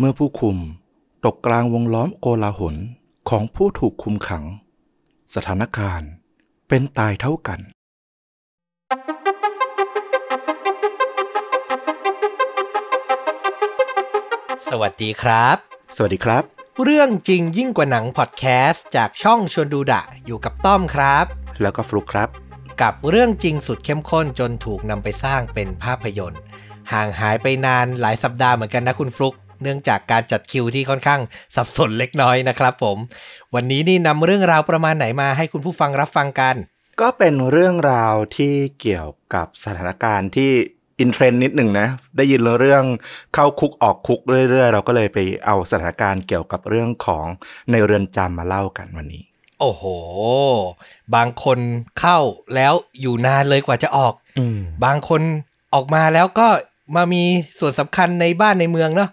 เมื่อผู้คุมตกกลางวงล้อมโกลาหลของผู้ถูกคุมขัง สถานการณ์เป็นตายเท่ากัน สวัสดีครับ สวัสดีครับ เรื่องจริงยิ่งกว่าหนังพอดแคสต์จากช่องชวนดูดะอยู่กับต้อมครับ แล้วก็ฟลุกครับ กับเรื่องจริงสุดเข้มข้นจนถูกนำไปสร้างเป็นภาพยนตร์ ห่างหายไปนานหลายสัปดาห์เหมือนกันนะคุณฟลุก เนื่องจากการจัดคิวที่ค่อนข้างสับสนเล็กน้อยนะครับผม วันนี้นี่นำเรื่องราวประมาณไหนมาให้คุณผู้ฟังรับฟังกัน ก็เป็นเรื่องราวที่เกี่ยวกับสถานการณ์ที่อินเทรนด์นิดหนึ่งนะ ได้ยินเรื่องเข้าคุกออกคุกเรื่อยๆ เราก็เลยไปเอาสถานการณ์เกี่ยวกับเรื่องของในเรือนจำมาเล่ากันวันนี้ โอ้โห บางคนเข้าแล้วอยู่นานเลยกว่าจะออกอืมบางคนออกมาแล้วก็ มามีส่วนสำคัญในบ้านในเมืองเนาะ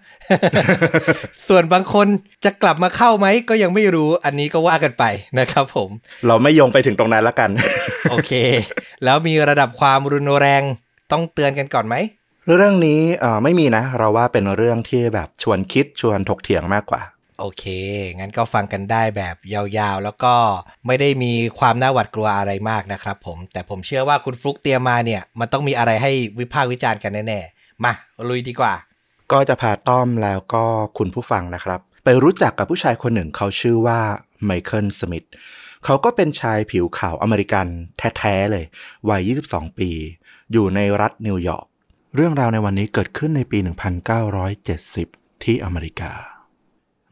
ส่วนบางคนจะกลับมาเข้าไหมก็ยังไม่รู้ อันนี้ก็ว่ากันไปนะครับผม เราไม่โยงไปถึงตรงนั้นละกัน โอเค แล้วมีระดับความรุนแรงต้องเตือนกันก่อนไหม เรื่องนี้เอ่อไม่มีนะ เราว่าเป็นเรื่องที่แบบชวนคิดชวนถกเถียงมากกว่า โอเค งั้นก็ฟังกันได้แบบยาวๆ แล้วก็ไม่ได้มีความน่าหวาดกลัวอะไรมากนะครับผม แต่ผมเชื่อว่าคุณฟลุกเตรียมมาเนี่ย มันต้องมีอะไรให้วิพากษ์วิจารณ์กันแน่ๆ มาลุยดีกว่า ก็จะพาต้อมแล้วก็คุณผู้ฟังนะครับ ไปรู้จักกับผู้ชายคนหนึ่งเขาชื่อว่าไมเคิลสมิธเขาก็เป็นชายผิวขาวอเมริกันแท้ๆเลย วัย 22 ปี อยู่ในรัฐนิวยอร์กเรื่องราวในวันนี้เกิดขึ้นในปี 1970 ที่อเมริกา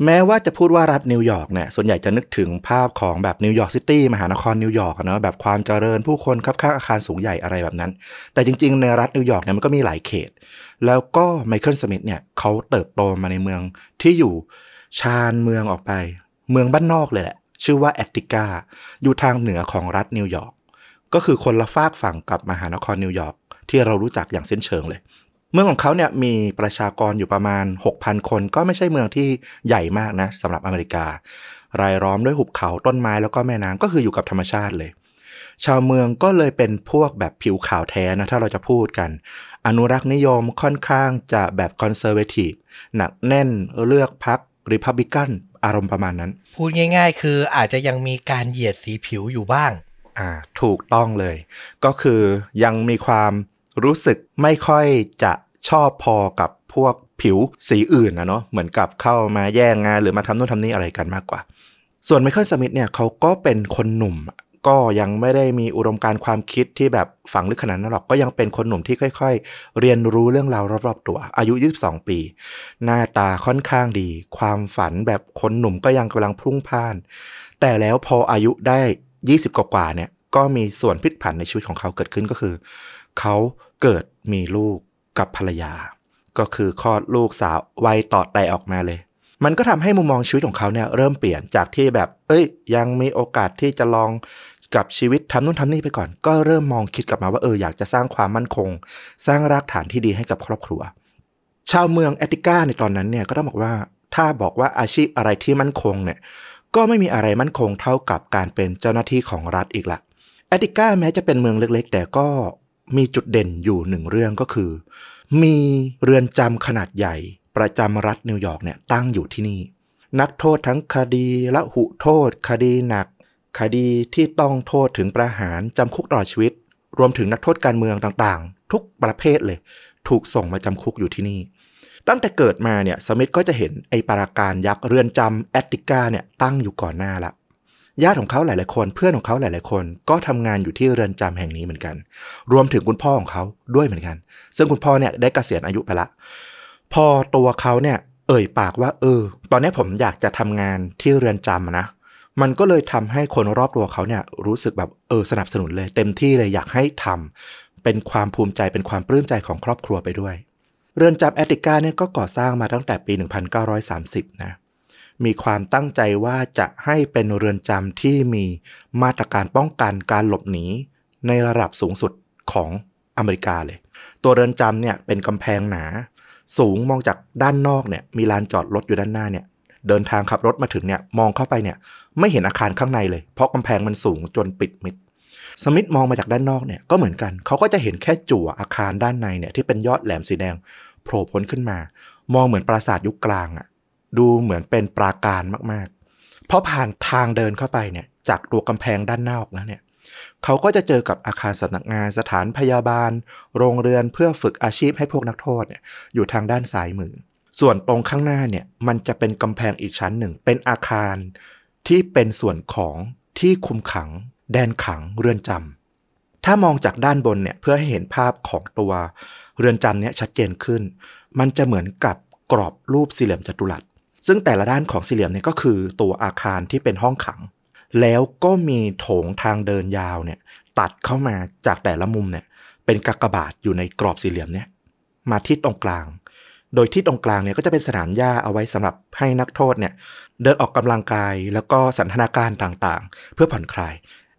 แม้ว่าจะพูดว่ารัฐนิวยอร์กเนี่ยส่วนใหญ่จะนึกถึงภาพของแบบนิวยอร์กซิตี้มหานครนิวยอร์กเนาะแบบความเจริญผู้คนคับคั่งอาคารสูงใหญ่อะไรแบบนั้น แต่จริง ๆ ในรัฐนิวยอร์กเนี่ยมันก็มีหลายเขต แล้วก็ไมเคิลสมิธเนี่ยเขาเติบโตมาในเมืองที่อยู่ชานเมืองออกไป เมืองบ้านนอกเลยแหละ ชื่อว่าแอตติกาอยู่ทางเหนือของรัฐนิวยอร์กก็คือคนละฟากฝั่งกับมหานครนิวยอร์กที่เรารู้จักอย่างเส้นเชิงเลย เมืองของเขาเนี่ยมีประชากรอยู่ประมาณ 6,000 คนก็ไม่ใช่เมืองที่ใหญ่มากนะสำหรับอเมริกา รายล้อมด้วยหุบเขาต้นไม้แล้วก็แม่น้ำก็คืออยู่กับธรรมชาติเลย ชาวเมืองก็เลยเป็นพวกแบบผิวขาวแท้นะถ้าเราจะพูดกัน อนุรักษ์นิยมค่อนข้างจะแบบคอนเซอร์เวทีฟหนักแน่นเลือกพักริพับบิกันอารมณ์ประมาณนั้น พูดง่าย ๆ คืออาจจะยังมีการเหยียดสีผิวอยู่บ้าง อ่า ถูกต้องเลย ก็คือยังมีความรู้สึกไม่ค่อยจะ ชอบพอกับพวกผิวสีอื่นนะเนาะเหมือนกับเข้ามาแย่งงานหรือมาทำนู่นทำนี่อะไรกันมากกว่า ส่วนไมเคิลสมิธเนี่ยเขาก็เป็นคนหนุ่ม ก็ยังไม่ได้มีอุดมการณ์ความคิดที่แบบฝังลึกขนาดนั้นหรอกก็ยังเป็นคนหนุ่มที่ค่อยๆ เรียนรู้เรื่องราวรอบๆตัว อายุ 22 ปี หน้าตาค่อนข้างดี ความฝันแบบคนหนุ่มก็ยังกำลังพุ่งพ่าน แต่แล้วพออายุได้ 20 กว่าๆเนี่ยก็มีส่วนพลิกผันในชีวิตของเขาเกิดขึ้นก็คือ เขาเกิดมีลูก กับภรรยา ก็คือคลอดลูกสาววัยต่อแต่ออกมาเลย มันก็ทำให้มุมมองชีวิตของเขาเนี่ยเริ่มเปลี่ยนจากที่แบบ เอ้ย ยังมีโอกาสที่จะลองกับชีวิตทำนู่นทำนี่ไปก่อน ก็เริ่มมองคิดกลับมาว่าเอออยากจะสร้างความมั่นคง สร้างรากฐานที่ดีให้กับครอบครัว ชาวเมืองแอตติกาในตอนนั้นเนี่ยก็ต้องบอกว่าถ้าบอกว่าอาชีพอะไรที่มั่นคงเนี่ยก็ไม่มีอะไรมั่นคงเท่ากับการเป็นเจ้าหน้าที่ของรัฐอีกละแอตติกาแม้จะเป็นเมืองเล็กๆ แต่ก็ มีจุดเด่นอยู่หนึ่งเรื่องก็คือ มีเรือนจำขนาดใหญ่ ประจำรัฐนิวยอร์กเนี่ยตั้งอยู่ที่นี่ นักโทษทั้งคดีลหุโทษ คดีหนัก คดีที่ต้องโทษถึงประหารจำคุกตลอดชีวิต รวมถึงนักโทษการเมืองต่างๆ ทุกประเภทเลย ถูกส่งมาจำคุกอยู่ที่นี่ ตั้งแต่เกิดมาเนี่ยสมิธก็จะเห็นไอปราการยักษ์เรือนจำแอตติกาเนี่ยตั้งอยู่ก่อนหน้าละ ญาติของเขาหลาย ๆ คน เพื่อนของเขาหลาย ๆ คน ก็ทำงานอยู่ที่เรือนจำแห่งนี้เหมือนกัน รวมถึงคุณพ่อของเขาด้วยเหมือนกัน ซึ่งคุณพ่อเนี่ยได้เกษียณอายุไปละ พอตัวเขาเนี่ย เอ่ยปากว่า เออ ตอนนี้ผมอยากจะทำงานที่เรือนจำอะนะมันก็เลยทำให้คนรอบตัวเขาเนี่ยรู้สึกแบบเออสนับสนุนเลย เต็มที่เลยอยากให้ทำเป็นความภูมิใจเป็นความปลื้มใจของครอบครัวไปด้วย เรือนจำแอตติกาเนี่ยก็ก่อสร้างมาตั้งแต่ปี 1930 นะ มีความตั้งใจว่าจะให้เป็นเรือนจำที่มีมาตรการป้องกันการหลบหนีในระดับสูงสุดของอเมริกาเลย ตัวเรือนจำเนี่ยเป็นกำแพงหนา สูงมองจากด้านนอกเนี่ยมีลานจอดรถอยู่ด้านหน้าเนี่ยเดินทางขับรถมาถึงเนี่ยมองเข้าไปเนี่ยไม่เห็นอาคารข้างในเลย เพราะกำแพงมันสูงจนปิดมิดสมิธมองมาจากด้านนอกเนี่ยก็เหมือนกันเขาก็จะเห็นแค่จั่วอาคารด้านในเนี่ยที่เป็นยอดแหลมสีแดงโผล่พ้นขึ้นมา มองเหมือนปราสาทยุคกลางอะ ดูเหมือนเป็นปราการมากๆ เพราะผ่านทางเดินเข้าไปเนี่ย จากตัวกำแพงด้านนอกแล้วเนี่ยเขาก็จะเจอกับอาคารสำนักงานสถานพยาบาล โรงเรือนเพื่อฝึกอาชีพให้พวกนักโทษเนี่ยอยู่ทางด้านซ้ายมือ ส่วนตรงข้างหน้าเนี่ยมันจะเป็นกำแพงอีกชั้นหนึ่ง เป็นอาคารที่เป็นส่วนของที่คุมขัง แดนขังเรือนจำถ้ามองจากด้านบนเนี่ยเพื่อให้เห็นภาพของตัวเรือนจำเนี่ยชัดเจนขึ้น มันจะเหมือนกับกรอบรูปสี่เหลี่ยมจัตุรัส ซึ่งแต่ละด้านของสี่เหลี่ยมเนี่ยก็คือตัวอาคารที่เป็นห้องขัง แล้วก็มีโถงทางเดินยาวเนี่ยตัดเข้ามาจากแต่ละมุมเนี่ยเป็นกากบาทอยู่ในกรอบสี่เหลี่ยมเนี่ยมาที่ตรงกลาง โดยที่ตรงกลางเนี่ยก็จะเป็นสนามหญ้าเอาไว้สำหรับให้นักโทษเนี่ยเดินออกกำลังกายแล้วก็สันทนาการต่างๆ เพื่อผ่อนคลาย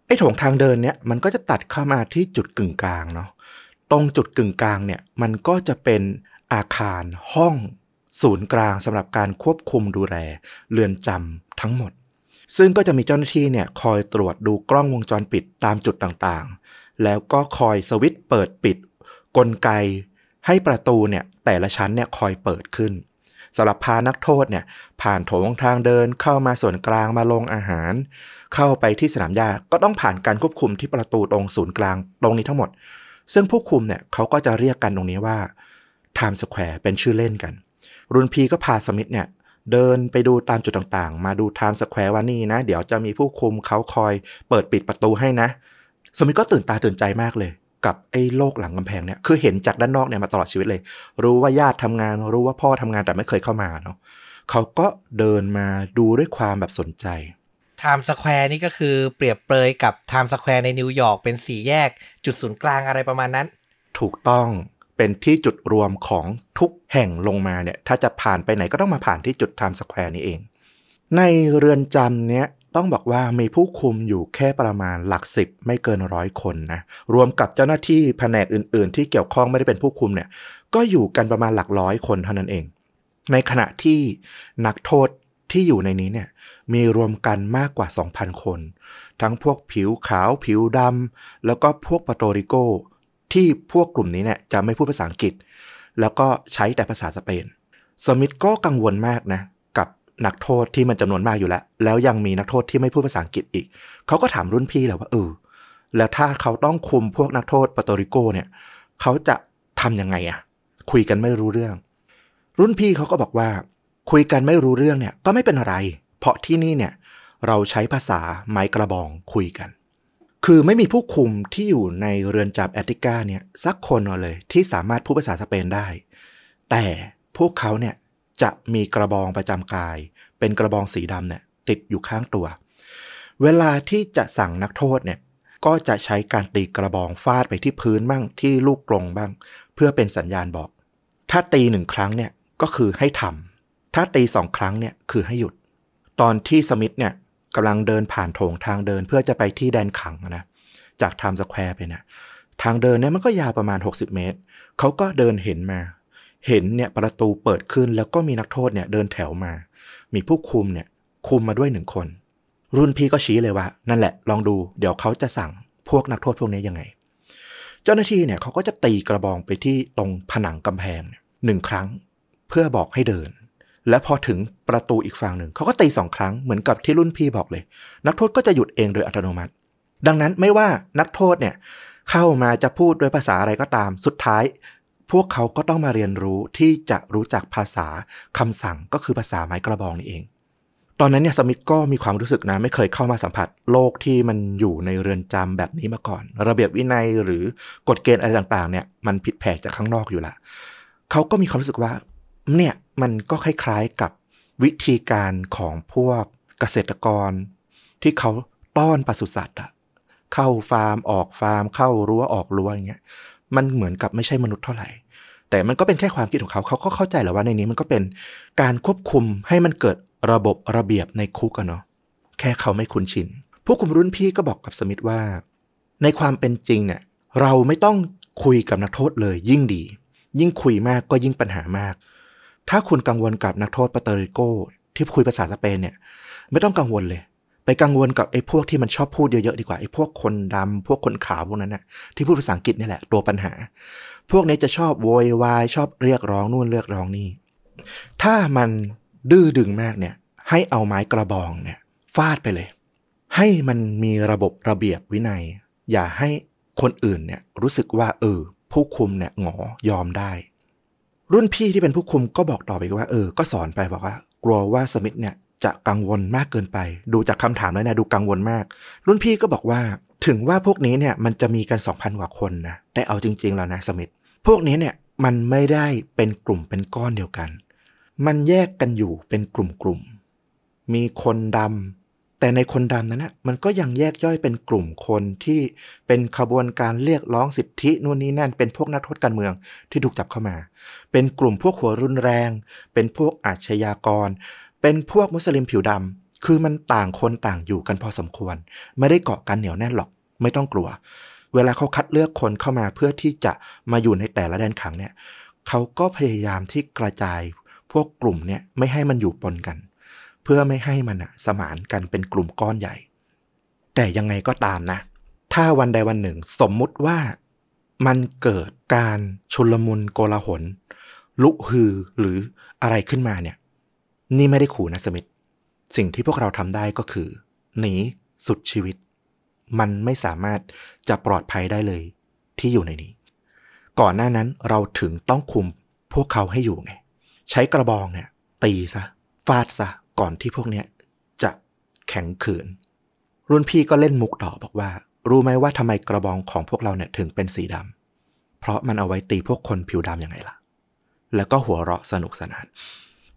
ไอ้โถงทางเดินเนี่ยมันก็จะตัดเข้ามาที่จุดกึ่งกลางเนาะตรงจุดกึ่งกลางเนี่ยมันก็จะเป็นอาคารห้อง ศูนย์กลางสำหรับการควบคุมดูแลเรือนจำทั้งหมด ซึ่งก็จะมีเจ้าหน้าที่เนี่ยคอยตรวจดูกล้องวงจรปิดตามจุดต่างๆ แล้วก็คอยสวิตช์เปิดปิด กลไก ให้ประตูเนี่ยแต่ละชั้นเนี่ยคอยเปิดขึ้นสำหรับพานักโทษเนี่ยผ่านโถงทางเดินเข้ามาส่วนกลางมาลงอาหาร เข้าไปที่สนามหญ้าก็ต้องผ่านการควบคุมที่ประตูตรงศูนย์กลางตรงนี้ทั้งหมด ซึ่งผู้คุมเนี่ยเขาก็จะเรียกกันตรงนี้ว่า Time Square เป็นชื่อเล่นกัน รุนพีก็พาสมิธเนี่ยเดินไปดูตามจุดต่างๆ มาดู Time Square ว่านี่นะ เดี๋ยวจะมีผู้คุมเขาคอยเปิดปิดประตูให้นะ สมิธก็ตื่นตาตื่นใจมากเลย กับไอ้โลกหลังกำแพงเนี่ย คือเห็นจากด้านนอกเนี่ยมาตลอดชีวิตเลย รู้ว่าญาติทำงาน รู้ว่าพ่อทำงานแต่ไม่เคยเข้ามาเนาะเขาก็เดินมาดูด้วยความแบบสนใจไทม์สแควร์นี่ก็คือเปรียบเปรยกับไทม์สแควร์ในนิวยอร์กเป็นสี่แยกจุดศูนย์กลางอะไรประมาณนั้น ถูกต้อง เป็นที่จุดรวมของทุกแห่งลงมาเนี่ยถ้าจะผ่านไปไหนก็ต้องมาผ่านที่จุดไทม์สแควร์นี้เอง ในเรือนจำเนี้ยต้องบอกว่ามีผู้คุมอยู่แค่ประมาณหลักสิบไม่เกินร้อยคนนะรวมกับเจ้าหน้าที่แผนกอื่น ๆ ที่เกี่ยวข้องไม่ได้เป็นผู้คุมเนี่ยก็อยู่กันประมาณหลักร้อยคนเท่านั้นเอง ในขณะที่นักโทษที่อยู่ในนี้เนี่ยมีรวมกันมากกว่า 2,000 คน ทั้งพวกผิวขาวผิวดำแล้วก็พวกปาโตริโก ที่พวกกลุ่มนี้เนี่ยจะไม่พูดภาษาอังกฤษ แล้วก็ใช้แต่ภาษาสเปน สมิธก็กังวลมากนะกับนักโทษที่มันจำนวนมากอยู่แล้ว แล้วยังมีนักโทษที่ไม่พูดภาษาอังกฤษอีก เขาก็ถามรุ่นพี่แหละว่าเออแล้วถ้าเขาต้องคุมพวกนักโทษปาโตริโกเนี่ยเขาจะทำยังไงอะคุยกันไม่รู้เรื่อง รุ่นพี่เขาก็บอกว่า คุยกันไม่รู้เรื่องเนี่ยก็ไม่เป็นอะไร เพราะที่นี่เนี่ยเราใช้ภาษาไม้กระบองคุยกัน คือไม่มีผู้คุมที่อยู่ในเรือนจำแอตติกาเนี่ยสักคนเลยที่สามารถพูดภาษาสเปนได้ แต่พวกเขาเนี่ยจะมีกระบองประจำกาย เป็นกระบองสีดำเนี่ยติดอยู่ข้างตัว เวลาที่จะสั่งนักโทษเนี่ยก็จะใช้การตีกระบองฟาดไปที่พื้นบ้างที่ลูกกรงบ้าง เพื่อเป็นสัญญาณบอก ถ้าตีหนึ่งครั้งเนี่ยก็คือให้ทำถ้าตีสองครั้งเนี่ยคือให้หยุด ตอนที่สมิธเนี่ย กำลังเดินผ่านโถงทางเดินเพื่อจะไปที่แดนขังนะจากไทม์สแควร์ไปเนี่ยทางเดินเนี่ยมันก็ยาวประมาณ 60 เมตร เขาก็เดินเห็นมา เห็นเนี่ยประตูเปิดขึ้นแล้วก็มีนักโทษเนี่ยเดินแถวมา มีผู้คุมเนี่ยคุมมาด้วยหนึ่งคน รุ่นพี่ก็ชี้เลยว่า นั่นแหละลองดูเดี๋ยวเขาจะสั่งพวกนักโทษพวกนี้ยังไง เจ้าหน้าที่เนี่ยเขาก็จะตีกระบองไปที่ตรงผนังกำแพงหนึ่งครั้งเพื่อบอกให้เดิน และพอถึงประตูอีกฝั่งหนึ่ง เขาก็ตีสองครั้งเหมือนกับที่รุ่นพี่บอกเลย นักโทษก็จะหยุดเองโดยอัตโนมัติ ดังนั้นไม่ว่านักโทษเนี่ยเข้ามาจะพูดด้วยภาษาอะไรก็ตาม สุดท้าย พวกเขาก็ต้องมาเรียนรู้ที่จะรู้จักภาษาคำสั่งก็คือภาษาไม้กระบองนี่เอง ตอนนั้นเนี่ยสมิธก็มีความรู้สึกนะ ไม่เคยเข้ามาสัมผัสโลกที่มันอยู่ในเรือนจำแบบนี้มาก่อน ระเบียบวินัยหรือกฎเกณฑ์อะไรต่างๆ เนี่ยมันผิดแผกจากข้างนอกอยู่ละเขาก็มีความรู้สึกว่าเนี่ย มันก็คล้ายๆกับวิธีการของพวกเกษตรกร ที่เขาต้อนปศุสัตว์อะเข้าฟาร์มออกฟาร์ม เข้ารั้วออกรั้วอย่างเงี้ยมันเหมือนกับไม่ใช่มนุษย์เท่าไหร่ แต่มันก็เป็นแค่ความคิดของเขาเขาก็เข้าใจแหละว่าในนี้มันก็เป็นการควบคุมให้มันเกิดระบบระเบียบในคุกอะเนาะแค่เขาไม่คุ้นชินผู้คุมรุ่นพี่ก็บอกกับสมิธว่า ในความเป็นจริงเนี่ยเราไม่ต้องคุยกับนักโทษเลยยิ่งดี ยิ่งคุยมากก็ยิ่งปัญหามาก ถ้าคุณกังวลกับนักโทษปาเตริโกที่คุยภาษาสเปนเนี่ย ไม่ต้องกังวลเลย ไปกังวลกับไอ้พวกที่มันชอบพูดเยอะๆดีกว่าไอ้พวกคนดำพวกคนขาวพวกนั้นน่ะที่พูดภาษาอังกฤษนี่แหละตัวปัญหา พวกนี้จะชอบโวยวายชอบเรียกร้องนู่นเรียกร้องนี่ ถ้ามันดื้อดึงมากเนี่ย ให้เอาไม้กระบองเนี่ยฟาดไปเลย ให้มันมีระบบระเบียบวินัย อย่าให้คนอื่นเนี่ยรู้สึกว่าเออผู้คุมเนี่ยหงอยอมได้ รุ่นพี่ที่เป็นผู้คุมก็บอกต่อไปว่าเออก็สอนไปบอกว่า กลัวว่าสมิธเนี่ยจะกังวลมากเกินไป ดูจากคำถามแล้วนี่ยดูกังวลมาก รุ่นพี่ก็บอกว่าถึงว่าพวกนี้เนี่ยมันจะมีกัน 2,000 กว่าคนนะแต่เอาจริง ๆ แล้วนะสมิธพวกนี้เนี่ยมันไม่ได้เป็นกลุ่มเป็นก้อนเดียวกัน มันแยกกันอยู่เป็นกลุ่มๆมีคนดำ แต่ในคนดำนั้นนะมันก็ยังแยกย่อยเป็นกลุ่มคนที่เป็นขบวนการเรียกร้องสิทธินู่นนี่นั่น เป็นพวกนักโทษการเมืองที่ถูกจับเข้ามา เป็นกลุ่มพวกหัวรุนแรง เป็นพวกอาชญากร เป็นพวกมุสลิมผิวดำคือมันต่างคนต่างอยู่กันพอสมควร ไม่ได้เกาะกันเหนียวแน่นหรอก ไม่ต้องกลัว เวลาเขาคัดเลือกคนเข้ามาเพื่อที่จะมาอยู่ในแต่ละแดนขังเนี่ยเขาก็พยายามที่กระจายพวกกลุ่มเนี่ยไม่ให้มันอยู่ปนกัน เพื่อไม่ให้มันอะสมานกันเป็นกลุ่มก้อนใหญ่ แต่ยังไงก็ตามนะ ถ้าวันใดวันหนึ่งสมมุติว่ามันเกิดการชุลมุนโกลาหล ลุฮือหรืออะไรขึ้นมาเนี่ย นี่ไม่ได้ขู่นะสมิธสิ่งที่พวกเราทำได้ก็คือ หนีสุดชีวิต มันไม่สามารถจะปลอดภัยได้เลยที่อยู่ในนี้ ก่อนหน้านั้นเราถึงต้องคุมพวกเขาให้อยู่ไง ใช้กระบองเนี่ย ตีซะ ฟาดซะ ก่อนที่พวกเนี้ยจะแข็งขืน รุ่นพี่ก็เล่นมุกต่อบอกว่า รู้ไหมว่าทำไมกระบองของพวกเราเนี่ยถึงเป็นสีดำเพราะมันเอาไว้ตีพวกคนผิวดำยังไงล่ะ แล้วก็หัวเราะสนุกสนาน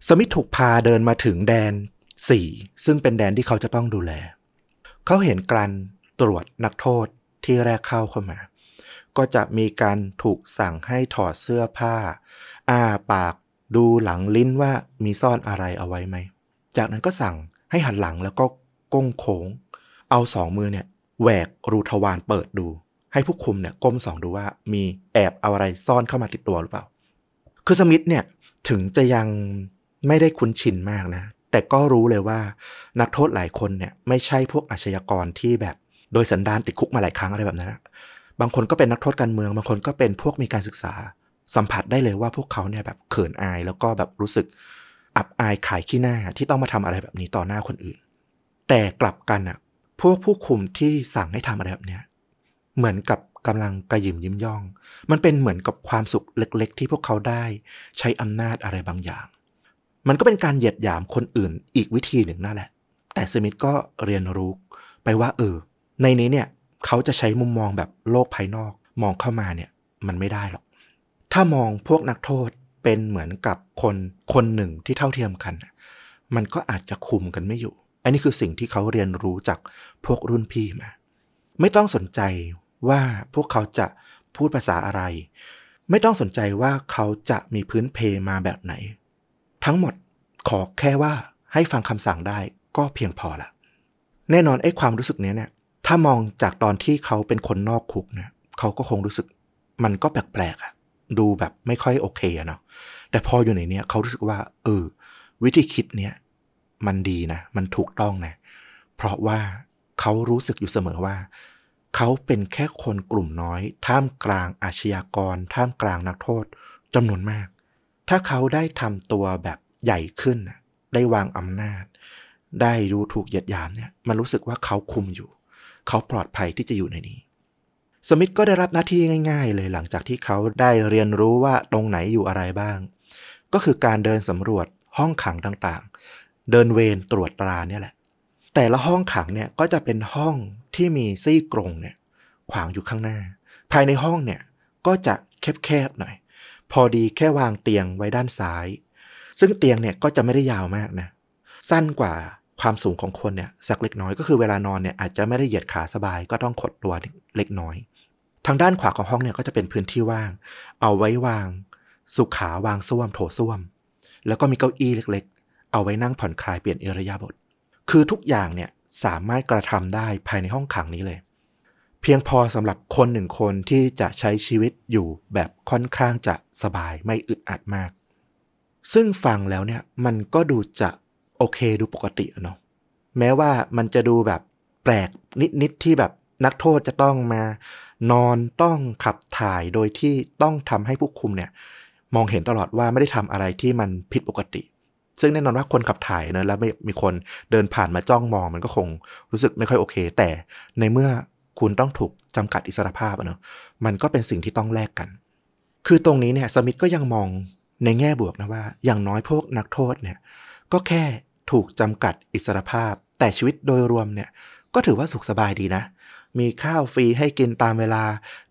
สมิธถูกพาเดินมาถึงแดนสี่ซึ่งเป็นแดนที่เขาจะต้องดูแล เขาเห็นการตรวจนักโทษที่แรกเข้าเข้ามา ก็จะมีการถูกสั่งให้ถอดเสื้อผ้า อ้าปากดูหลังลิ้นว่ามีซ่อนอะไรเอาไว้ไหม จากนั้นก็สั่งให้หันหลังแล้วก็ก้งโค้ง เอาสองมือเนี่ยแหวกรูทวารเปิดดู ให้ผู้คุมเนี่ยก้มส่องดูว่ามีแอบเอาอะไรซ่อนเข้ามาติดตัวหรือเปล่า คือสมิธเนี่ยถึงจะยังไม่ได้คุ้นชินมากนะ แต่ก็รู้เลยว่านักโทษหลายคนเนี่ยไม่ใช่พวกอาชญากรที่แบบโดยสันดานติดคุกมาหลายครั้งอะไรแบบนั้นนะบางคนก็เป็นนักโทษการเมืองบางคนก็เป็นพวกมีการศึกษา สัมผัสได้เลยว่าพวกเขาเนี่ยแบบเขินอายแล้วก็แบบรู้สึก อับอายขายขี้หน้าที่ต้องมาทำอะไรแบบนี้ต่อหน้าคนอื่น แต่กลับกันอะพวกผู้คุมที่สั่งให้ทำอะไรแบบเนี้ยเหมือนกับกำลังกระยิมยิ้มย่อง มันเป็นเหมือนกับความสุขเล็ก ๆ ที่พวกเขาได้ใช้อำนาจอะไรบางอย่าง มันก็เป็นการเหยียดหยามคนอื่นอีกวิธีหนึ่งนั่นแหละ แต่สมิธก็เรียนรู้ไปว่าเออ ในนี้เนี่ยเขาจะใช้มุมมองแบบโลกภายนอก มองเข้ามาเนี่ย มันไม่ได้หรอก ถ้ามองพวกนักโทษ เป็นเหมือนกับคนคนหนึ่งที่เท่าเทียมกัน มันก็อาจจะคุมกันไม่อยู่ อันนี้คือสิ่งที่เขาเรียนรู้จากพวกรุ่นพี่มา ไม่ต้องสนใจว่าพวกเขาจะพูดภาษาอะไร ไม่ต้องสนใจว่าเขาจะมีพื้นเพมาแบบไหน ทั้งหมดขอแค่ว่าให้ฟังคำสั่งได้ก็เพียงพอละแน่นอนไอ้ความรู้สึกเนี้ยเนี่ย ถ้ามองจากตอนที่เขาเป็นคนนอกคุกเนี่ยเขาก็คงรู้สึก มันก็แปลกๆอะ ดูแบบไม่ค่อยโอเคอะเนาะแต่พออยู่ในเนี้ยเขารู้สึกว่า เออ วิธีคิดเนี้ยมันดีนะมันถูกต้องนะ เพราะว่าเขารู้สึกอยู่เสมอว่า เขาเป็นแค่คนกลุ่มน้อย ท่ามกลางอาชญากร ท่ามกลางนักโทษจำนวนมาก ถ้าเขาได้ทำตัวแบบใหญ่ขึ้น ได้วางอำนาจ ได้ดูถูกเหยียดหยามเนี่ย มันรู้สึกว่าเขาคุมอยู่ เขาปลอดภัยที่จะอยู่ในนี้ สมิธก็ได้รับหน้าที่ง่าย ๆ เลยหลังจากที่เขาได้เรียนรู้ว่าตรงไหนอยู่อะไรบ้าง ก็คือการเดินสำรวจห้องขังต่างๆ เดินเวรตรวจตราเนี่ยแหละ แต่ละห้องขังเนี่ยก็จะเป็นห้องที่มีซี่กรงเนี่ยขวางอยู่ข้างหน้า ภายในห้องเนี่ยก็จะแคบๆหน่อย พอดีแค่วางเตียงไว้ด้านซ้าย ซึ่งเตียงเนี่ยก็จะไม่ได้ยาวมากนะ สั้นกว่า ความสูงของคนเนี่ยสักเล็กน้อยก็คือเวลานอนเนี่ยอาจจะไม่ได้เหยียดขาสบายก็ต้องขดตัวเล็กน้อย ทางด้านขวาของห้องเนี่ยก็จะเป็นพื้นที่ว่าง เอาไว้วาง สุขาวางส้วมโถส้วม แล้วก็มีเก้าอี้เล็กๆ เอาไว้นั่งผ่อนคลายเปลี่ยนเอริยาบถคือทุกอย่างเนี่ยสามารถกระทำได้ภายในห้องขังนี้เลย เพียงพอสำหรับคนหนึ่งคนที่จะใช้ชีวิตอยู่แบบค่อนข้างจะสบายไม่อึดอัดมาก ซึ่งฟังแล้วเนี่ยมันก็ดูจะ โอเคดูปกติเนาะแม้ว่ามันจะดูแบบแปลกนิด ๆ ที่แบบนักโทษจะต้องมา นอนต้องขับถ่ายโดยที่ต้องทำให้ผู้คุมเนี่ย มองเห็นตลอดว่าไม่ได้ทำอะไรที่มันผิดปกติ ซึ่งแน่นอนว่าคนขับถ่ายเนอะแล้วไม่มีคนเดินผ่านมาจ้องมองมันก็คงรู้สึกไม่ค่อยโอเค แต่ในเมื่อคุณต้องถูกจำกัดอิสรภาพอะเนอะมันก็เป็นสิ่งที่ต้องแลกกัน คือตรงนี้เนี่ยสมิธก็ยังมองในแง่บวกนะว่า อย่างน้อยพวกนักโทษเนี่ย ก็แค่ ถูกจำกัดอิสรภาพ แต่ชีวิตโดยรวมเนี่ยก็ถือว่าสุขสบายดีนะ มีข้าวฟรีให้กินตามเวลา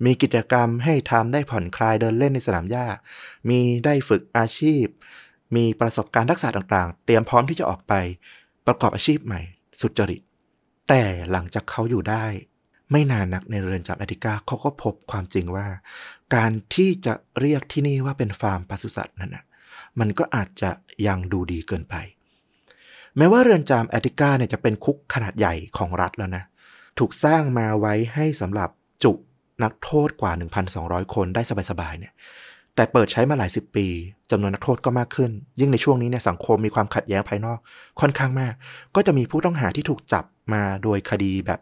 มีกิจกรรมให้ทำได้ผ่อนคลายเดินเล่นในสนามหญ้า มีได้ฝึกอาชีพ มีประสบการณ์ทักษะต่างๆ เตรียมพร้อมที่จะออกไป ประกอบอาชีพใหม่ สุจริต แต่หลังจากเขาอยู่ได้ ไม่นานนักในเรือนจำแอติกาเขาก็พบความจริงว่า การที่จะเรียกที่นี่ว่าเป็นฟาร์มปศุสัตว์นั่นนะมันก็อาจจะยังดูดีเกินไป แม้ว่าเรือนจำแอติกาเนี่ยจะเป็นคุกขนาดใหญ่ของรัฐแล้วนะ ถูกสร้างมาไว้ให้สำหรับจุนักโทษกว่า 1,200 คนได้สบายๆเนี่ย แต่เปิดใช้มาหลายสิบปีจำนวนนักโทษก็มากขึ้น ยิ่งในช่วงนี้เนี่ยสังคมมีความขัดแย้งภายนอกค่อนข้างมาก ก็จะมีผู้ต้องหาที่ถูกจับมาโดยคดีแบบ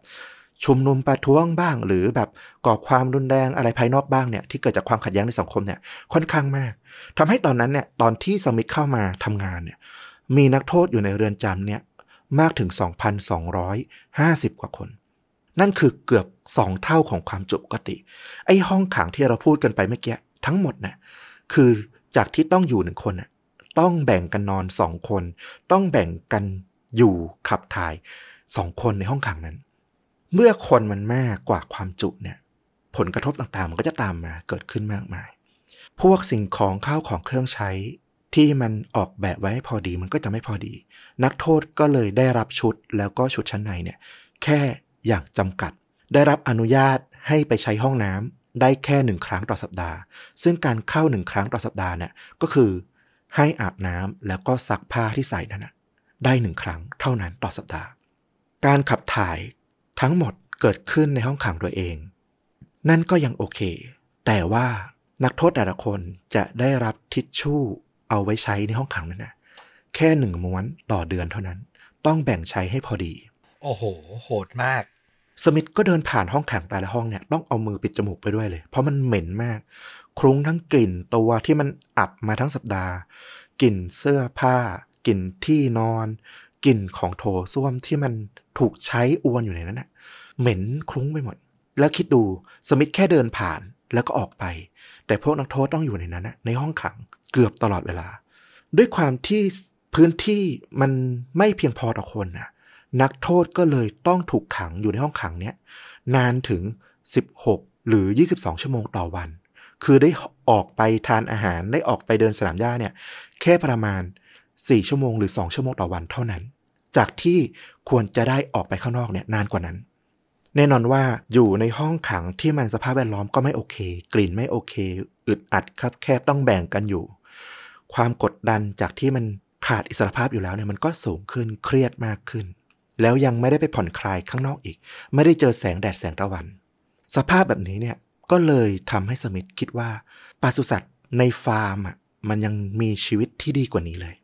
ชุมนุมประท้วงบ้าง หรือแบบก่อความรุนแรงอะไรภายนอกบ้างเนี่ยที่เกิดจากความขัดแย้งในสังคมเนี่ยค่อนข้างมากทำให้ตอนนั้นเนี่ยตอนที่สมิธเข้ามาทำงานเนี่ย มีนักโทษอยู่ในเรือนจำเนี่ยมากถึง 2,250 กว่าคน นั่นคือเกือบ2เท่าของความจุปกติ ไอ้ห้องขังที่เราพูดกันไปเมื่อกี้ทั้งหมดน่ะคือจากที่ต้องอยู่หนึ่งคนน่ะต้องแบ่งกันนอนสองคน ต้องแบ่งกันอยู่ขับถ่ายสองคนในห้องขังนั้น เมื่อคนมันมากกว่าความจุเนี่ยผลกระทบต่างๆ มันก็จะตามมาเกิดขึ้นมากมาย พวกสิ่งของข้าวของเครื่องใช้ ที่มันออกแบบไว้ให้พอดีมันก็จะไม่พอดี นักโทษก็เลยได้รับชุดแล้วก็ชุดชั้นในเนี่ยแค่อย่างจำกัด ได้รับอนุญาตให้ไปใช้ห้องน้ำได้แค่หนึ่งครั้งต่อสัปดาห์ ซึ่งการเข้าหนึ่งครั้งต่อสัปดาห์เนี่ยก็คือ ให้อาบน้ำแล้วก็ซักผ้าที่ใส่นั่นนะได้หนึ่งครั้งเท่านั้นต่อสัปดาห์ การขับถ่ายทั้งหมดเกิดขึ้นในห้องขังตัวเอง นั่นก็ยังโอเค แต่ว่านักโทษแต่ละคนจะได้รับทิชชู่ เอาไว้ใช้ในห้องขังนั่นนะแค่หนึ่งม้วนต่อเดือนเท่านั้น ต้องแบ่งใช้ให้พอดี โอ้โห โหดมาก สมิธก็เดินผ่านห้องขังแต่ละห้องเนี่ยต้องเอามือปิดจมูกไปด้วยเลย เพราะมันเหม็นมากคลุ้งทั้งกลิ่นตัวที่มันอับมาทั้งสัปดาห์ กลิ่นเสื้อผ้ากลิ่นที่นอนกลิ่นของโถส้วมที่มันถูกใช้อวนอยู่ในนั้นน่ะเหม็นคลุ้งไปหมด แล้วคิดดูสมิธแค่เดินผ่านแล้วก็ออกไป แต่พวกนักโทษต้องอยู่ในนั้นนะในห้องขังเกือบตลอดเวลา ด้วยความที่พื้นที่มันไม่เพียงพอต่อคนนะนักโทษก็เลยต้องถูกขังอยู่ในห้องขังเนี้ยนานถึง 16 หรือ 22 ชั่วโมงต่อวัน คือได้ออกไปทานอาหารได้ออกไปเดินสนามหญ้าเนี่ยแค่ประมาณ 4 ชั่วโมงหรือ 2 ชั่วโมงต่อวันเท่านั้น จากที่ควรจะได้ออกไปข้างนอกเนี่ยนานกว่านั้น แน่นอนว่าอยู่ในห้องขังที่มันสภาพแวดล้อมก็ไม่โอเค กลิ่นไม่โอเค อึดอัดครับแคบต้องแบ่งกันอยู่ ความกดดันจากที่มันขาดอิสรภาพอยู่แล้วเนี่ยมันก็สูงขึ้นเครียดมากขึ้น แล้วยังไม่ได้ไปผ่อนคลายข้างนอกอีก ไม่ได้เจอแสงแดดแสงตะวัน สภาพแบบนี้เนี่ยก็เลยทำให้สมิธคิดว่าปศุสัตว์ในฟาร์มอะมันยังมีชีวิตที่ดีกว่านี้เลย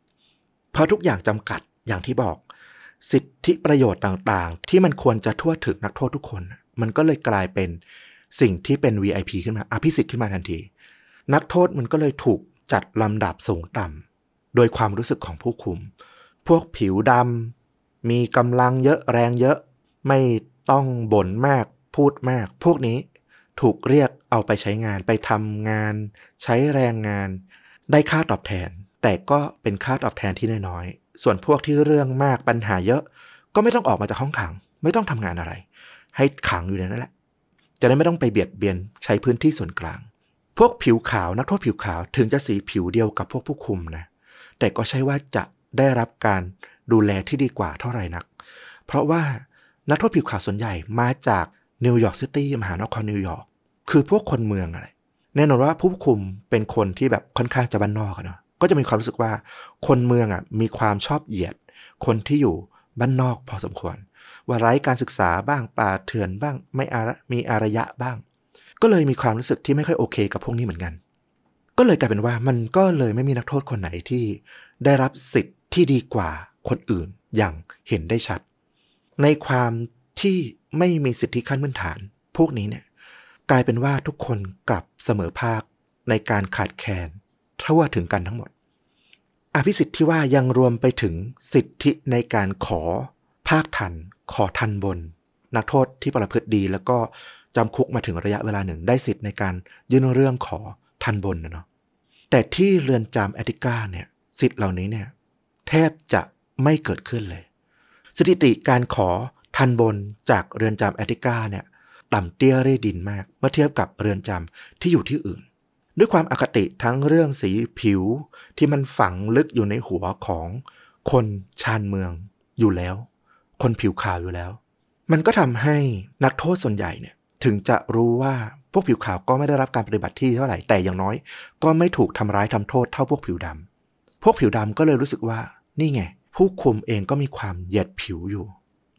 เพราะทุกอย่างจำกัดอย่างที่บอก สิทธิประโยชน์ต่างๆ ที่มันควรจะทั่วถึงนักโทษทุกคน มันก็เลยกลายเป็นสิ่งที่เป็น VIP ขึ้นมาอภิสิทธิ์ขึ้นมาทันที นักโทษมันก็เลยถูกจัดลำดับสูงต่ำโดยความรู้สึกของผู้คุม พวกผิวดำมีกำลังเยอะแรงเยอะไม่ต้องบ่นมากพูดมาก พวกนี้ถูกเรียกเอาไปใช้งานไปทำงาน ใช้แรงงาน ได้ค่าตอบแทน แต่ก็เป็นค่าตอบแทนที่น้อย ส่วนพวกที่เรื่องมากปัญหาเยอะ ก็ไม่ต้องออกมาจากห้องขัง ไม่ต้องทำงานอะไร ให้ขังอยู่ในนั้นแหละ จะได้ไม่ต้องไปเบียดเบียนใช้พื้นที่ส่วนกลาง พวกผิวขาวนักโทษผิวขาวถึงจะสีผิวเดียวกับพวกผู้คุมนะแต่ก็ใช่ว่าจะได้รับการดูแลที่ดีกว่าเท่าไหร่นัก เพราะว่านักโทษผิวขาวส่วนใหญ่มาจากนิวยอร์กซิตี้มหานครนิวยอร์กคือพวกคนเมืองอะไรแน่นอนว่าผู้คุมเป็นคนที่แบบค่อนข้างจะบ้านนอกเนาะ ก็จะมีความรู้สึกว่า คนเมืองอะมีความชอบเหยียด คนที่อยู่บ้านนอกพอสมควร ว่าไร้การศึกษาบ้างป่าเถื่อนบ้างไม่อาระมีอารยะบ้าง ก็เลยมีความรู้สึกที่ไม่ค่อยโอเคกับพวกนี้เหมือนกัน ก็เลยกลายเป็นว่ามันก็เลยไม่มีนักโทษคนไหนที่ได้รับสิทธิ์ที่ดีกว่าคนอื่นอย่างเห็นได้ชัด ในความที่ไม่มีสิทธิขั้นพื้นฐาน พวกนี้เนี่ยกลายเป็นว่าทุกคนกลับเสมอภาคในการขาดแคลนทั่วถึงกันทั้งหมด อภิสิทธิ์ที่ว่ายังรวมไปถึงสิทธิในการขอ ภาคทัน ขอทันบน นักโทษที่ประพฤติดีแล้วก็จำคุกมาถึงระยะเวลาหนึ่งได้สิทธิ์ในการยื่นเรื่องขอทันบนนะเนาะแต่ที่เรือนจำแอติกาเนี่ยสิทธิ์เหล่านี้เนี่ยแทบจะไม่เกิดขึ้นเลย สถิติการขอทันบนจากเรือนจำแอติกาเนี่ยต่ำเตี้ยเร่ดินมากเมื่อเทียบกับเรือนจำที่อยู่ที่อื่น ด้วยความอคติทั้งเรื่องสีผิวที่มันฝังลึกอยู่ในหัวของคนชานเมืองอยู่แล้ว คนผิวขาวอยู่แล้ว มันก็ทำให้นักโทษส่วนใหญ่เนี่ยถึงจะรู้ว่าพวกผิวขาวก็ไม่ได้รับการปฏิบัติที่เท่าไหร่แต่อย่างน้อย ก็ไม่ถูกทำร้ายทำโทษเท่าพวกผิวดำพวกผิวดำก็เลยรู้สึกว่า นี่ไง ผู้คุมเองก็มีความเหยียดผิวอยู่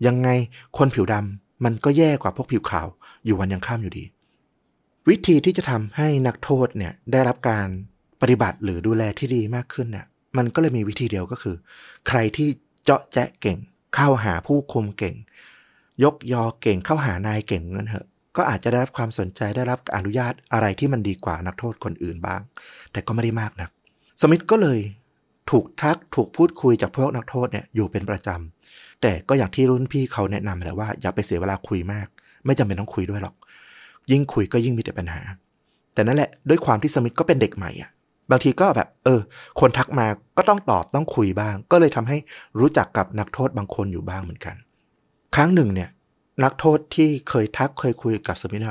ยังไงคนผิวดำมันก็แย่กว่าพวกผิวขาวอยู่วันยังข้ามอยู่ดี วิธีที่จะทำให้นักโทษเนี่ยได้รับการปฏิบัติหรือดูแลที่ดีมากขึ้นเนี่ยมันก็เลยมีวิธีเดียวก็คือ ใครที่เจาะแจ๊ะเก่ง เข้าหาผู้คุมเก่ง ยกยอเก่งเข้าหานายเก่งเงินเหอะก็อาจจะได้รับความสนใจได้รับอนุญาตอะไรที่มันดีกว่านักโทษคนอื่นบ้าง แต่ก็ไม่ได้มากนัก สมิธก็เลยถูกทักถูกพูดคุยจากพวกนักโทษเนี่ยอยู่เป็นประจำแต่ก็อย่างที่รุ่นพี่เขาแนะนำแหละว่าอย่าไปเสียเวลาคุยมาก ไม่จำเป็นต้องคุยด้วยหรอก ยิ่งคุยก็ยิ่งมีแต่ปัญหา แต่นั่นแหละด้วยความที่สมิธก็เป็นเด็กใหม่อะ บางทีก็แบบ เออ คนทักมาก็ต้องตอบต้องคุยบ้าง ก็เลยทำให้รู้จักกับนักโทษบางคนอยู่บ้างเหมือนกัน ครั้งหนึ่งเนี่ย นักโทษที่เคยทักเคยคุยกับสมิธ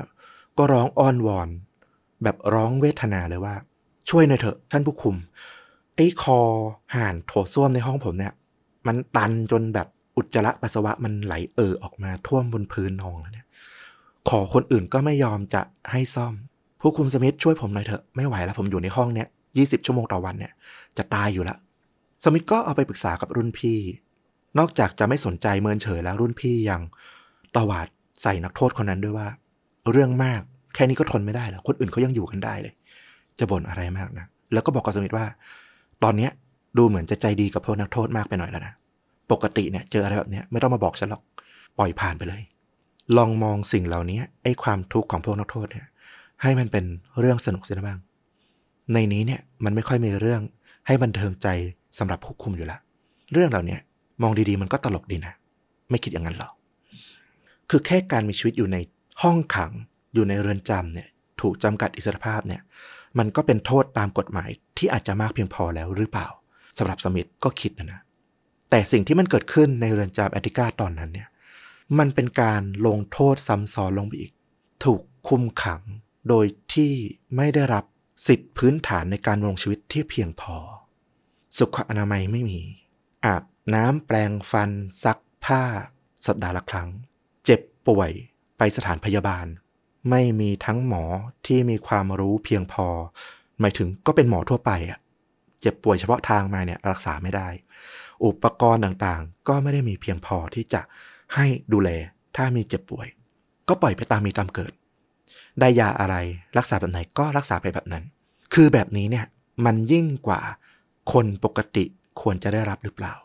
ก็ร้องอ้อนวอน แบบร้องเวทนาเลยว่า ช่วยหน่อยเถอะท่านผู้คุมไอ้คอห่านโถส้วมในห้องผมเนี่ย มันตันจนแบบอุจจาระปัสสาวะมันไหลเอ่อออกมาท่วมบนพื้นห้องแล้วเนี่ย ขอคนอื่นก็ไม่ยอมจะให้ซ่อม ผู้คุมสมิธช่วยผมหน่อยเถอะไม่ไหวแล้วผมอยู่ในห้องเนี้ยยี่สิบชั่วโมงต่อวันเนี่ย จะตายอยู่ละสมิธก็เอาไปปรึกษากับรุ่นพี่ นอกจากจะไม่สนใจเมินเฉยแล้วรุ่นพี่ยังตวาดใส่นักโทษคนนั้นด้วยว่า เรื่องมากแค่นี้ก็ทนไม่ได้แล้วคนอื่นเขายังอยู่กันได้เลย จะบ่นอะไรมากนะแล้วก็บอกกับสมิธว่า ตอนเนี้ยดูเหมือนจะใจดีกับพวกนักโทษมากไปหน่อยแล้วนะปกติเนี่ยเจออะไรแบบเนี้ยไม่ต้องมาบอกฉันหรอกปล่อยผ่านไปเลย ลองมองสิ่งเหล่านี้ไอ้ความทุกข์ของพวกนักโทษเนี่ย ให้มันเป็นเรื่องสนุกเสียบ้าง ในนี้เนี่ยมันไม่ค่อยมีเรื่องให้บันเทิงใจสำหรับผู้คุมอยู่ละ เรื่องเหล่านี้มองดีๆมันก็ตลกดีนะ ไม่คิดอย่างนั้นหรอก คือแค่การมีชีวิตอยู่ในห้องขัง อยู่ในเรือนจำเนี่ย ถูกจำกัดอิสรภาพเนี่ย มันก็เป็นโทษตามกฎหมายที่อาจจะมากเพียงพอแล้วหรือเปล่าสำหรับสมิธก็คิดนะนะ แต่สิ่งที่มันเกิดขึ้นในเรือนจำแอติกาตอนนั้นเนี่ย มันเป็นการลงโทษซ้ำซ้อนลงไปอีก ถูกคุมขังโดยที่ไม่ได้รับสิทธิพื้นฐานในการลงชีวิตที่เพียงพอ สุขอนามัยไม่มี อาบน้ำแปลงฟัน ซักผ้า สัปดาห์ละครั้ง เจ็บป่วยไปสถานพยาบาล ไม่มีทั้งหมอที่มีความรู้เพียงพอ หมายถึงก็เป็นหมอทั่วไปอะเจ็บป่วยเฉพาะทางมาเนี่ยรักษาไม่ได้ อุปกรณ์ต่างๆ ก็ไม่ได้มีเพียงพอที่จะ ให้ดูแล ถ้ามีเจ็บป่วย ก็ปล่อยไปตามมีตามเกิด ได้ยาอะไรรักษาแบบไหนก็รักษาไปแบบนั้น คือแบบนี้เนี่ยมันยิ่งกว่าคนปกติควรจะได้รับหรือเปล่า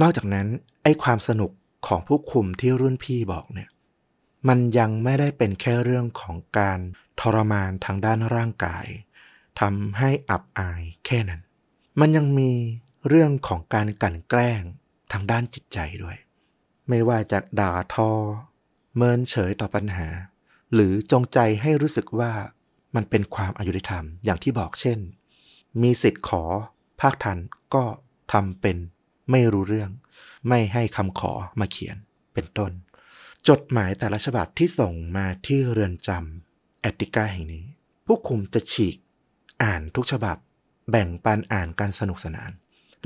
นอกจากนั้นไอ้ความสนุกของผู้คุมที่รุ่นพี่บอกเนี่ยมันยังไม่ได้เป็นแค่เรื่องของการทรมานทางด้านร่างกายทำให้อับอายแค่นั้น มันยังมีเรื่องของการกลั่นแกล้งทางด้านจิตใจด้วย ไม่ว่าจะด่าทอ เมินเฉยต่อปัญหา หรือจงใจให้รู้สึกว่ามันเป็นความอายุธรรมอย่างที่บอกเช่น มีสิทธิ์ขอ ภาคทันก็ทำเป็น ไม่รู้เรื่อง ไม่ให้คำขอมาเขียนเป็นต้น จดหมายแต่ละฉบับที่ส่งมาที่เรือนจำแอตติกาแห่งนี้ ผู้คุมจะฉีก อ่านทุกฉบับ แบ่งปันอ่านกันสนุกสนาน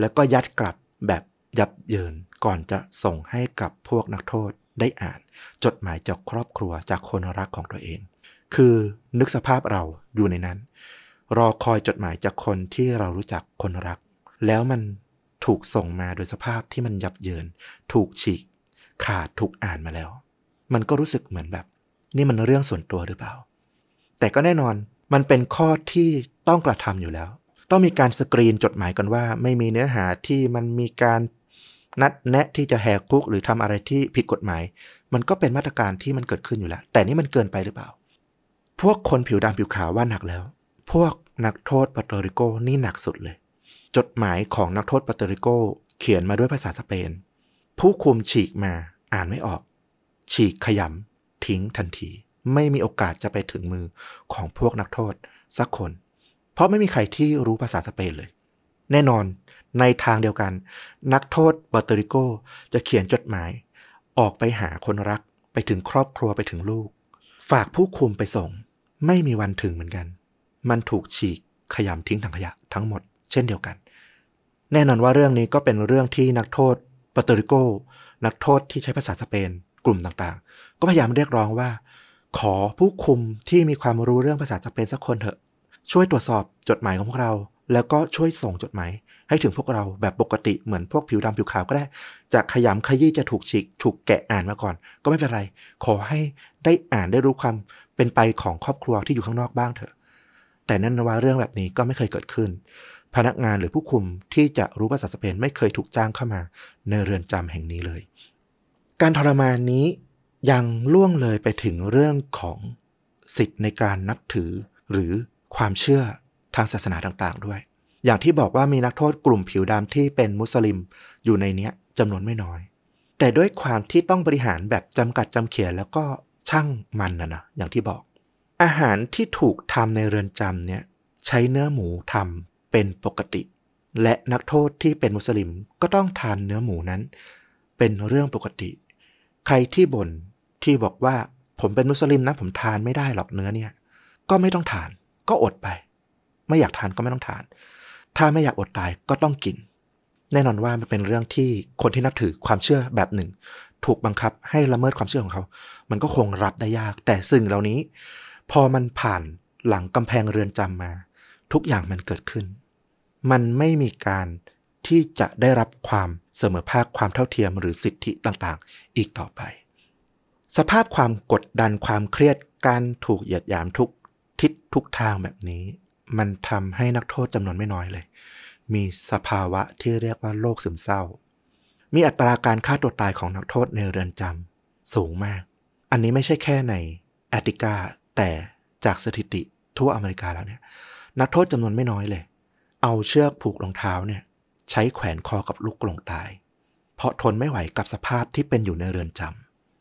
แล้วก็ยัดกลับแบบ ยับเยินก่อนจะส่งให้กับพวกนักโทษได้อ่าน จดหมายจากครอบครัวจากคนรักของตัวเอง คือนึกสภาพเราอยู่ในนั้น รอคอยจดหมายจากคนที่เรารู้จักคนรัก แล้วมันถูกส่งมาโดยสภาพที่มันยับเยิน ถูกฉีก ขาดถูกอ่านมาแล้ว มันก็รู้สึกเหมือนแบบ นี่มันเรื่องส่วนตัวหรือเปล่า แต่ก็แน่นอนมันเป็นข้อที่ต้องกระทำอยู่แล้ว ต้องมีการสกรีนจดหมายกันว่า ไม่มีเนื้อหาที่มันมีการ นัดแนะที่จะแหกคุกหรือทำอะไรที่ผิดกฎหมาย มันก็เป็นมาตรการที่มันเกิดขึ้นอยู่แล้ว แต่นี่มันเกินไปหรือเปล่า พวกคนผิวดำผิวขาวว่าหนักแล้ว พวกนักโทษปาโตริโกนี่หนักสุดเลย จดหมายของนักโทษปาโตริโกเขียนมาด้วยภาษาสเปน ผู้คุมฉีกมาอ่านไม่ออก ฉีกขยำทิ้งทันที ไม่มีโอกาสจะไปถึงมือของพวกนักโทษสักคน เพราะไม่มีใครที่รู้ภาษาสเปนเลย แน่นอน ในทางเดียวกัน นักโทษปาโตริโกจะเขียนจดหมาย ออกไปหาคนรักไปถึงครอบครัวไปถึงลูก ฝากผู้คุมไปส่ง ไม่มีวันถึงเหมือนกัน มันถูกฉีกขยำทิ้งถังขยะทั้งหมด เช่นเดียวกัน แน่นอนว่าเรื่องนี้ก็เป็นเรื่องที่นักโทษปาตริโก นักโทษที่ใช้ภาษาสเปน กลุ่มต่างๆ ก็พยายามเรียกร้องว่า ขอผู้คุมที่มีความรู้เรื่องภาษาสเปนสักคนเถอะ ช่วยตรวจสอบจดหมายของพวกเรา แล้วก็ช่วยส่งจดหมาย ให้ถึงพวกเราแบบปกติเหมือนพวกผิวดำผิวขาวก็ได้ จะขยำขยี้จะถูกฉีกถูกแกะอ่านมาก่อน ก็ไม่เป็นไร ขอให้ได้อ่านได้รู้ความเป็นไปของครอบครัวที่อยู่ข้างนอกบ้างเถอะ แต่นั่นว่าเรื่องแบบนี้ก็ไม่เคยเกิดขึ้น พนักงานหรือผู้คุมที่จะรู้ภาษาสเปนไม่เคยถูกจ้างเข้ามา ในเรือนจำแห่งนี้เลย การทรมานนี้ยังล่วงเลยไปถึงเรื่องของสิทธิ์ในการนับถือหรือความเชื่อทางศาสนาต่างๆด้วย อย่างที่บอกว่ามีนักโทษกลุ่มผิวดำที่เป็นมุสลิม อยู่ในเนี้ยจำนวนไม่น้อย แต่ด้วยความที่ต้องบริหารแบบจำกัดจำเขียนแล้วก็ช่างมันนะนะอย่างที่บอก อาหารที่ถูกทำในเรือนจำเนี่ยใช้เนื้อหมูทำเป็นปกติ และนักโทษที่เป็นมุสลิมก็ต้องทานเนื้อหมูนั้น เป็นเรื่องปกติ ใครที่บ่นที่บอกว่าผมเป็นมุสลิมนะผมทานไม่ได้หรอกเนื้อเนี่ย ก็ไม่ต้องทาน ก็อดไป ไม่อยากทานก็ไม่ต้องทาน ถ้าไม่อยากอดตายก็ต้องกิน แน่นอนว่ามันเป็นเรื่องที่คนที่นับถือความเชื่อแบบหนึ่ง ถูกบังคับให้ละเมิดความเชื่อของเขา มันก็คงรับได้ยาก แต่สิ่งเหล่านี้ พอมันผ่านหลังกำแพงเรือนจำมา ทุกอย่างมันเกิดขึ้น มันไม่มีการที่จะได้รับความเสมอภาคความเท่าเทียมหรือสิทธิต่างๆ อีกต่อไป สภาพความกดดันความเครียดการถูกเหยียดหยามทุกทิศทุกทางแบบนี้ มันทำให้นักโทษจำนวนไม่น้อยเลย มีสภาวะที่เรียกว่าโรคซึมเศร้า มีอัตราการฆ่าตัวตายของนักโทษในเรือนจำสูงมาก อันนี้ไม่ใช่แค่ในแอติกาแต่จากสถิติทั่วอเมริกาแล้วเนี่ย นักโทษจำนวนไม่น้อยเลย เอาเชือกผูกรองเท้าเนี่ย ใช้แขวนคอกับลูกกลงตาย เพราะทนไม่ไหวกับสภาพที่เป็นอยู่ในเรือนจ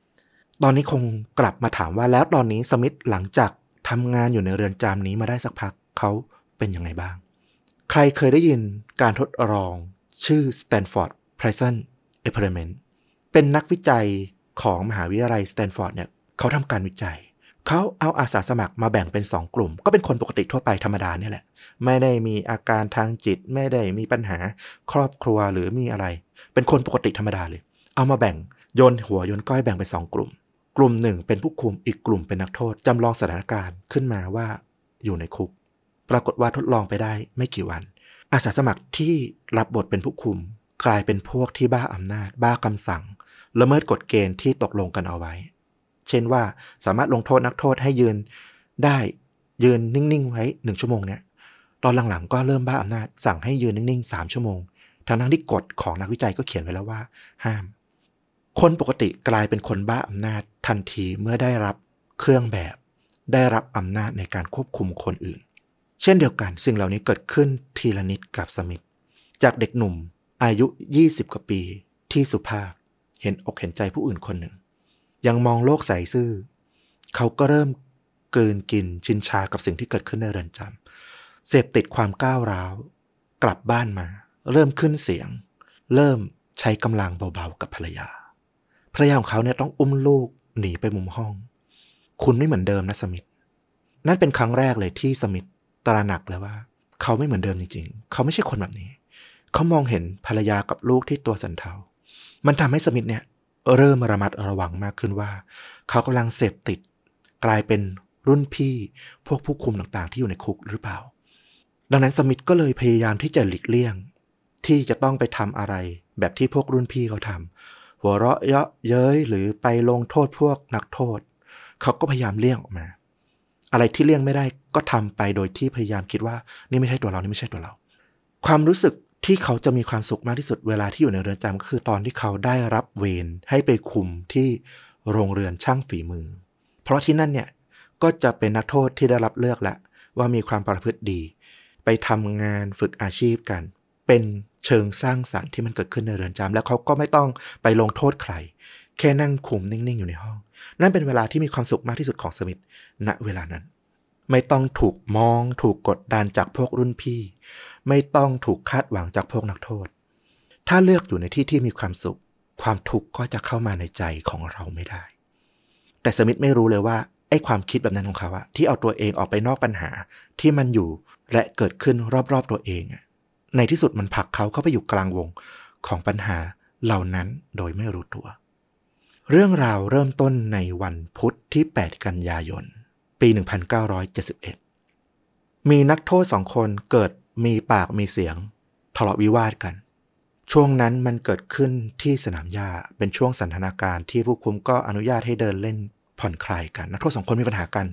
ำตอนนี้คงกลับมาถามว่าแล้วตอนนี้สมิธหลังจากทำงานอยู่ในเรือนจำนี้มาได้สักพัก เขาเป็นยังไงบ้าง ใครเคยได้ยินการทดลองชื่อ Stanford Prison Experiment เป็นนักวิจัยของมหาวิทยาลัยสแตนฟอร์ดเนี่ยเขาทำการวิจัย เขาเอาอาสาสมัครมาแบ่งเป็น 2 กลุ่ม ก็เป็นคนปกติทั่วไปธรรมดาเนี่ยแหละ ไม่ได้มีอาการทางจิต ไม่ได้มีปัญหาครอบครัวหรือมีอะไร เป็นคนปกติธรรมดาเลย เอามาแบ่งโยนหัวโยนก้อยแบ่งเป็น 2 กลุ่ม กลุ่มหนึ่งเป็นผู้คุมอีกกลุ่มเป็นนักโทษจำลองสถานการณ์ขึ้นมาว่าอยู่ในคุก ปรากฏว่าทดลองไปได้ไม่กี่วัน อาสาสมัครที่รับบทเป็นผู้คุม กลายเป็นพวกที่บ้าอำนาจ บ้าคำสั่ง ละเมิดกฎเกณฑ์ที่ตกลงกันเอาไว้ เช่นว่าสามารถลงโทษนักโทษให้ยืนได้ยืนนิ่งๆไว้หนึ่งชั่วโมงเนี่ยตอนหลังๆก็เริ่มบ้าอำนาจ สั่งให้ยืนนิ่งๆสามชั่วโมงทั้งนั้นที่กฎของนักวิจัยก็เขียนไว้แล้วว่า ห้าม คนปกติกลายเป็นคนบ้าอำนาจทันทีเมื่อได้รับเครื่องแบบ ได้รับอำนาจในการควบคุมคนอื่น เช่นเดียวกันสิ่งเหล่านี้เกิดขึ้นทีละนิดกับสมิธจากเด็กหนุ่มอายุ 20 กว่าปี ที่สุภาพ เห็นอกเห็นใจผู้อื่นคนหนึ่ง ยังมองโลกใสซื่อ เขาก็เริ่มกลืนกินชินชากับสิ่งที่เกิดขึ้นในเรือนจำเสพติดความก้าวร้าว กลับบ้านมา เริ่มขึ้นเสียง เริ่มใช้กำลังเบาๆกับภรรยาภรรยาของเขาเนี่ยต้องอุ้มลูกหนีไปมุมห้อง คุณไม่เหมือนเดิมนะสมิธนั่นเป็นครั้งแรกเลยที่สมิธ ตระหนักแล้วว่า เขาไม่เหมือนเดิมจริง ๆ เขาไม่ใช่คนแบบนี้ เขามองเห็นภรรยากับลูกที่ตัวสันเทา มันทำให้สมิธเนี่ยเริ่มระมัดระวังมากขึ้นว่า เขากำลังเสพติด กลายเป็นรุ่นพี่พวกผู้คุมต่างๆ ที่อยู่ในคุกหรือเปล่า ดังนั้นสมิธก็เลยพยายามที่จะหลีกเลี่ยง ที่จะต้องไปทำอะไร แบบที่พวกรุ่นพี่เขาทำหัวเราะเยาะเย้ยหรือไปลงโทษพวกนักโทษ เขาก็พยายามเลี่ยงออกมา อะไรที่เลี่ยงไม่ได้ก็ทำไปโดยที่พยายามคิดว่านี่ไม่ใช่ตัวเรานี่ไม่ใช่ตัวเรา ความรู้สึกที่เขาจะมีความสุขมากที่สุดเวลาที่อยู่ในเรือนจำก็คือตอนที่เขาได้รับเวรให้ไปคุมที่โรงเรือนช่างฝีมือ เพราะที่นั่นเนี่ยก็จะเป็นนักโทษที่ได้รับเลือกแล้วว่ามีความประพฤติดี ไปทำงานฝึกอาชีพกัน เป็นเชิงสร้างสารรค์ที่มันเกิดขึ้นในเรือนจำแล้วเขาก็ไม่ต้องไปลงโทษใคร แค่นั่งคุมนิ่ง ๆ อยู่ในห้อง นั่นเป็นเวลาที่มีความสุขมากที่สุดของสมิธณเวลานั้น ไม่ต้องถูกมอง ถูกกดดันจากพวกรุ่นพี่ ไม่ต้องถูกคาดหวังจากพวกนักโทษ ถ้าเลือกอยู่ในที่ที่มีความสุข ความทุกข์ก็จะเข้ามาในใจของเราไม่ได้ แต่สมิธไม่รู้เลยว่าไอ้ความคิดแบบนั้นของเขาอะที่เอาตัวเองออกไปนอกปัญหาที่มันอยู่และเกิดขึ้นรอบๆตัวเองอะในที่สุดมันผลักเขาเข้าไปอยู่กลางวงของปัญหาเหล่านั้นโดยไม่รู้ตัว เรื่องราวเริ่มต้นในวันพุธที่ 8 กันยายน ปี 1971 มีนักโทษสองคนเกิดมีปากมีเสียงทะเลาะวิวาทกัน ช่วงนั้นมันเกิดขึ้นที่สนามหญ้าเป็นช่วงสันทนาการที่ผู้คุมก็อนุญาตให้เดินเล่นผ่อนคลายกัน นักโทษสองคนมีปัญหากัน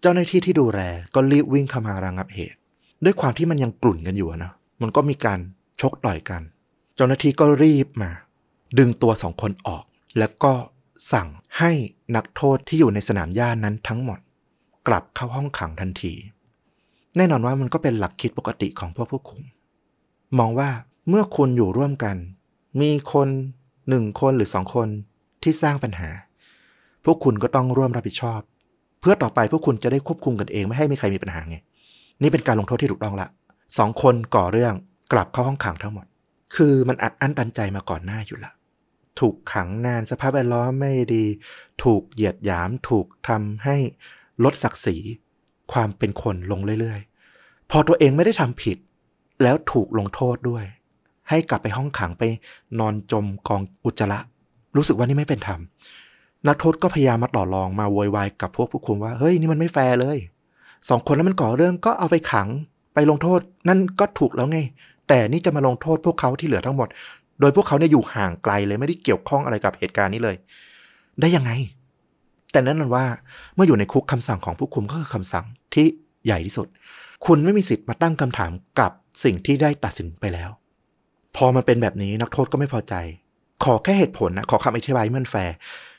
เจ้าหน้าที่ที่ดูแลก็รีบวิ่งเข้ามาระงับเหตุ ด้วยความที่มันยังกลุ่นกันอยู่นะมันก็มีการชกต่อยกัน เจ้าหน้าที่ก็รีบมา ดึงตัวสองคนออก แล้วก็สั่งให้นักโทษที่อยู่ในสนามหญ้านั้นทั้งหมด กลับเข้าห้องขังทันที แน่นอนว่ามันก็เป็นหลักคิดปกติของพวกผู้คุม มองว่าเมื่อคุณอยู่ร่วมกัน มีคนหนึ่งคนหรือสองคนที่สร้างปัญหา พวกคุณก็ต้องร่วมรับผิดชอบ เพื่อต่อไปพวกคุณจะได้ควบคุมกันเองไม่ให้มีใครมีปัญหาไง นี่เป็นการลงโทษที่ถูกต้องละสองคนก่อเรื่องกลับเข้าห้องขังทั้งหมด คือมันอัดอั้นตันใจมาก่อนหน้าอยู่ละ ถูกขังนานสภาพแวดล้อมไม่ดี ถูกเหยียดหยามถูกทำให้ลดศักดิ์ศรี ความเป็นคนลงเรื่อยๆ พอตัวเองไม่ได้ทำผิด แล้วถูกลงโทษด้วย ให้กลับไปห้องขังไปนอนจมกองอุจจาระรู้สึกว่านี่ไม่เป็นธรรมนักโทษก็พยายามมาต่อรองมาโวยวายกับพวกผู้คุมว่าเฮ้ยนี่มันไม่แฟร์เลยสองคนแล้วมันก่อเรื่องก็เอาไปขังไปลงโทษ นั่นก็ถูกแล้วไง แต่นี่จะมาลงโทษพวกเขาที่เหลือทั้งหมด โดยพวกเขาเนี่ยอยู่ห่างไกลเลยไม่ได้เกี่ยวข้องอะไรกับเหตุการณ์นี้เลย ได้ยังไง แต่นั่นมันว่าเมื่ออยู่ในคุกคำสั่งของผู้คุมก็คือคำสั่งที่ใหญ่ที่สุด คุณไม่มีสิทธิ์มาตั้งคำถามกับสิ่งที่ได้ตัดสินไปแล้ว พอมันเป็นแบบนี้นักโทษก็ไม่พอใจ ขอแค่เหตุผลนะขอคำอธิบายมันแฟร์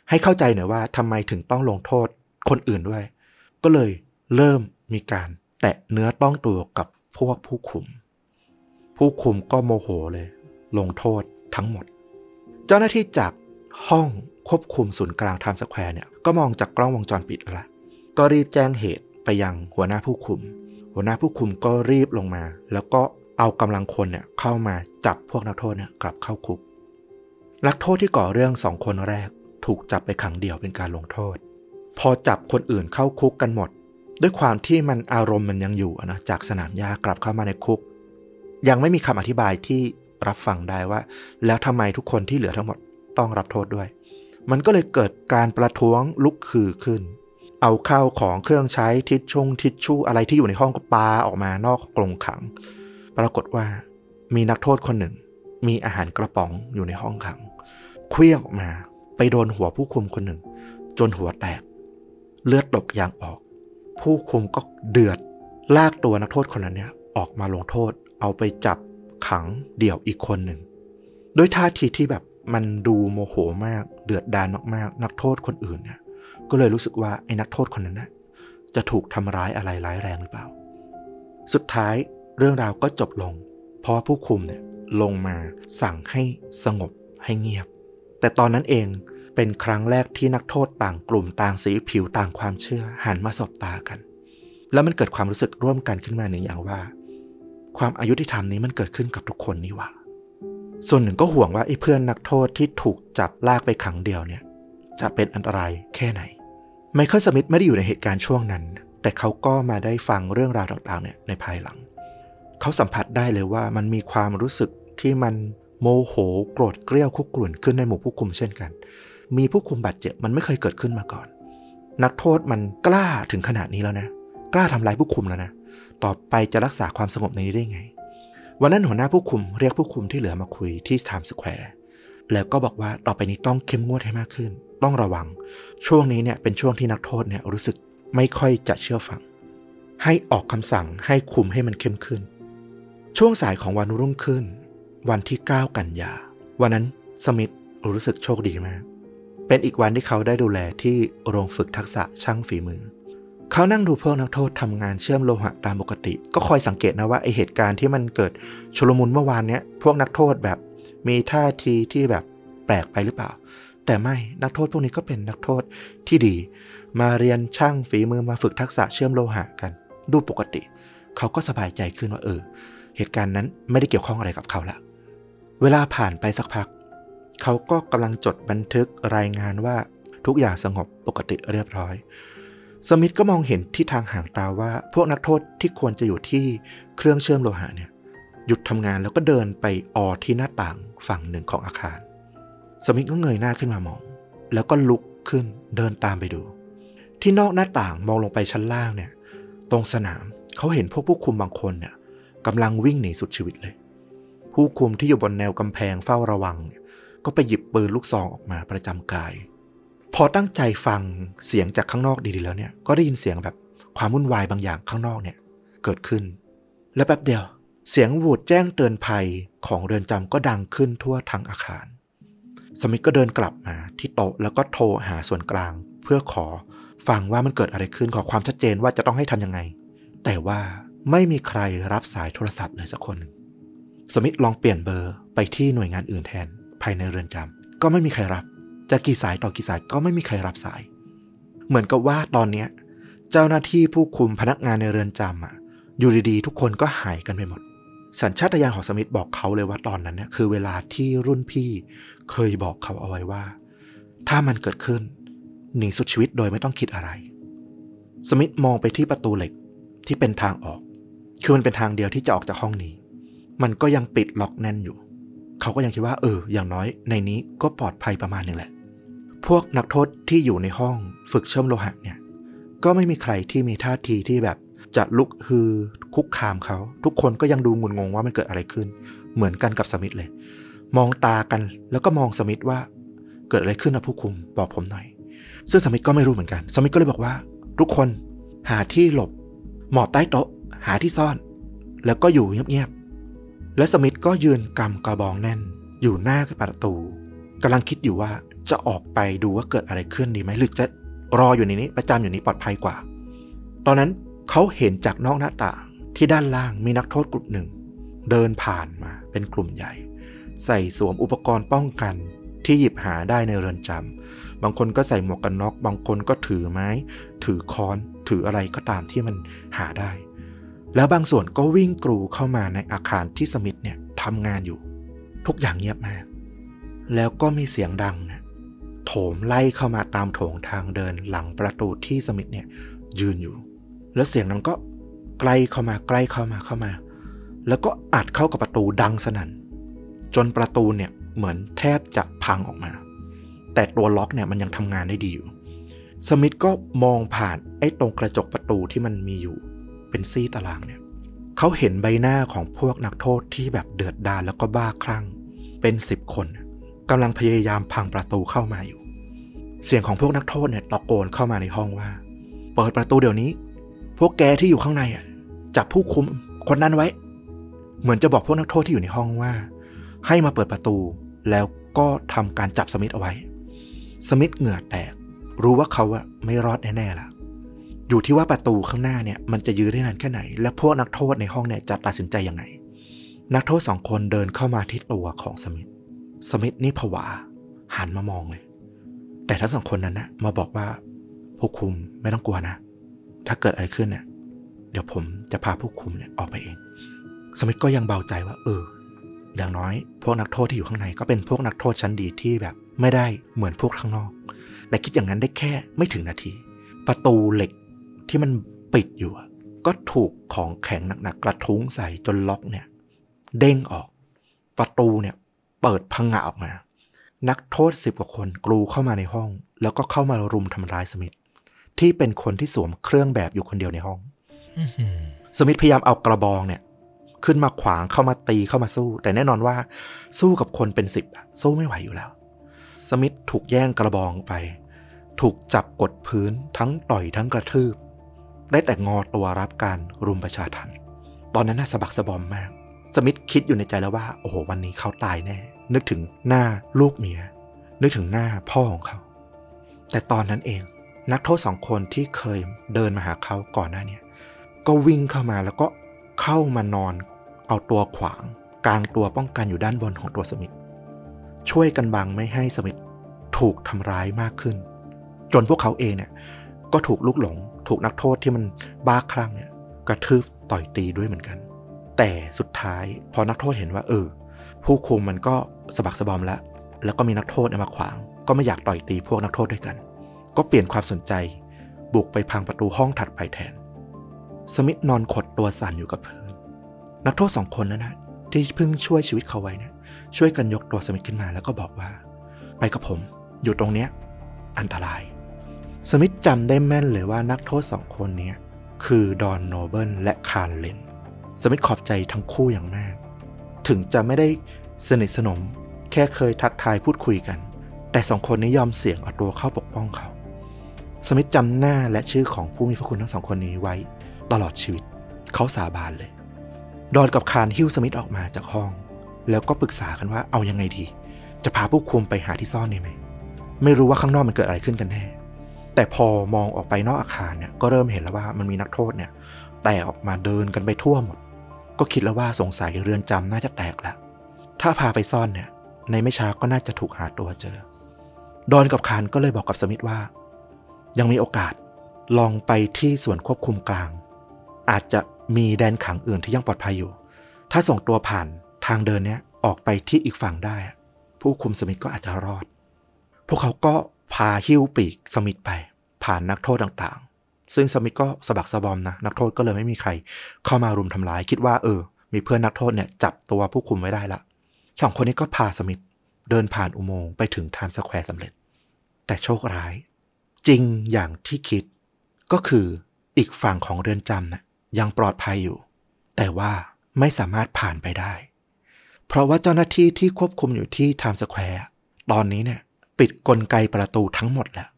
ให้เข้าใจหน่อยว่าทำไมถึงต้องลงโทษคนอื่นด้วย ก็เลยเริ่มมีการแตะเนื้อต้องตัวกับพวกผู้คุม ผู้คุมก็โมโหเลย ลงโทษ ทั้งหมด เจ้าหน้าที่จากห้องควบคุมศูนย์กลางไทม์สแควร์เนี่ยก็มองจากกล้องวงจรปิดแล้วละก็รีบแจ้งเหตุไปยังหัวหน้าผู้คุม หัวหน้าผู้คุมก็รีบลงมา แล้วก็เอากำลังคนเนี่ยเข้ามาจับพวกนักโทษเนี่ยกลับเข้าคุก นักโทษที่ก่อเรื่องสองคนแรก ถูกจับไปขังเดี่ยวเป็นการลงโทษ พอจับคนอื่นเข้าคุกกันหมด ด้วยความที่มันอารมณ์มันยังอยู่นะจากสนามหญ้ากลับเข้ามาในคุก ยังไม่มีคำอธิบายที่ รับฟังได้ว่า แล้วทำไมทุกคนที่เหลือทั้งหมดต้องรับโทษด้วย มันก็เลยเกิดการประท้วงลุกคือขึ้น เอาข้าวของเครื่องใช้ทิชชงทิชชู่อะไรที่อยู่ในห้องก็ปาออกมานอกกรงขัง ปรากฏว่ามีนักโทษคนหนึ่ง มีอาหารกระป๋องอยู่ในห้องขังเคลี้ยงออกมา ไปโดนหัวผู้คุมคนหนึ่ง จนหัวแตก เลือดตกยางออก ผู้คุมก็เดือดลากตัวนักโทษคนนั้นเนี่ยออกมาลงโทษ เอาไปจับ ขังเดี่ยวอีกคนหนึ่ง โดยท่าทีที่แบบมันดูโมโหมาก เดือดดานมากๆ นักโทษคนอื่นเนี่ย ก็เลยรู้สึกว่าไอ้นักโทษคนนั้นนะจะถูกทำร้ายอะไรร้ายแรงหรือเปล่า สุดท้ายเรื่องราวก็จบลง เพราะว่าผู้คุมเนี่ยลงมาสั่งให้สงบให้เงียบ แต่ตอนนั้นเองเป็นครั้งแรกที่นักโทษต่างกลุ่มต่างสีผิวต่างความเชื่อหันมาสบตากัน แล้วมันเกิดความรู้สึกร่วมกันขึ้นมาหนึ่งอย่างว่า ความอายุที่ทำนี้มันเกิดขึ้นกับทุกคนนี่หว่า ส่วนหนึ่งก็ห่วงว่าไอ้เพื่อนนักโทษที่ถูกจับลากไปขังเดียวเนี่ย จะเป็นอันตรายแค่ไหน ไมเคิลสมิธไม่ได้อยู่ในเหตุการณ์ช่วงนั้น แต่เขาก็มาได้ฟังเรื่องราวต่างๆเนี่ยในภายหลัง เขาสัมผัสได้เลยว่ามันมีความรู้สึกที่มันโมโหโกรธเกรี้ยวคุกรุ่นขึ้นในหมู่ผู้คุมเช่นกัน มีผู้คุมบาดเจ็บมันไม่เคยเกิดขึ้นมาก่อน นักโทษมันกล้าถึงขนาดนี้แล้วนะ กล้าทำร้ายผู้คุมแล้วนะ ต่อไปจะรักษาความสงบในนี้ได้ไง วันนั้นหัวหน้าผู้คุมเรียกผู้คุมที่เหลือมาคุยที่ไทม์สแควร์แล้วก็บอกว่าต่อไปนี้ต้องเข้มงวดให้มากขึ้น ต้องระวัง ช่วงนี้เนี่ยเป็นช่วงที่นักโทษเนี่ยรู้สึกไม่ค่อยจะเชื่อฟัง ให้ออกคำสั่งให้คุมให้มันเข้มขึ้น ช่วงสายของวันรุ่งขึ้น วันที่ 9 กันยา วันนั้นสมิธรู้สึกโชคดีมาก เป็นอีกวันที่เขาได้ดูแลที่โรงฝึกทักษะช่างฝีมือ เขานั่งดูพวกนักโทษทำงานเชื่อมโลหะตามปกติ ก็คอยสังเกตนะว่าไอเหตุการณ์ที่มันเกิดชุลมุนเมื่อวานเนี้ยพวกนักโทษแบบมีท่าทีที่แบบแปลกไปหรือเปล่า แต่ไม่นักโทษพวกนี้ก็เป็นนักโทษที่ดี มาเรียนช่างฝีมือมาฝึกทักษะเชื่อมโลหะกัน ดูปกติ เขาก็สบายใจขึ้นว่าเออ เหตุการณ์นั้นไม่ได้เกี่ยวข้องอะไรกับเขาละเวลาผ่านไปสักพัก เขาก็กำลังจดบันทึกรายงานว่าทุกอย่างสงบปกติเรียบร้อย สมิธก็มองเห็นที่ทางห่างตาว่าพวกนักโทษที่ควรจะอยู่ที่เครื่องเชื่อมโลหะเนี่ยหยุดทำงานแล้วก็เดินไปออที่หน้าต่างฝั่งหนึ่งของอาคาร สมิธก็เงยหน้าขึ้นมามอง แล้วก็ลุกขึ้นเดินตามไปดู ที่นอกหน้าต่างมองลงไปชั้นล่างเนี่ย ตรงสนามเขาเห็นพวกผู้คุมบางคนเนี่ยกำลังวิ่งหนีสุดชีวิตเลย ผู้คุมที่อยู่บนแนวกำแพงเฝ้าระวังเนี่ยก็ไปหยิบปืนลูกซองออกมาประจำกาย พอตั้งใจฟังเสียงจากข้างนอกดีๆแล้วเนี่ย ก็ได้ยินเสียงแบบความวุ่นวายบางอย่างข้างนอกเนี่ย เกิดขึ้น และแป๊บเดียว เสียงวูดแจ้งเตือนภัยของเรือนจำก็ดังขึ้นทั่วทั้งอาคาร สมิธก็เดินกลับมาที่โต๊ะแล้วก็โทรหาส่วนกลาง เพื่อขอฟังว่ามันเกิดอะไรขึ้นขอความชัดเจนว่าจะต้องให้ทำยังไง แต่ว่าไม่มีใครรับสายโทรศัพท์เลยสักคนหนึ่งสมิธลองเปลี่ยนเบอร์ไปที่หน่วยงานอื่นแทน ภายในเรือนจำก็ไม่มีใครรับ จะกี่สายต่อกี่สายก็ไม่มีใครรับสาย เหมือนกับว่าตอนเนี้ย เจ้าหน้าที่ผู้คุมพนักงานในเรือนจำอะ อยู่ดีๆ ทุกคนก็หายกันไปหมด สัญชาตญาณของสมิธบอกเขาเลยว่าตอนนั้นเนี่ยคือเวลาที่รุ่นพี่เคยบอกเขาเอาไว้ว่า ถ้ามันเกิดขึ้นหนีสุดชีวิตโดยไม่ต้องคิดอะไร สมิธมองไปที่ประตูเหล็กที่เป็นทางออก คือมันเป็นทางเดียวที่จะออกจากห้องนี้ มันก็ยังปิดล็อกแน่นอยู่ เขาก็ยังคิดว่า เออ อย่างน้อยในนี้ก็ปลอดภัยประมาณหนึ่งแหละ พวกนักโทษที่อยู่ในห้องฝึกเชื่อมโลหะเนี่ย ก็ไม่มีใครที่มีท่าทีที่แบบจะลุกฮือคุกคามเขา ทุกคนก็ยังดูงุนงงว่ามันเกิดอะไรขึ้น เหมือนกันกับสมิธเลย มองตากันแล้วก็มองสมิธว่าเกิดอะไรขึ้นนะผู้คุมบอกผมหน่อย ซึ่งสมิธก็ไม่รู้เหมือนกัน สมิธก็เลยบอกว่า ทุกคนหาที่หลบ หมอบใต้โต๊ะ หาที่ซ่อน แล้วก็อยู่เงียบๆและสมิธก็ยืนกำกระบองแน่น อยู่หน้าประตูกำลังคิดอยู่ว่า จะออกไปดูว่าเกิดอะไรขึ้นดีไหมหรือจะรออยู่ในนี้ประจำอยู่นี้ปลอดภัยกว่า ตอนนั้นเขาเห็นจากนอกหน้าต่างที่ด้านล่างมีนักโทษกลุ่มหนึ่ง เดินผ่านมาเป็นกลุ่มใหญ่ ใส่สวมอุปกรณ์ป้องกันที่หยิบหาได้ในเรือนจำบางคนก็ใส่หมวกกันน็อก บางคนก็ถือไม้ ถือค้อน ถืออะไรก็ตามที่มันหาได้ แล้วบางส่วนก็วิ่งกรูเข้ามาในอาคารที่สมิธเนี่ยทำงานอยู่ ทุกอย่างเงียบมาก แล้วก็มีเสียงดังนะ โถมไล่เข้ามาตามโถงทางเดินหลังประตูที่สมิธเนี่ย ยืนอยู่ แล้วเสียงนั้นก็ใกล้เข้ามาใกล้เข้ามาเข้ามา แล้วก็อัดเข้ากับประตูดังสนั่น จนประตูเนี่ยเหมือนแทบจะพังออกมา แต่ตัวล็อกเนี่ยมันยังทำงานได้ดีอยู่ สมิธก็มองผ่านไอ้ตรงกระจกประตูที่มันมีอยู่ เป็นซี่ตารางเนี่ยเขาเห็นใบหน้าของพวกนักโทษที่แบบเดือดดาลแล้วก็บ้าคลั่ง เป็นสิบคน กำลังพยายามพังประตูเข้ามาอยู่ เสียงของพวกนักโทษเนี่ยตะโกนเข้ามาในห้องว่า เปิดประตูเดี๋ยวนี้ พวกแกที่อยู่ข้างในอะจับผู้คุมคนนั้นไว้ เหมือนจะบอกพวกนักโทษที่อยู่ในห้องว่า ให้มาเปิดประตูแล้วก็ทำการจับสมิธเอาไว้ สมิธเหงื่อแตก รู้ว่าเขาอะไม่รอดแน่ๆละอยู่ที่ว่าประตูข้างหน้าเนี่ย มันจะยื้อได้นานแค่ไหน และพวกนักโทษในห้องเนี่ยจะตัดสินใจยังไง นักโทษสองคนเดินเข้ามาที่ตัวของสมิธ สมิธนี่ผวา หันมามองเลย แต่ทั้งสองคนนั้นนะมาบอกว่าผู้คุมไม่ต้องกลัวนะ ถ้าเกิดอะไรขึ้นเนี่ยเดี๋ยวผมจะพาผู้คุมเนี่ยออกไปเอง สมิธก็ยังเบาใจว่า เออ อย่างน้อย พวกนักโทษที่อยู่ข้างในก็เป็นพวกนักโทษชั้นดีที่แบบ ไม่ได้เหมือนพวกข้างนอก แต่คิดอย่างนั้นได้แค่ไม่ถึงนาที ประตูเหล็กที่มันปิดอยู่ก็ถูกของแข็งหนักๆกระทุ้งใส่จนล็อกเนี่ย เด้งออก ประตูเนี่ย เปิดพังงะออกมา นักโทษสิบกว่าคนกลูเข้ามาในห้อง แล้วก็เข้ามารุมทำร้ายสมิธที่เป็นคนที่สวมเครื่องแบบอยู่คนเดียวในห้องสมิธพยายามเอากระบองเนี่ย ขึ้นมาขวางเข้ามาตีเข้ามาสู้ แต่แน่นอนว่า สู้กับคนเป็นสิบสู้ไม่ไหวอยู่แล้ว สมิธถูกแย่งกระบองไป ถูกจับกดพื้นทั้งต่อยทั้งกระทืบ ได้แต่งอตัวรับการรุมประชาทันตอนนั้นน่าสะบักสะบอมมาก สมิธคิดอยู่ในใจแล้วว่า โอ้โหวันนี้เขาตายแน่ นึกถึงหน้าลูกเมีย นึกถึงหน้าพ่อของเขา แต่ตอนนั้นเอง นักโทษสองคนที่เคยเดินมาหาเขาก่อนหน้าเนี้ก็วิ่งเข้ามาแล้วก็เข้ามานอน เอาตัวขวาง กลางตัวป้องกันอยู่ด้านบนของตัวสมิธช่วยกันบังไม่ให้สมิธถูกทำร้ายมากขึ้น จนพวกเขาเองเนี่ย ก็ถูกลุกหลง ถูกนักโทษที่มันบ้าคลั่งเนี่ย กระทืบต่อยตีด้วยเหมือนกัน แต่สุดท้ายพอนักโทษเห็นว่า เออ ผู้คุมมันก็ สะบักสะบอมแล้วแล้วก็มีนักโทษมาขวาง ก็ไม่อยากต่อยตีพวกนักโทษด้วยกัน ก็เปลี่ยนความสนใจ บุกไปพังประตูห้องถัดไปแทน สมิธนอนขดตัวสั่นอยู่กับพื้น นักโทษสองคนนั้นนะที่เพิ่งช่วยชีวิตเขาไว้เนี่ยช่วยกันยกตัวสมิธขึ้นมาแล้วก็บอกว่า ไปกับผม อยู่ตรงเนี้ย อันตราย สมิธจำได้แม่นเลยว่านักโทษสองคนนี้คือดอนโนเบิลและคาร์เลนสมิธขอบใจทั้งคู่อย่างมาก ถึงจะไม่ได้สนิทสนม แค่เคยทักทายพูดคุยกัน แต่สองคนนี้ยอมเสี่ยงเอาตัวเข้าปกป้องเขา สมิธจำหน้าและชื่อของผู้มีพระคุณทั้งสองคนนี้ไว้ ตลอดชีวิต เขาสาบานเลย ดอนกับคารหิ้วสมิธออกมาจากห้อง แล้วก็ปรึกษากันว่าเอายังไงดี จะพาผู้คุมไปหาที่ซ่อนได้ไหม ไม่รู้ว่าข้างนอกมันเกิดอะไรขึ้นกันแน่ แต่พอมองออกไปนอกอาคารเนี่ยก็เริ่มเห็นแล้วว่ามันมีนักโทษเนี่ยแตกออกมาเดินกันไปทั่วหมด ก็คิดแล้วว่าสงสัยเรือนจำน่าจะแตกแล้วถ้าพาไปซ่อนเนี่ย ในไม่ช้าก็น่าจะถูกหาตัวเจอ ดอนกับคารก็เลยบอกกับสมิธว่า ยังมีโอกาสลองไปที่ส่วนควบคุมกลาง อาจจะมีแดนขังอื่นที่ยังปลอดภัยอยู่ ถ้าส่งตัวผ่านทางเดินเนี้ยออกไปที่อีกฝั่งได้ ผู้คุมสมิธก็อาจจะรอด พวกเขาก็พาหิ้วปีกสมิธไป ผ่านนักโทษต่างๆ ซึ่งสมิธก็สะบักสะบอมนะ นักโทษก็เลยไม่มีใคร เข้ามารุมทำร้าย คิดว่าเออ มีเพื่อนนักโทษเนี่ยจับตัวผู้คุมไว้ได้ละ สองคนนี้ก็พาสมิธเดินผ่านอุโมงค์ไปถึงไทม์สแควร์สำเร็จ แต่โชคร้าย จริงอย่างที่คิด ก็คืออีกฝั่งของเรือนจำน่ะยังปลอดภัยอยู่ แต่ว่าไม่สามารถผ่านไปได้ เพราะว่าเจ้าหน้าที่ที่ควบคุมอยู่ที่ไทม์สแควร์ตอนนี้เนี่ยปิดกลไกประตูทั้งหมดแล้ว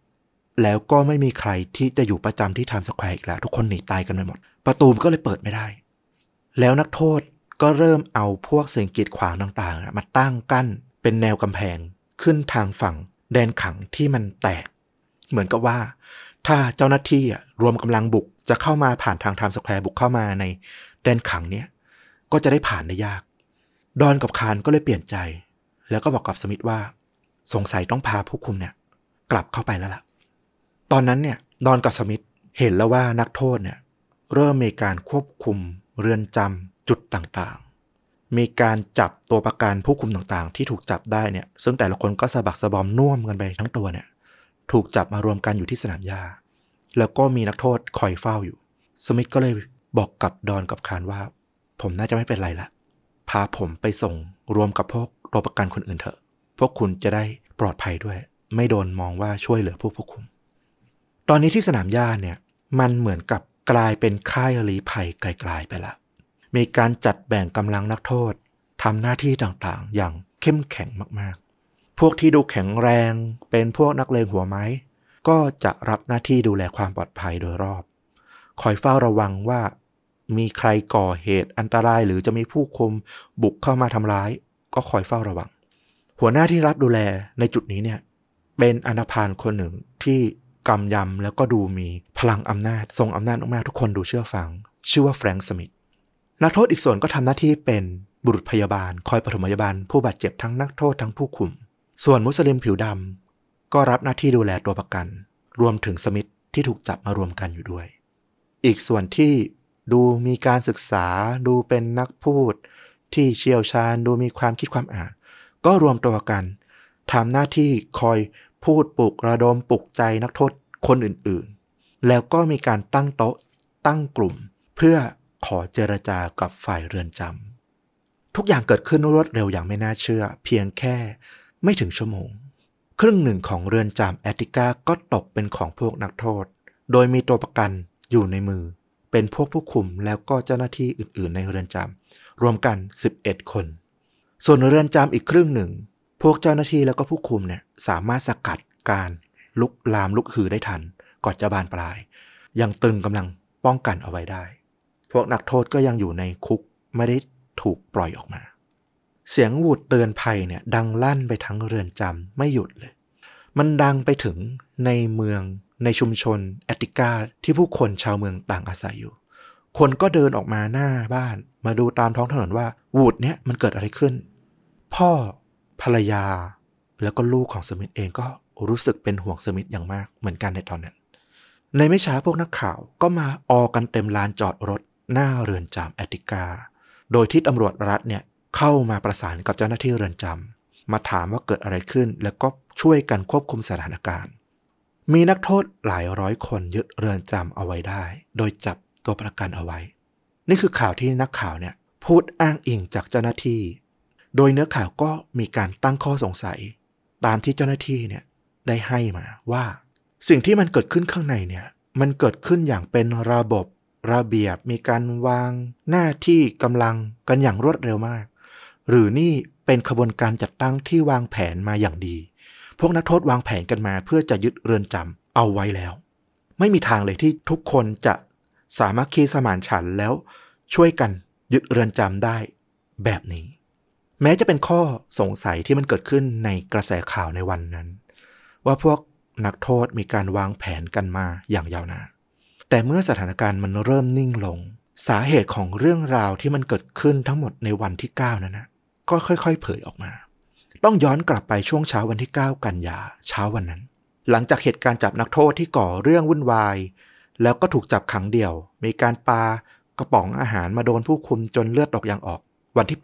แล้วก็ไม่มีใครที่จะอยู่ประจำที่ไทม์สแควร์อีกแล้ว ทุกคนหนีตายกันไปหมด ประตูก็เลยเปิดไม่ได้ แล้วนักโทษ ก็เริ่มเอาพวกสิ่งกีดขวางต่างๆ มาตั้งกั้นเป็นแนวกำแพงขึ้นทางฝั่งแดนขังที่มันแตก เหมือนกับว่า ถ้าเจ้าหน้าที่รวมกำลังบุกจะเข้ามาผ่านทางไทม์สแควร์บุกเข้ามาในแดนขังเนี้ยก็จะได้ผ่านได้ยาก ดอนกับคาร์ลก็เลยเปลี่ยนใจ แล้วก็บอกกับสมิธว่า สงสัยต้องพาผู้คุมเนี่ย กลับเข้าไปแล้วล่ะ ตอนนั้นเนี่ย ดอนกับสมิธเห็นแล้วว่านักโทษเนี่ย เริ่มมีการควบคุมเรือนจำ จุดต่างๆ มีการจับตัวประกันผู้คุมต่างๆ ที่ถูกจับได้เนี่ย ซึ่งแต่ละคนก็สะบักสะบอมน่วมกันไปทั้งตัวเนี่ย ถูกจับมารวมกันอยู่ที่สนามหญ้า แล้วก็มีนักโทษคอยเฝ้าอยู่ สมิธก็เลยบอกกับดอนกับคารว่า ผมน่าจะไม่เป็นไรละ พาผมไปส่งรวมกับพวกตัวประกันคนอื่นเถอะ พวกคุณจะได้ปลอดภัยด้วย ไม่โดนมองว่าช่วยเหลือผู้ผู้คุม ตอนนี้ที่สนามหญ้าเนี่ย มันเหมือนกับกลายเป็นค่ายรีภัยไกลๆไปละ มีการจัดแบ่งกำลังนักโทษทำหน้าที่ต่างๆ อย่างเข้มแข็งมากๆ พวกที่ดูแข็งแรงเป็นพวกนักเลงหัวไม้ ก็จะรับหน้าที่ดูแลความปลอดภัยโดยรอบ คอยเฝ้าระวังว่า มีใครก่อเหตุอันตรายหรือจะมีผู้คุมบุกเข้ามาทำร้าย ก็คอยเฝ้าระวัง หัวหน้าที่รับดูแลในจุดนี้เนี่ยเป็นอนาพานคนหนึ่งที่กำยำแล้วก็ดูมีพลังอำนาจ ทรงอำนาจมากๆทุกคนดูเชื่อฟัง ชื่อว่าแฟรงค์สมิธ นักโทษอีกส่วนก็ทำหน้าที่เป็นบุรุษพยาบาล คอยปฐมพยาบาล ผู้บาดเจ็บทั้งนักโทษทั้งผู้คุม ส่วนมุสลิมผิวดำก็รับหน้าที่ดูแลตัวประกัน รวมถึงสมิธที่ถูกจับมารวมกันอยู่ด้วย อีกส่วนที่ดูมีการศึกษา ดูเป็นนักพูด ที่เชี่ยวชาญดูมีความคิดความอ่าน ก็รวมตัวกันทำหน้าที่คอยพูดปลุกระดมปลุกใจนักโทษคนอื่นๆ แล้วก็มีการตั้งโต๊ะตั้งกลุ่ม เพื่อ ขอเจรจากับฝ่ายเรือนจำทุกอย่างเกิดขึ้นรวดเร็วอย่างไม่น่าเชื่อ เพียงแค่ไม่ถึงชั่วโมง ครึ่งหนึ่งของเรือนจำแอติกาก็ตกเป็นของพวกนักโทษ โดยมีตัวประกันอยู่ในมือ เป็นพวกผู้คุมแล้วก็เจ้าหน้าที่อื่น ๆ ในเรือนจำรวมกัน 11 คน ส่วนเรือนจำอีกครึ่งหนึ่ง พวกเจ้าหน้าที่แล้วก็ผู้คุมเนี่ยสามารถสกัดการลุกลามลุกหือได้ทันก่อนจะบานปลาย ยังตึงกำลังป้องกันเอาไว้ได้ พวกนักโทษก็ยังอยู่ในคุกไม่ได้ถูกปล่อยออกมา เสียงหวูดเตือนภัยเนี่ย ดังลั่นไปทั้งเรือนจำไม่หยุดเลย มันดังไปถึงในเมืองในชุมชนแอติกาที่ผู้คนชาวเมืองต่างอาศัยอยู่ คนก็เดินออกมาหน้าบ้าน มาดูตามท้องถนนว่าวูดเนี้ยมันเกิดอะไรขึ้น พ่อภรรยา แล้วก็ลูกของสมิธเองก็รู้สึกเป็นห่วงสมิธอย่างมากเหมือนกันในตอนนั้น ในไม่ช้าพวกนักข่าวก็มาออกันเต็มลานจอดรถ หน้าเรือนจำแอตติกา โดยที่ตำรวจรัฐเนี่ยเข้ามาประสานกับเจ้าหน้าที่เรือนจำมาถามว่าเกิดอะไรขึ้น แล้วก็ช่วยกันควบคุมสถานการณ์ มีนักโทษหลายร้อยคนยึดเรือนจำเอาไว้ได้ โดยจับตัวประกันเอาไว้ นี่คือข่าวที่นักข่าวเนี่ยพูดอ้างอิงจากเจ้าหน้าที่ โดยเนื้อข่าวก็มีการตั้งข้อสงสัย ตามที่เจ้าหน้าที่เนี่ยได้ให้มาว่า สิ่งที่มันเกิดขึ้นข้างในเนี่ยมันเกิดขึ้นอย่างเป็นระบบ ระเบียบมีการวางหน้าที่กำลังกันอย่างรวดเร็วมาก หรือนี่เป็นขบวนการจัดตั้งที่วางแผนมาอย่างดี พวกนักโทษวางแผนกันมา เพื่อจะยึดเรือนจำเอาไว้แล้ว ไม่มีทางเลยที่ทุกคนจะสามารถคีสมานฉันแล้วช่วยกันยึดเรือนจำได้แบบนี้ แม้จะเป็นข้อสงสัยที่มันเกิดขึ้นในกระแสข่าวในวันนั้น ว่าพวกนักโทษมีการวางแผนกันมาอย่างยาวนาน แต่เมื่อสถานการณ์มันเริ่มนิ่งลง สาเหตุของเรื่องราวที่มันเกิดขึ้นทั้งหมดในวันที่ 9 นั้นนะก็ค่อย ๆ เผยออกมา ต้องย้อนกลับไปช่วงเช้าวันที่ 9 กันยาเช้าวันนั้น หลังจากเหตุการณ์จับนักโทษที่ก่อเรื่องวุ่นวาย แล้วก็ถูกจับขังเดี่ยว มีการปากระป๋องอาหารมาโดนผู้คุมจนเลือดออกยางออก วันที่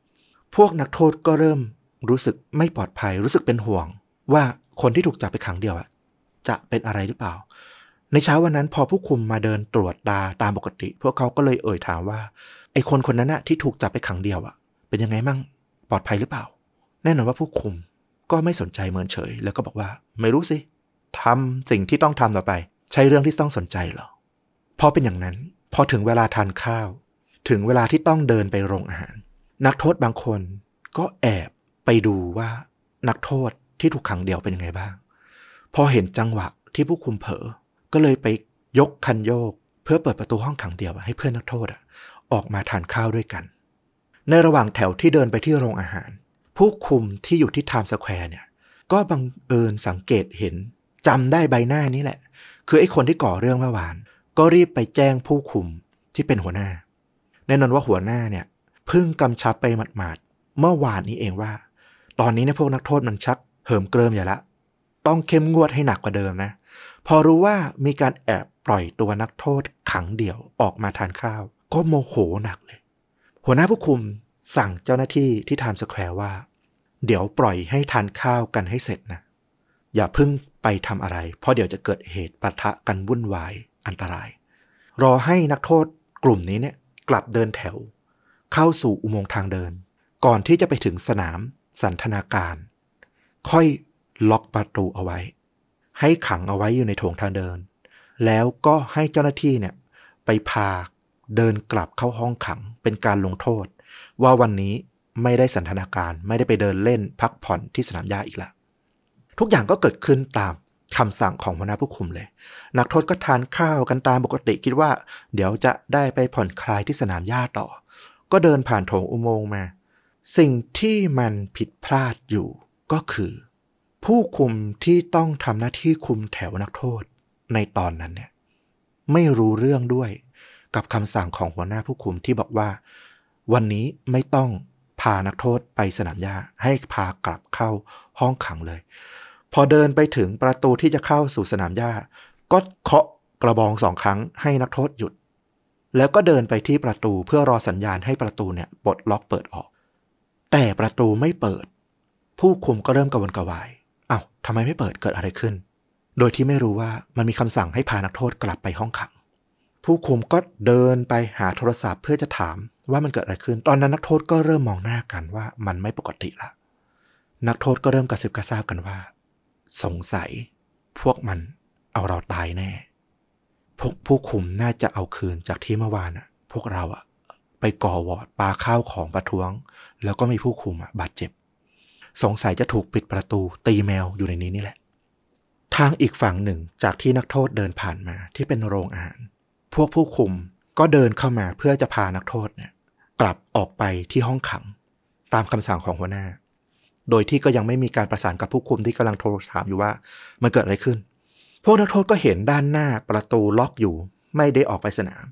8 พวกนักโทษก็เริ่มรู้สึกไม่ปลอดภัยรู้สึกเป็นห่วง ว่าคนที่ถูกจับไปขังเดี่ยวอะจะเป็นอะไรหรือเปล่า ในเช้าวันนั้นพอผู้คุมมาเดินตรวจตาตามปกติ พวกเขาก็เลยเอ่ยถามว่าไอ้คนคนนั้นอะที่ถูกจับไปขังเดียวอะเป็นยังไงมั่งปลอดภัยหรือเปล่า แน่นอนว่าผู้คุมก็ไม่สนใจเมินเฉย แล้วก็บอกว่า ไม่รู้สิทำสิ่งที่ต้องทำต่อไป ใช่เรื่องที่ต้องสนใจเหรอพอเป็นอย่างนั้น พอถึงเวลาทานข้าว ถึงเวลาที่ต้องเดินไปโรงอาหาร นักโทษบางคนก็แอบไปดูว่า นักโทษที่ถูกขังเดียวเป็นยังไงบ้าง พอเห็นจังหวะที่ผู้คุมเผลอ ก็เลยไปยกคันโยก เพื่อเปิดประตูห้องขังเดียวให้เพื่อนนักโทษออกมาทานข้าวด้วยกัน ในระหว่างแถวที่เดินไปที่โรงอาหาร ผู้คุมที่อยู่ที่ไทม์สแควร์เนี่ยก็บังเอิญสังเกตเห็นจำได้ใบหน้านี้แหละ คือไอ้คนที่ก่อเรื่องเมื่อวาน ก็รีบไปแจ้งผู้คุมที่เป็นหัวหน้า แน่นอนว่าหัวหน้าเนี่ยเพิ่งกำชับไปหมาดๆเมื่อวานนี้เองว่า ตอนนี้เนี่ยพวกนักโทษมันชัก เหิมเกริมอย่าละ ต้องเข้มงวดให้หนักกว่าเดิมนะ พอรู้ว่ามีการแอบปล่อยตัวนักโทษขังเดี่ยวออกมาทานข้าว ก็โมโหหนักเลย หัวหน้าผู้คุมสั่งเจ้าหน้าที่ที่ไทม์สแควร์ว่า เดี๋ยวปล่อยให้ทานข้าวกันให้เสร็จนะ อย่าเพิ่งไปทำอะไร เพราะเดี๋ยวจะเกิดเหตุปะทะกันวุ่นวายอันตราย รอให้นักโทษกลุ่มนี้เนี่ยกลับเดินแถว เข้าสู่อุโมงค์ทางเดิน ก่อนที่จะไปถึงสนามสันทนาการ ค่อยล็อกประตูเอาไว้ ให้ขังเอาไว้อยู่ในโถงทางเดิน แล้วก็ให้เจ้าหน้าที่เนี่ยไปพาเดินกลับเข้าห้องขังเป็นการลงโทษ ว่าวันนี้ไม่ได้สันทนาการไม่ได้ไปเดินเล่นพักผ่อนที่สนามหญ้าอีกล้วทุกอย่างก็เกิดขึ้นตามคำสั่งของหัวหน้าผู้คุมเลย นักโทษก็ทานข้าวกันตามปกติคิดว่า เดี๋ยวจะได้ไปผ่อนคลายที่สนามหญ้าต่อ ก็เดินผ่านโถงอุโมงค์มา สิ่งที่มันผิดพลาดอยู่ก็คือ ผู้คุมที่ต้องทำหน้าที่คุมแถวนักโทษในตอนนั้นเนี่ยไม่รู้เรื่องด้วยกับคำสั่งของหัวหน้าผู้คุมที่บอกว่า วันนี้ไม่ต้องพานักโทษไปสนามหญ้าให้พากลับเข้าห้องขังเลย พอเดินไปถึงประตูที่จะเข้าสู่สนามหญ้า ก็เคาะกระบองสองครั้งให้นักโทษหยุด แล้วก็เดินไปที่ประตูเพื่อรอสัญญาณให้ประตูเนี่ยปลดล็อกเปิดออก แต่ประตูไม่เปิด ผู้คุมก็เริ่มกระวนกระวาย ทำไมไม่เปิดเกิดอะไรขึ้น โดยที่ไม่รู้ว่ามันมีคำสั่งให้พานักโทษกลับไปห้องขัง ผู้คุมก็เดินไปหาโทรศัพท์เพื่อจะถามว่ามันเกิดอะไรขึ้น ตอนนั้นนักโทษก็เริ่มมองหน้ากันว่ามันไม่ปกติละ นักโทษก็เริ่มกระซิบกระซาบกันว่า สงสัย พวกมันเอาเราตายแน่ พวกผู้คุมน่าจะเอาคืนจากที่เมื่อวานอะพวกเราอะไปก่อวอร์ดปาข้าวของประท้วง แล้วก็มีผู้คุมอะบาดเจ็บ สงสัยจะถูกปิดประตูตีแมวอยู่ในนี้นี่แหละ ทางอีกฝั่งหนึ่งจากที่นักโทษเดินผ่านมาที่เป็นโรงอาหาร พวกผู้คุมก็เดินเข้ามาเพื่อจะพานักโทษเนี่ยกลับออกไปที่ห้องขัง ตามคำสั่งของหัวหน้า โดยที่ก็ยังไม่มีการประสานกับผู้คุมที่กำลังโทรถามอยู่ว่ามันเกิดอะไรขึ้น พวกนักโทษก็เห็นด้านหน้าประตูล็อกอยู่ ไม่ได้ออกไปสนาม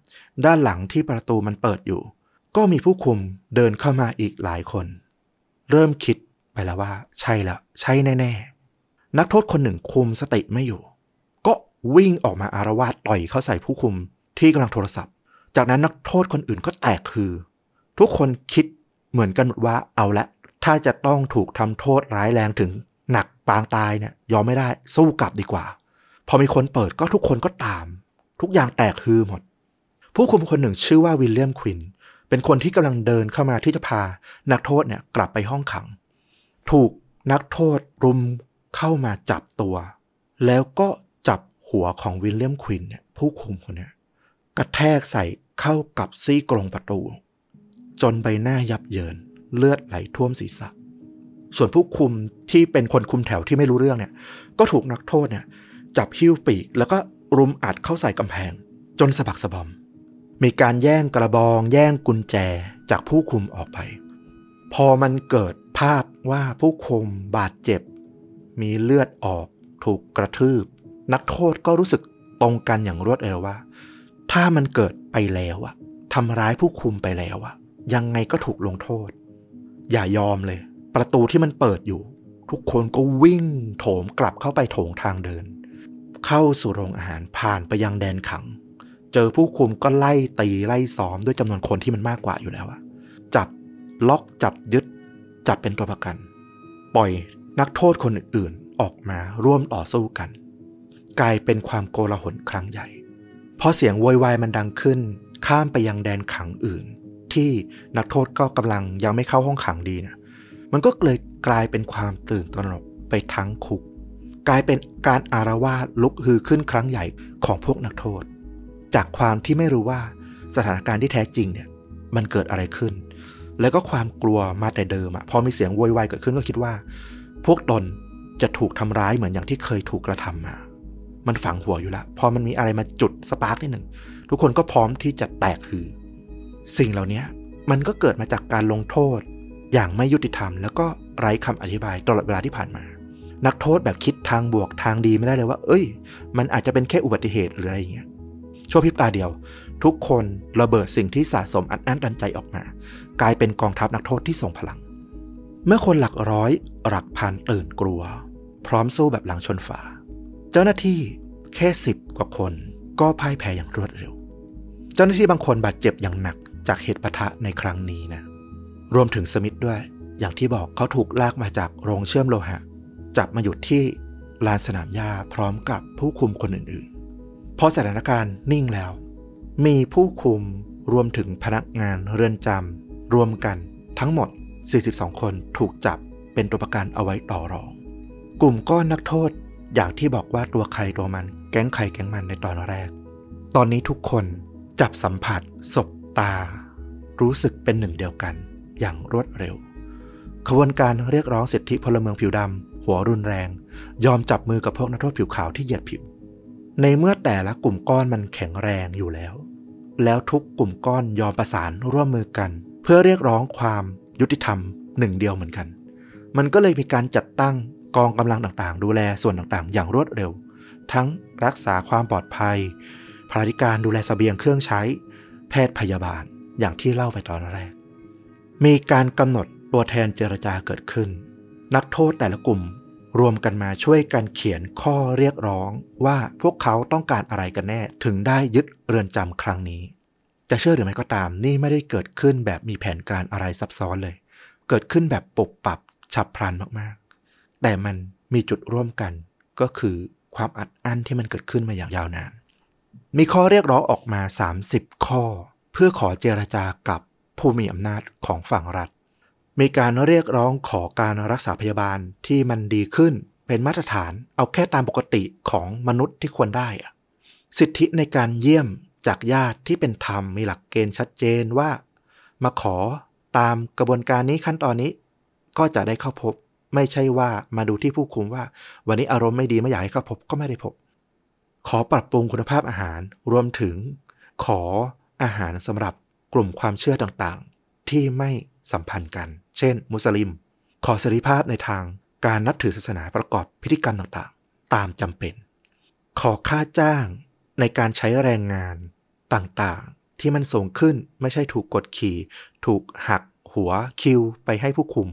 ด้านหลังที่ประตูมันเปิดอยู่ ก็มีผู้คุมเดินเข้ามาอีกหลายคน เริ่มคิด ไปแล้วว่า ใช่ล้วใช่แน่ๆนักโทษคนหนึ่งคุมสติไม่อยู่ ก็วิ่งออกมาอารวาสต่อยเข้าใส่ผู้คุมที่กำลังโทรศัพท์ จากนั้นนักโทษคนอื่นก็แตกคือ ทุกคนคิดเหมือนกันหมดว่าเอาละ ถ้าจะต้องถูกทำโทษร้ายแรงถึง หนักปางตายเนี่ยยอมไม่ได้สู้กลับดีกว่า พอมีคนเปิดก็ทุกคนก็ตาม ทุกอย่างแตกฮือหมด ผู้คุมคนหนึ่งชื่อว่าวิลเลียมควินเป็นคนที่กำลังเดินเข้ามาที่จะพา นักโทษเนี่ยกลับไปห้องขัง ถูกนักโทษรุมเข้ามาจับตัว แล้วก็จับหัวของวิลเลียมควินเนี่ยผู้คุมคนนี้กระแทกใส่เข้ากับซี่กรงประตู จนใบหน้ายับเยินเลือดไหลท่วมศีรษะ ส่วนผู้คุมที่เป็นคนคุมแถวที่ไม่รู้เรื่องเนี่ย ก็ถูกนักโทษเนี่ย จับหิ้วปีกแล้วก็รุมอัดเข้าใส่กำแพง จนสะบักสะบอม มีการแย่งกระบอง แย่งกุญแจจากผู้คุมออกไป พอมันเกิด ภาพว่าผู้คุมบาดเจ็บ มีเลือดออก ถูกกระทืบ นักโทษก็รู้สึกตรงกันอย่างรวดเร็วว่า ถ้ามันเกิดไปแล้วอะทำร้ายผู้คุมไปแล้วอะยังไงก็ถูกลงโทษ อย่ายอมเลย ประตูที่มันเปิดอยู่ ทุกคนก็วิ่งโถมกลับเข้าไปโถงทางเดิน เข้าสู่โรงอาหารผ่านไปยังแดนขัง เจอผู้คุมก็ไล่ตีไล่ซ้อมด้วยจำนวนคนที่มันมากกว่าอยู่แล้วอะจับล็อกจับยึด จับเป็นตัวประกัน ปล่อยนักโทษคนอื่นๆออกมาร่วมต่อสู้กัน กลายเป็นความโกลาหลครั้งใหญ่พอเสียงโวยวายมันดังขึ้น ข้ามไปยังแดนขังอื่น ที่นักโทษก็กำลังยังไม่เข้าห้องขังดีนะมันก็เลยกลายเป็นความตื่นตระหนกไปทั้งคุก กลายเป็นการอารวาสลุกฮือขึ้นครั้งใหญ่ของพวกนักโทษ จากความที่ไม่รู้ว่าสถานการณ์ที่แท้จริงเนี่ยมันเกิดอะไรขึ้น แล้วก็ความกลัวมาแต่เดิมอะพอมีเสียงโวยวายเกิดขึ้นก็คิดว่า พวกตนจะถูกทำร้ายเหมือนอย่างที่เคยถูกกระทำมา มันฝังหัวอยู่แล้วพอมันมีอะไรมาจุดสปาร์กนิดหนึ่งทุกคนก็พร้อมที่จะแตกฮือ สิ่งเหล่านี้มันก็เกิดมาจากการลงโทษ อย่างไม่ยุติธรรม แล้วก็ไร้คำอธิบายตลอดเวลาที่ผ่านมา นักโทษแบบคิดทางบวกทางดีไม่ได้เลยว่า เอ้ย มันอาจจะเป็นแค่อุบัติเหตุหรืออะไรอย่างเงี้ยชั่วพริบตาเดียว ทุกคนระเบิดสิ่งที่สะสมอัดอั้นดันใจออกมา กลายเป็นกองทัพนักโทษที่ทรงพลัง เมื่อคนหลักร้อยหลักพันตื่นกลัว พร้อมสู้แบบหลังชนฝา เจ้าหน้าที่แค่สิบกว่าคนก็พ่ายแพ้อย่างรวดเร็ว เจ้าหน้าที่บางคนบาดเจ็บอย่างหนักจากเหตุปะทะในครั้งนี้นะ รวมถึงสมิธด้วย อย่างที่บอกเขาถูกลากมาจากโรงเชื่อมโลหะ จับมาหยุดที่ลานสนามหญ้าพร้อมกับผู้คุมคนอื่นๆ พอสถานการณ์นิ่งแล้ว มีผู้คุมรวมถึงพนักงานเรือนจำ รวมกันทั้งหมด 42 คนถูกจับเป็นตัวประกันเอาไว้ต่อรอง กลุ่มก้อนนักโทษอย่างที่บอกว่าตัวใครตัวมัน แก๊งใครแก๊งมันในตอนแรก ตอนนี้ทุกคนจับสัมผัสศบตา รู้สึกเป็นหนึ่งเดียวกัน อย่างรวดเร็ว ขบวนการเรียกร้องสิทธิพลเมืองผิวดำหัวรุนแรง ยอมจับมือกับพวกนักโทษผิวขาวที่เหยียดผิว ในเมื่อแต่ละกลุ่มก้อนมันแข็งแรงอยู่แล้ว แล้วทุกกลุ่มก้อนยอมประสานร่วมมือกัน พื่อเรียกร้องความยุติธรรมหนึ่งเดียวเหมือนกัน มันก็เลยมีการจัดตั้งกองกำลังต่างๆ ดูแลส่วนต่างๆ อย่างรวดเร็ว ทั้งรักษาความปลอดภัยพาธิการดูแลสเสบียงเครื่องใช้ แพทย์พยาบาลอย่างที่เล่าไปตอนแรก มีการกำหนดตัวแทนเจรจาเกิดขึ้น นักโทษแต่ละกลุ่มรวมกันมาช่วยกันเขียนข้อเรียกร้องว่าพวกเขาต้องการอะไรกันแน่ถึงได้ยึดเรือนจำครั้งนี้ จะเชื่อหรือไม่ก็ตาม นี่ไม่ได้เกิดขึ้นแบบมีแผนการอะไรซับซ้อนเลย เกิดขึ้นแบบปุบปับฉับพลันมากๆ แต่มันมีจุดร่วมกัน ก็คือความอัดอั้นที่มันเกิดขึ้นมาอย่างยาวนาน มีข้อเรียกร้องออกมา 30 ข้อ เพื่อขอเจรจากับผู้มีอำนาจของฝั่งรัฐ มีการเรียกร้องขอการรักษาพยาบาลที่มันดีขึ้นเป็นมาตรฐานเอาแค่ตามปกติของมนุษย์ที่ควรได้อะสิทธิในการเยี่ยม จากญาติที่เป็นธรรมมีหลักเกณฑ์ชัดเจนว่า มาขอตามกระบวนการนี้ขั้นตอนนี้ ก็จะได้เข้าพบ ไม่ใช่ว่ามาดูที่ผู้คุมว่า วันนี้อารมณ์ไม่ดีไม่อยากให้เข้าพบก็ไม่ได้พบ ขอปรับปรุงคุณภาพอาหาร รวมถึงขออาหารสำหรับกลุ่มความเชื่อต่างๆ ที่ไม่สัมพันธ์กัน เช่น มุสลิม ขอเสรีภาพในทางการนับถือศาสนาประกอบพิธีกรรมต่างๆ ตามจำเป็น ขอค่าจ้าง ในการใช้แรงงานต่างๆ ที่มันสูงขึ้นไม่ใช่ถูกกดขี่ ถูกหักหัวคิวไปให้ผู้คุม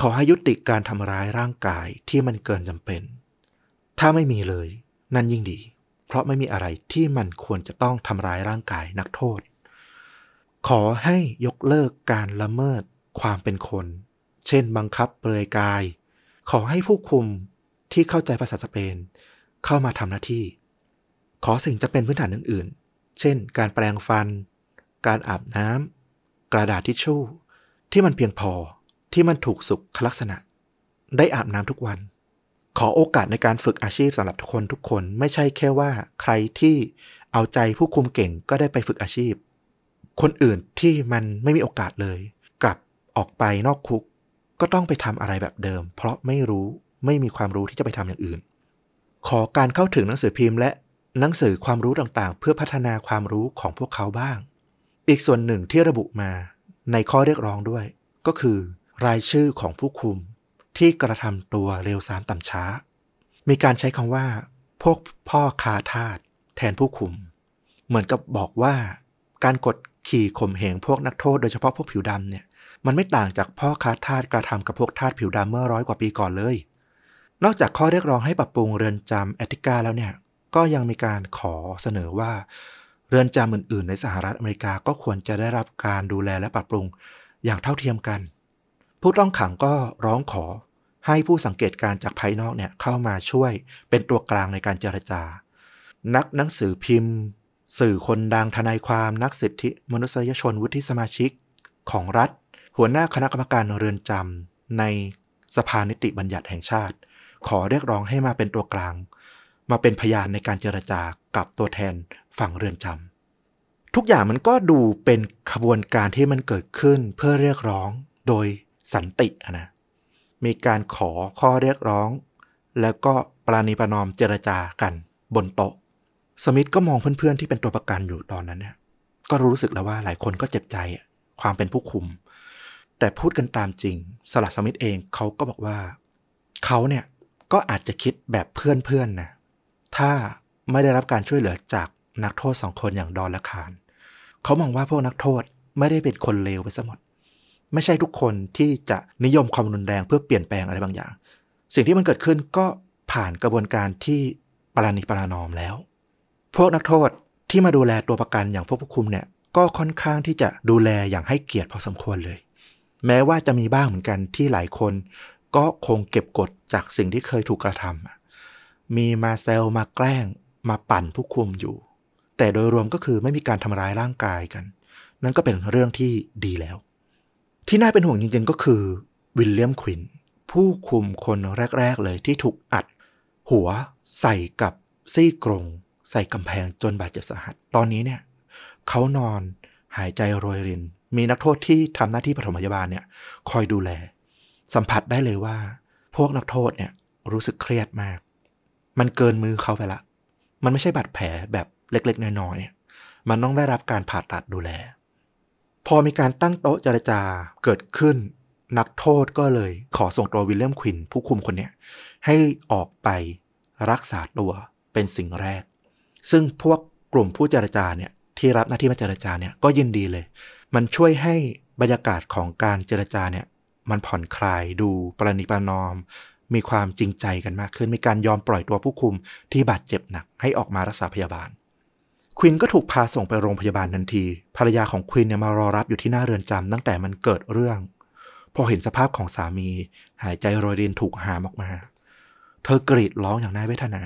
ขอให้ยุติการทำร้ายร่างกายที่มันเกินจำเป็น ถ้าไม่มีเลย นั่นยิ่งดี เพราะไม่มีอะไรที่มันควรจะต้องทำร้ายร่างกายนักโทษ ขอให้ยกเลิกการละเมิดความเป็นคน เช่น บังคับเปลือยกาย ขอให้ผู้คุมที่เข้าใจภาษาสเปน เข้ามาทำหน้าที่ ขอสิ่งจะเป็นพื้นฐานอื่นๆ เช่น การแปรงฟัน การอาบน้ำ กระดาษทิชชู่ ที่มันเพียงพอ ที่มันถูกสุขลักษณะ ได้อาบน้ำทุกวัน ขอโอกาสในการฝึกอาชีพสำหรับทุกคนทุกคน ไม่ใช่แค่ว่าใครที่เอาใจผู้คุมเก่งก็ได้ไปฝึกอาชีพ คนอื่นที่มันไม่มีโอกาสเลย กลับออกไปนอกคุก ก็ต้องไปทำอะไรแบบเดิม เพราะไม่รู้ไม่มีความรู้ที่จะไปทำอย่างอื่น ขอการเข้าถึงหนังสือพิมพ์และ หนังสือความรู้ต่างๆ เพื่อพัฒนาความรู้ของพวกเขาบ้าง อีกส่วนหนึ่งที่ระบุมาในข้อเรียกร้องด้วย ก็คือ รายชื่อของผู้คุมที่กระทำตัวเร็วสามต่ำช้า มีการใช้คำว่า พวกพ่อคาทาสแทนผู้คุม เหมือนกับบอกว่า การกดขี่ข่มเหงพวกนักโทษโดยเฉพาะพวกผิวดำเนี่ย มันไม่ต่างจากพ่อคาทาสกระทำกับพวกทาสผิวดำเมื่อร้อยกว่าปีก่อนเลย นอกจากข้อเรียกร้องให้ปรับปรุงเรือนจำแอติกาแล้วเนี่ย ก็ยังมีการขอเสนอว่า เรือนจำอื่น ๆ ในสหรัฐอเมริกาก็ควรจะได้รับการดูแลและปรับปรุงอย่างเท่าเทียมกัน ผู้ต้องขังก็ร้องขอให้ผู้สังเกตการจากภายนอกเนี่ยเข้ามาช่วยเป็นตัวกลางในการเจรจา นักหนังสือพิมพ์ สื่อคนดังทนายความนักสิทธิมนุษยชนวุฒิสมาชิกของรัฐ หัวหน้าคณะกรรมการเรือนจำในสภานิติบัญญัติแห่งชาติ ขอเรียกร้องให้มาเป็นตัวกลาง มาเป็นพยานในการเจรจากับตัวแทนฝั่งเรือนจำทุกอย่างมันก็ดูเป็นขบวนการที่มันเกิดขึ้นเพื่อเรียกร้องโดยสันตินะมีการขอข้อเรียกร้อง แล้วก็ปราณีประนอมเจรจากันบนโต๊ะ สมิธก็มองเพื่อนๆที่เป็นตัวประกันอยู่ตอนนั้นเนี่ยก็รู้สึกแล้วว่าหลายคนก็เจ็บใจความเป็นผู้คุม แต่พูดกันตามจริง สลัดสมิธเองเขาก็บอกว่า เขาเนี่ยก็อาจจะคิดแบบเพื่อนๆนะ ถ้าไม่ได้รับการช่วยเหลือจากนักโทษสองคนอย่างดอนและคารเขามองว่าพวกนักโทษไม่ได้เป็นคนเลวไปซะหมด ไม่ใช่ทุกคนที่จะนิยมความรุนแรงเพื่อเปลี่ยนแปลงอะไรบางอย่าง สิ่งที่มันเกิดขึ้นก็ผ่านกระบวนการที่ปราณีปรานอมแล้ว พวกนักโทษที่มาดูแลตัวประกันอย่างพวกผู้คุมเนี่ย ก็ค่อนข้างที่จะดูแลอย่างให้เกียรติพอสมควรเลย แม้ว่าจะมีบ้างเหมือนกันที่หลายคน ก็คงเก็บกดจากสิ่งที่เคยถูกกระทำ มีมาเซลมาแกล้งมาปั่นผู้คุมอยู่ แต่โดยรวมก็คือไม่มีการทำร้ายร่างกายกัน นั่นก็เป็นเรื่องที่ดีแล้ว ที่น่าเป็นห่วงจริงๆก็คือวิลเลียมควินผู้คุมคนแรก ๆ เลยที่ถูกอัด หัวใส่กับซี่กรง ใส่กำแพงจนบาดเจ็บสาหัส ตอนนี้เนี่ยเขานอนหายใจโรยริน มีนักโทษที่ทำหน้าที่ปฐมพยาบาลเนี่ย คอยดูแล สัมผัสได้เลยว่า พวกนักโทษเนี่ยรู้สึกเครียดมาก มันเกินมือเขาไปละ มันไม่ใช่บาดแผลแบบเล็กๆ น้อยๆ มันต้องได้รับการผ่าตัดดูแล พอมีการตั้งโต๊ะเจรจาเกิดขึ้น นักโทษก็เลยขอส่งตัววิลเลียมควินผู้คุมคนเนี้ยให้ออกไปรักษาตัวเป็นสิ่งแรก ซึ่งพวกกลุ่มผู้เจรจาเนี่ยที่รับหน้าที่มาเจรจาเนี่ยก็ยินดีเลย มันช่วยให้บรรยากาศของการเจรจาเนี่ยมันผ่อนคลายดูประนีประนอม มีความจริงใจกันมากขึ้น มีการยอมปล่อยตัวผู้คุมที่บาดเจ็บหนักให้ออกมารักษาพยาบาล ควินก็ถูกพาส่งไปโรงพยาบาลทันที ภรรยาของควินเนี่ยมารอรับอยู่ที่หน้าเรือนจำตั้งแต่มันเกิดเรื่อง พอเห็นสภาพของสามี หายใจโรยรินถูกหามออกมา เธอกรีดร้องอย่างน่าเวทนา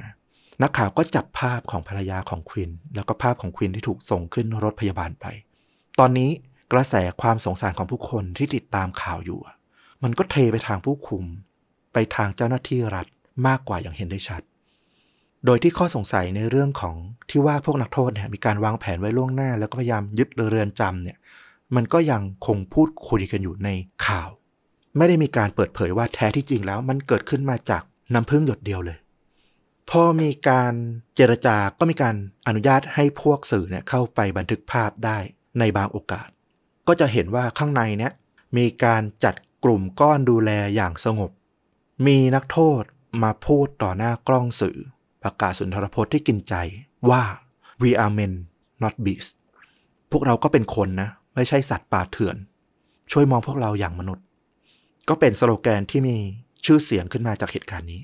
นักข่าวก็จับภาพของภรรยาของควิน แล้วก็ภาพของควินที่ถูกส่งขึ้นรถพยาบาลไป ตอนนี้กระแสความสงสารของผู้คนที่ติดตามข่าวอยู่ มันก็เทไปทางผู้คุม ไปทางเจ้าหน้าที่รัฐมากกว่าอย่างเห็นได้ชัด โดยที่ข้อสงสัยในเรื่องของที่ว่าพวกนักโทษเนี่ยมีการวางแผนไว้ล่วงหน้า แล้วก็พยายามยึดเรือนจำเนี่ย มันก็ยังคงพูดคุยกันอยู่ในข่าว ไม่ได้มีการเปิดเผยว่าแท้ที่จริงแล้ว มันเกิดขึ้นมาจากน้ำพึ่งหยดเดียวเลย พอมีการเจรจาก็มีการอนุญาตให้พวกสื่อเนี่ยเข้าไปบันทึกภาพได้ในบางโอกาส ก็จะเห็นว่าข้างในเนี่ยมีการจัดกลุ่มก้อนดูแลอย่างสงบ มีนักโทษมาพูดต่อหน้ากล้องสื่อ ประกาศสุนทรพจน์ที่กินใจว่า we are men not beasts พวกเราก็เป็นคนนะ ไม่ใช่สัตว์ป่าเถื่อน ช่วยมองพวกเราอย่างมนุษย์ ก็เป็นสโลแกนที่มีชื่อเสียงขึ้นมาจากเหตุการณ์นี้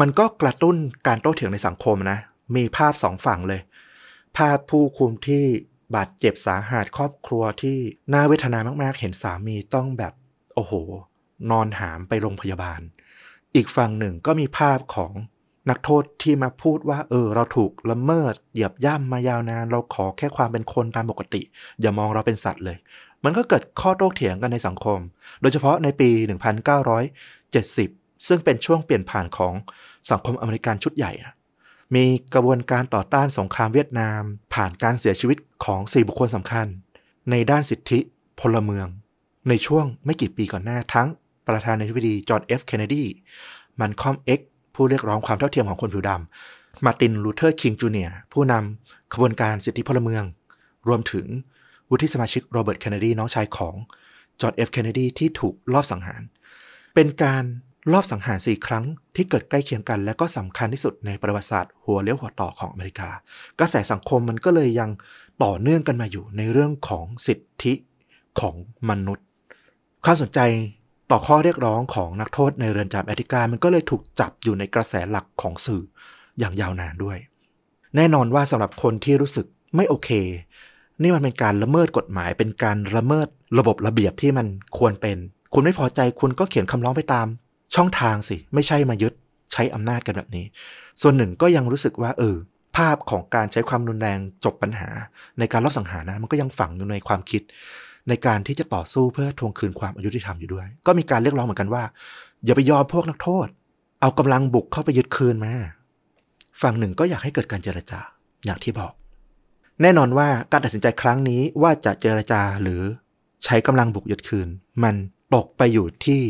มันก็กระตุ้นการโต้เถียงในสังคมนะ มีภาพสองฝั่งเลย ภาพผู้คุมที่บาดเจ็บสาหัสครอบครัวที่น่าเวทนามาก ๆ เห็นสามีต้องแบบ โอ้โห นอนหามไปโรงพยาบาล อีกฝั่งหนึ่งก็มีภาพของนักโทษที่มาพูดว่า เออ เราถูกละเมิด เหยียบย่ำมายาวนาน เราขอแค่ความเป็นคนตามปกติ อย่ามองเราเป็นสัตว์เลย มันก็เกิดข้อโต้เถียงกันในสังคม โดยเฉพาะในปี 1970 ซึ่งเป็นช่วงเปลี่ยนผ่านของสังคมอเมริกันชุดใหญ่นะมีกระบวนการต่อต้านสงครามเวียดนาม ผ่านการเสียชีวิตของสี่บุคคลสำคัญ ในด้านสิทธิพลเมือง ในช่วงไม่กี่ปีก่อนหน้าทั้ง ประธานาธิบดีจอห์นเอฟเคนเนดีมัลคอล์มเอ็กซ์ผู้เรียกร้องความเท่าเทียมของคนผิวดำมาร์ตินลูเธอร์คิงจูเนียร์ผู้นำขบวนการสิทธิพลเมือง รวมถึงวุฒิสมาชิกโรเบิร์ตเคนเนดีน้องชายของจอห์นเอฟเคนเนดีที่ถูกลอบสังหาร เป็นการลอบสังหารสี่ครั้งที่เกิดใกล้เคียงกัน และก็สำคัญที่สุดในประวัติศาสตร์หัวเลี้ยวหัวต่อของอเมริกา กระแสสังคมมันก็เลยยังต่อเนื่องกันมาอยู่ในเรื่องของสิทธิของมนุษย์ ความสนใจ ต่อข้อเรียกร้องของนักโทษในเรือนจำแอติกา มันก็เลยถูกจับอยู่ในกระแสหลักของสื่ออย่างยาวนานด้วย แน่นอนว่าสำหรับคนที่รู้สึกไม่โอเค นี่มันเป็นการละเมิดกฎหมาย เป็นการละเมิดระบบระเบียบที่มันควรเป็น คุณไม่พอใจคุณก็เขียนคำร้องไปตาม ช่องทางสิ ไม่ใช่มายึดใช้อำนาจกันแบบนี้ ส่วนหนึ่งก็ยังรู้สึกว่า เออ ภาพของการใช้ความรุนแรงจบปัญหา ในการลอบสังหารนะมันก็ยังฝังอยู่ในความคิด ในการที่จะต่อสู้เพื่อทวงคืนความอายุติธรรมอยู่ด้วย ก็มีการเรียกร้องเหมือนกันว่า อย่าไปยอมพวกนักโทษ เอากำลังบุกเข้าไปยึดคืนมาฝั่งหนึ่งก็อยากให้เกิดการเจรจาอย่างที่บอก แน่นอนว่าการตัดสินใจครั้งนี้ว่าจะเจรจาหรือใช้กำลังบุกยึดคืน มันตกไปอยู่ที่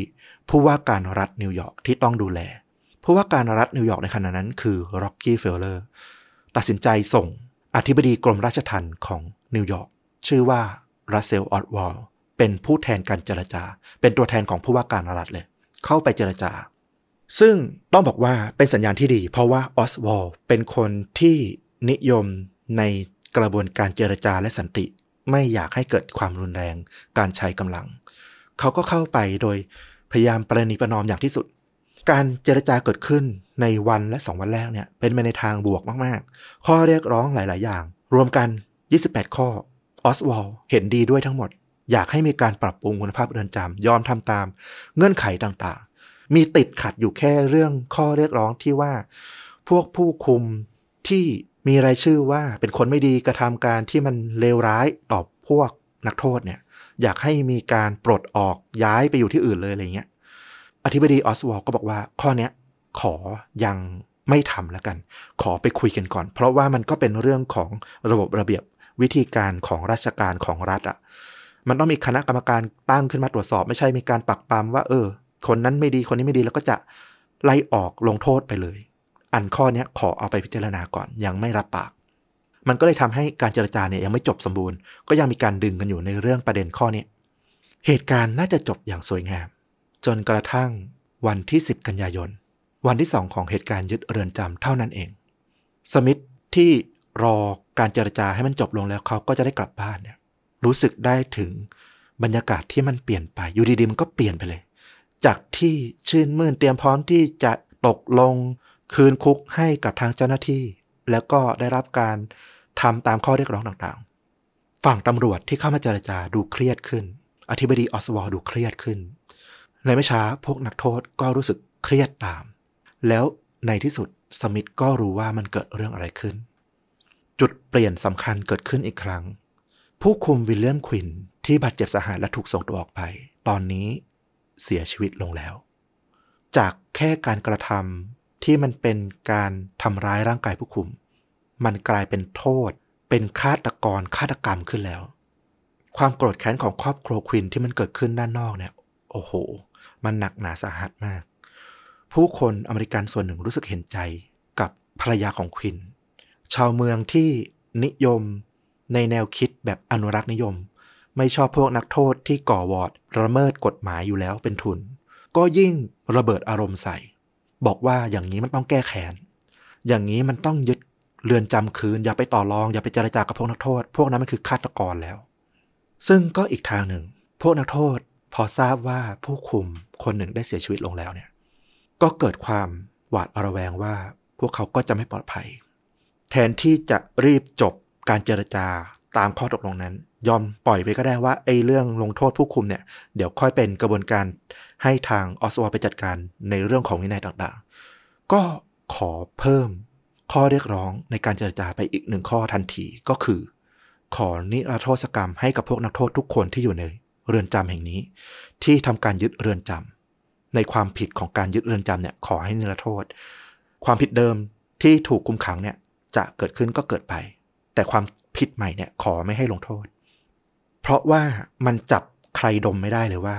ผู้ว่าการรัฐนิวยอร์กที่ต้องดูแล ผู้ว่าการรัฐนิวยอร์กในขณะนั้นคือร็อกกี้เฟลเลอร์ตัดสินใจส่งอธิบดีกรมราชทัณฑ์ของนิวยอร์กชื่อว่า รัสเซลออสวอลเป็นผู้แทนการเจรจา เป็นตัวแทนของผู้ว่าการรัฐเลย เข้าไปเจรจา ซึ่งต้องบอกว่าเป็นสัญญาณที่ดี เพราะว่าออสวอลเป็นคนที่นิยมในกระบวนการเจรจาและสันติ ไม่อยากให้เกิดความรุนแรง การใช้กำลัง เขาก็เข้าไปโดยพยายามประนีประนอมอย่างที่สุด การเจรจาเกิดขึ้นในวันและสองวันแรกเนี่ยเป็นไปในทางบวกมาก ๆ ข้อเรียกร้องหลาย ๆ อย่าง รวมกัน 28 ข้อ ออสวอลเห็นดีด้วยทั้งหมด อยากให้มีการปรับปรุงคุณภาพเรือนจำยอมทำตามเงื่อนไขต่างๆ มีติดขัดอยู่แค่เรื่องข้อเรียกร้องที่ว่า พวกผู้คุมที่มีรายชื่อว่าเป็นคนไม่ดีกระทำการที่มันเลวร้ายต่อพวกนักโทษเนี่ย อยากให้มีการปลดออกย้ายไปอยู่ที่อื่นเลยอะไรเงี้ยอธิบดีออสวอลก็บอกว่าข้อเนี้ยขอยังไม่ทำแล้วกัน ขอไปคุยกันก่อน เพราะว่ามันก็เป็นเรื่องของระบบระเบียบ วิธีการของราชการของรัฐอะ่ะมันต้องมีคณะกรรมการตั้งขึ้นมาตรวจสอบ ไม่ใช่มีการปักปามว่า เออ คนนั้นไม่ดีคนนี้ไม่ดีแล้วก็จะไล่ออกลงโทษไปเลย อันข้อเนี้ยขอเอาไปพิจารณาก่อนยังไม่รับปาก มันก็เลยทำให้การเจรจาเนี่ยยังไม่จบสมบูรณ์ ก็ยังมีการดึงกันอยู่ในเรื่องประเด็นข้อนี้เหตุการณ์น่าจะจบอย่างสวยงาม จนกระทั่งวันที่ 10 กันยายน วันที่สองของเหตุการณ์ยึดเรือนจำเท่านั้นเอง สมิธที่รอ การเจรจาให้มันจบลงแล้วเขาก็จะได้กลับบ้านเนี่ยรู้สึกได้ถึงบรรยากาศที่มันเปลี่ยนไป อยู่ดีๆมันก็เปลี่ยนไปเลย จากที่ชื่นมื่นเตรียมพร้อมที่จะตกลงคืนคุกให้กับทางเจ้าหน้าที่ แล้วก็ได้รับการทำตามข้อเรียกร้องต่างๆ ฝั่งตำรวจที่เข้ามาเจรจาดูเครียดขึ้น อธิบดีออสวอดูเครียดขึ้นในไม่ช้าพวกนักโทษก็รู้สึกเครียดตาม แล้วในที่สุดสมิธก็รู้ว่ามันเกิดเรื่องอะไรขึ้น จุดเปลี่ยนสำคัญเกิดขึ้นอีกครั้ง ผู้คุมวิลเลียมควินที่บาดเจ็บสาหัสและถูกส่งตัวออกไป ตอนนี้เสียชีวิตลงแล้ว จากแค่การกระทำที่มันเป็นการทำร้ายร่างกายผู้คุม มันกลายเป็นโทษ เป็นฆาตกรฆาตกรรมขึ้นแล้ว ความโกรธแค้นของครอบครัวควินที่มันเกิดขึ้นด้านนอกเนี่ย โอ้โห มันหนักหนาสาหัสมาก ผู้คนอเมริกันส่วนหนึ่งรู้สึกเห็นใจกับภรรยาของควิน ชาวเมืองที่นิยมในแนวคิดแบบอนุรักษ์นิยม ไม่ชอบพวกนักโทษที่ก่อวอร์ดระเมิดกฎหมายอยู่แล้วเป็นทุน ก็ยิ่งระเบิดอารมณ์ใส่ บอกว่าอย่างนี้มันต้องแก้แค้นอย่างนี้มันต้องยึดเรือนจำคืน อย่าไปต่อรอง อย่าไปเจรจากับพวกนักโทษ พวกนั้นมันคือฆาตกรแล้ว ซึ่งก็อีกทางหนึ่ง พวกนักโทษพอทราบว่าผู้คุมคนหนึ่งได้เสียชีวิตลงแล้วเนี่ย ก็เกิดความหวาดระแวงว่าพวกเขาก็จะไม่ปลอดภัย แทนที่จะรีบจบการเจรจาตามข้อตกลงนั้น ยอมปล่อยไปก็ได้ว่าไอ้เรื่องลงโทษผู้คุมเนี่ย เดี๋ยวค่อยเป็นกระบวนการให้ทางออสวอไปจัดการในเรื่องของวินัยต่างๆ ก็ขอเพิ่มข้อเรียกร้องในการเจรจาไปอีกหนึ่งข้อทันทีก็คือ ขอนิรโทษกรรมให้กับพวกนักโทษทุกคนที่อยู่ในเรือนจำแห่งนี้ ที่ทำการยึดเรือนจำในความผิดของการยึดเรือนจำเนี่ยขอให้นิรโทษ ความผิดเดิมที่ถูกคุมขังเนี่ย จะเกิดขึ้นก็เกิดไป แต่ความผิดใหม่เนี่ยขอไม่ให้ลงโทษ เพราะว่ามันจับใครดมไม่ได้เลยว่า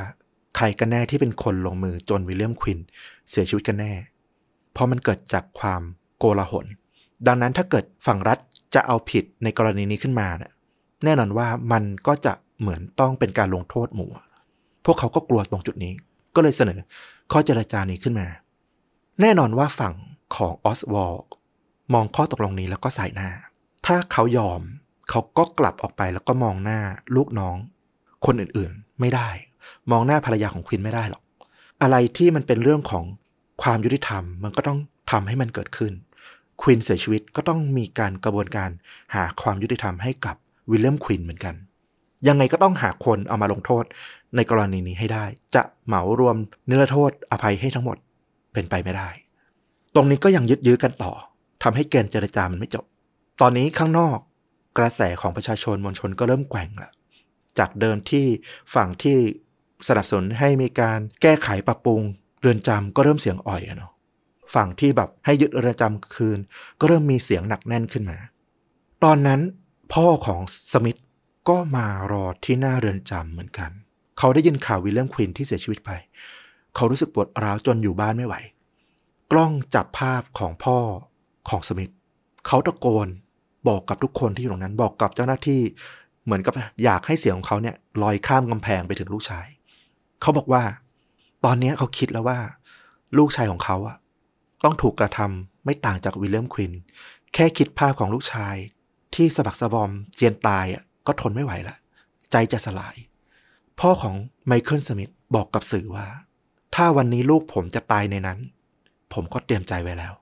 ใครกันแน่ที่เป็นคนลงมือจนวิลเลียมควินเสียชีวิตกันแน่ เพราะมันเกิดจากความโกลาหล ดังนั้นถ้าเกิดฝั่งรัฐจะเอาผิดในกรณีนี้ขึ้นมาเนี่ยแน่นอนว่ามันก็จะเหมือนต้องเป็นการลงโทษหมู่ พวกเขาก็กลัวตรงจุดนี้ ก็เลยเสนอข้อเจรจานี้ขึ้นมา แน่นอนว่าฝั่งของออสวอล มองข้อตกลงนี้แล้วก็สายหน้า ถ้าเขายอมเขาก็กลับออกไปแล้วก็มองหน้าลูกน้อง คนอื่นๆไม่ได้ มองหน้าภรรยาของควินไม่ได้หรอก อะไรที่มันเป็นเรื่องของความยุติธรรมมันก็ต้องทำให้มันเกิดขึ้น ควินเสียชีวิตก็ต้องมีการกระบวนการหาความยุติธรรมให้กับวิลเลียมควินเหมือนกัน ยังไงก็ต้องหาคนเอามาลงโทษในกรณีนี้ให้ได้ จะเหมารวมนิรโทษอภัยให้ทั้งหมดเป็นไปไม่ได้ ตรงนี้ก็ยังยึดยื้อกันต่อ ทำให้เกณฑ์เจรจามันไม่จบ ตอนนี้ข้างนอกกระแสของประชาชนมวลชนก็เริ่มแกว่งละจากเดิมที่ฝั่งที่สนับสนุนให้มีการแก้ไขปรับปรุงเรือนจำก็เริ่มเสียงอ่อยอะเนาะฝั่งที่แบบให้ยึดเรือนจำคืน ก็เริ่มมีเสียงหนักแน่นขึ้นมา ตอนนั้นพ่อของสมิธก็มารอที่หน้าเรือนจำเหมือนกัน เขาได้ยินข่าววิลเลียมควินที่เสียชีวิตไป เขารู้สึกปวดร้าวจนอยู่บ้านไม่ไหว กล้องจับภาพของพ่อ ของสมิธเขาตะโกนบอกกับทุกคนที่อยู่ตรงนั้นบอกกับเจ้าหน้าที่เหมือนกับอยากให้เสียงของเขาเนี่ยลอยข้ามกำแพงไปถึงลูกชาย เขาบอกว่า ตอนนี้เขาคิดแล้วว่า ลูกชายของเขาอะต้องถูกกระทำไม่ต่างจากวิลเลียมควิน แค่คิดภาพของลูกชาย ที่สะบักสะบอมเจียนตายอะก็ทนไม่ไหวละใจจะสลาย พ่อของไมเคิลสมิธบอกกับสื่อว่า ถ้าวันนี้ลูกผมจะตายในนั้น ผมก็เตรียมใจไว้แล้ว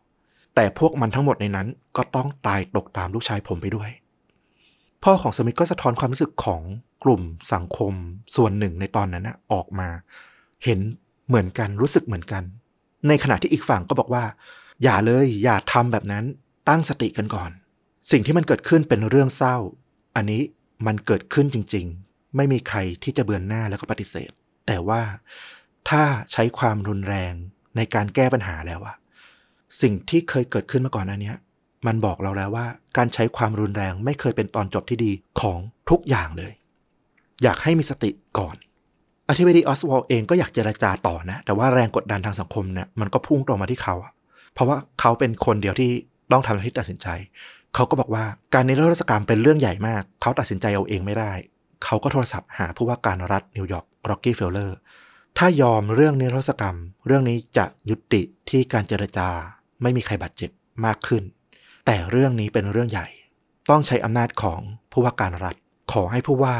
แต่พวกมันทั้งหมดในนั้นก็ต้องตายตกตามลูกชายผมไปด้วย พ่อของสมิธก็สะท้อนความรู้สึกของกลุ่มสังคมส่วนหนึ่งในตอนนั้นนะออกมา เห็นเหมือนกันรู้สึกเหมือนกัน ในขณะที่อีกฝั่งก็บอกว่า อย่าเลยอย่าทำแบบนั้นตั้งสติกันก่อน สิ่งที่มันเกิดขึ้นเป็นเรื่องเศร้า อันนี้มันเกิดขึ้นจริง ๆ ไม่มีใครที่จะเบือนหน้าแล้วก็ปฏิเสธ แต่ว่าถ้าใช้ความรุนแรงในการแก้ปัญหาแล้วอะ สิ่งที่เคยเกิดขึ้นมาก่อนอันนี้มันบอกเราแล้วว่า การใช้ความรุนแรงไม่เคยเป็นตอนจบที่ดีของทุกอย่างเลย อยากให้มีสติก่อนอธิบดีออสวอลเองก็อยากเจรจาต่อนะ แต่ว่าแรงกดดันทางสังคมเนี่ยมันก็พุ่งตรงมาที่เขาเพราะว่าเขาเป็นคนเดียวที่ต้องทำหน้าที่ตัดสินใจ เขาก็บอกว่าการนิรโทษกรรมเป็นเรื่องใหญ่มาก เขาตัดสินใจเอาเองไม่ได้ เขาก็โทรศัพท์หาผู้ว่าการรัฐนิวยอร์กร็อกกี้เฟลเลอร์ถ้ายอมเรื่องนิรโทษกรรม เรื่องนี้จะยุติที่การเจรจา ไม่มีใครบาดเจ็บมากขึ้น แต่เรื่องนี้เป็นเรื่องใหญ่ ต้องใช้อำนาจของผู้ว่าการรัฐ ขอให้ผู้ว่า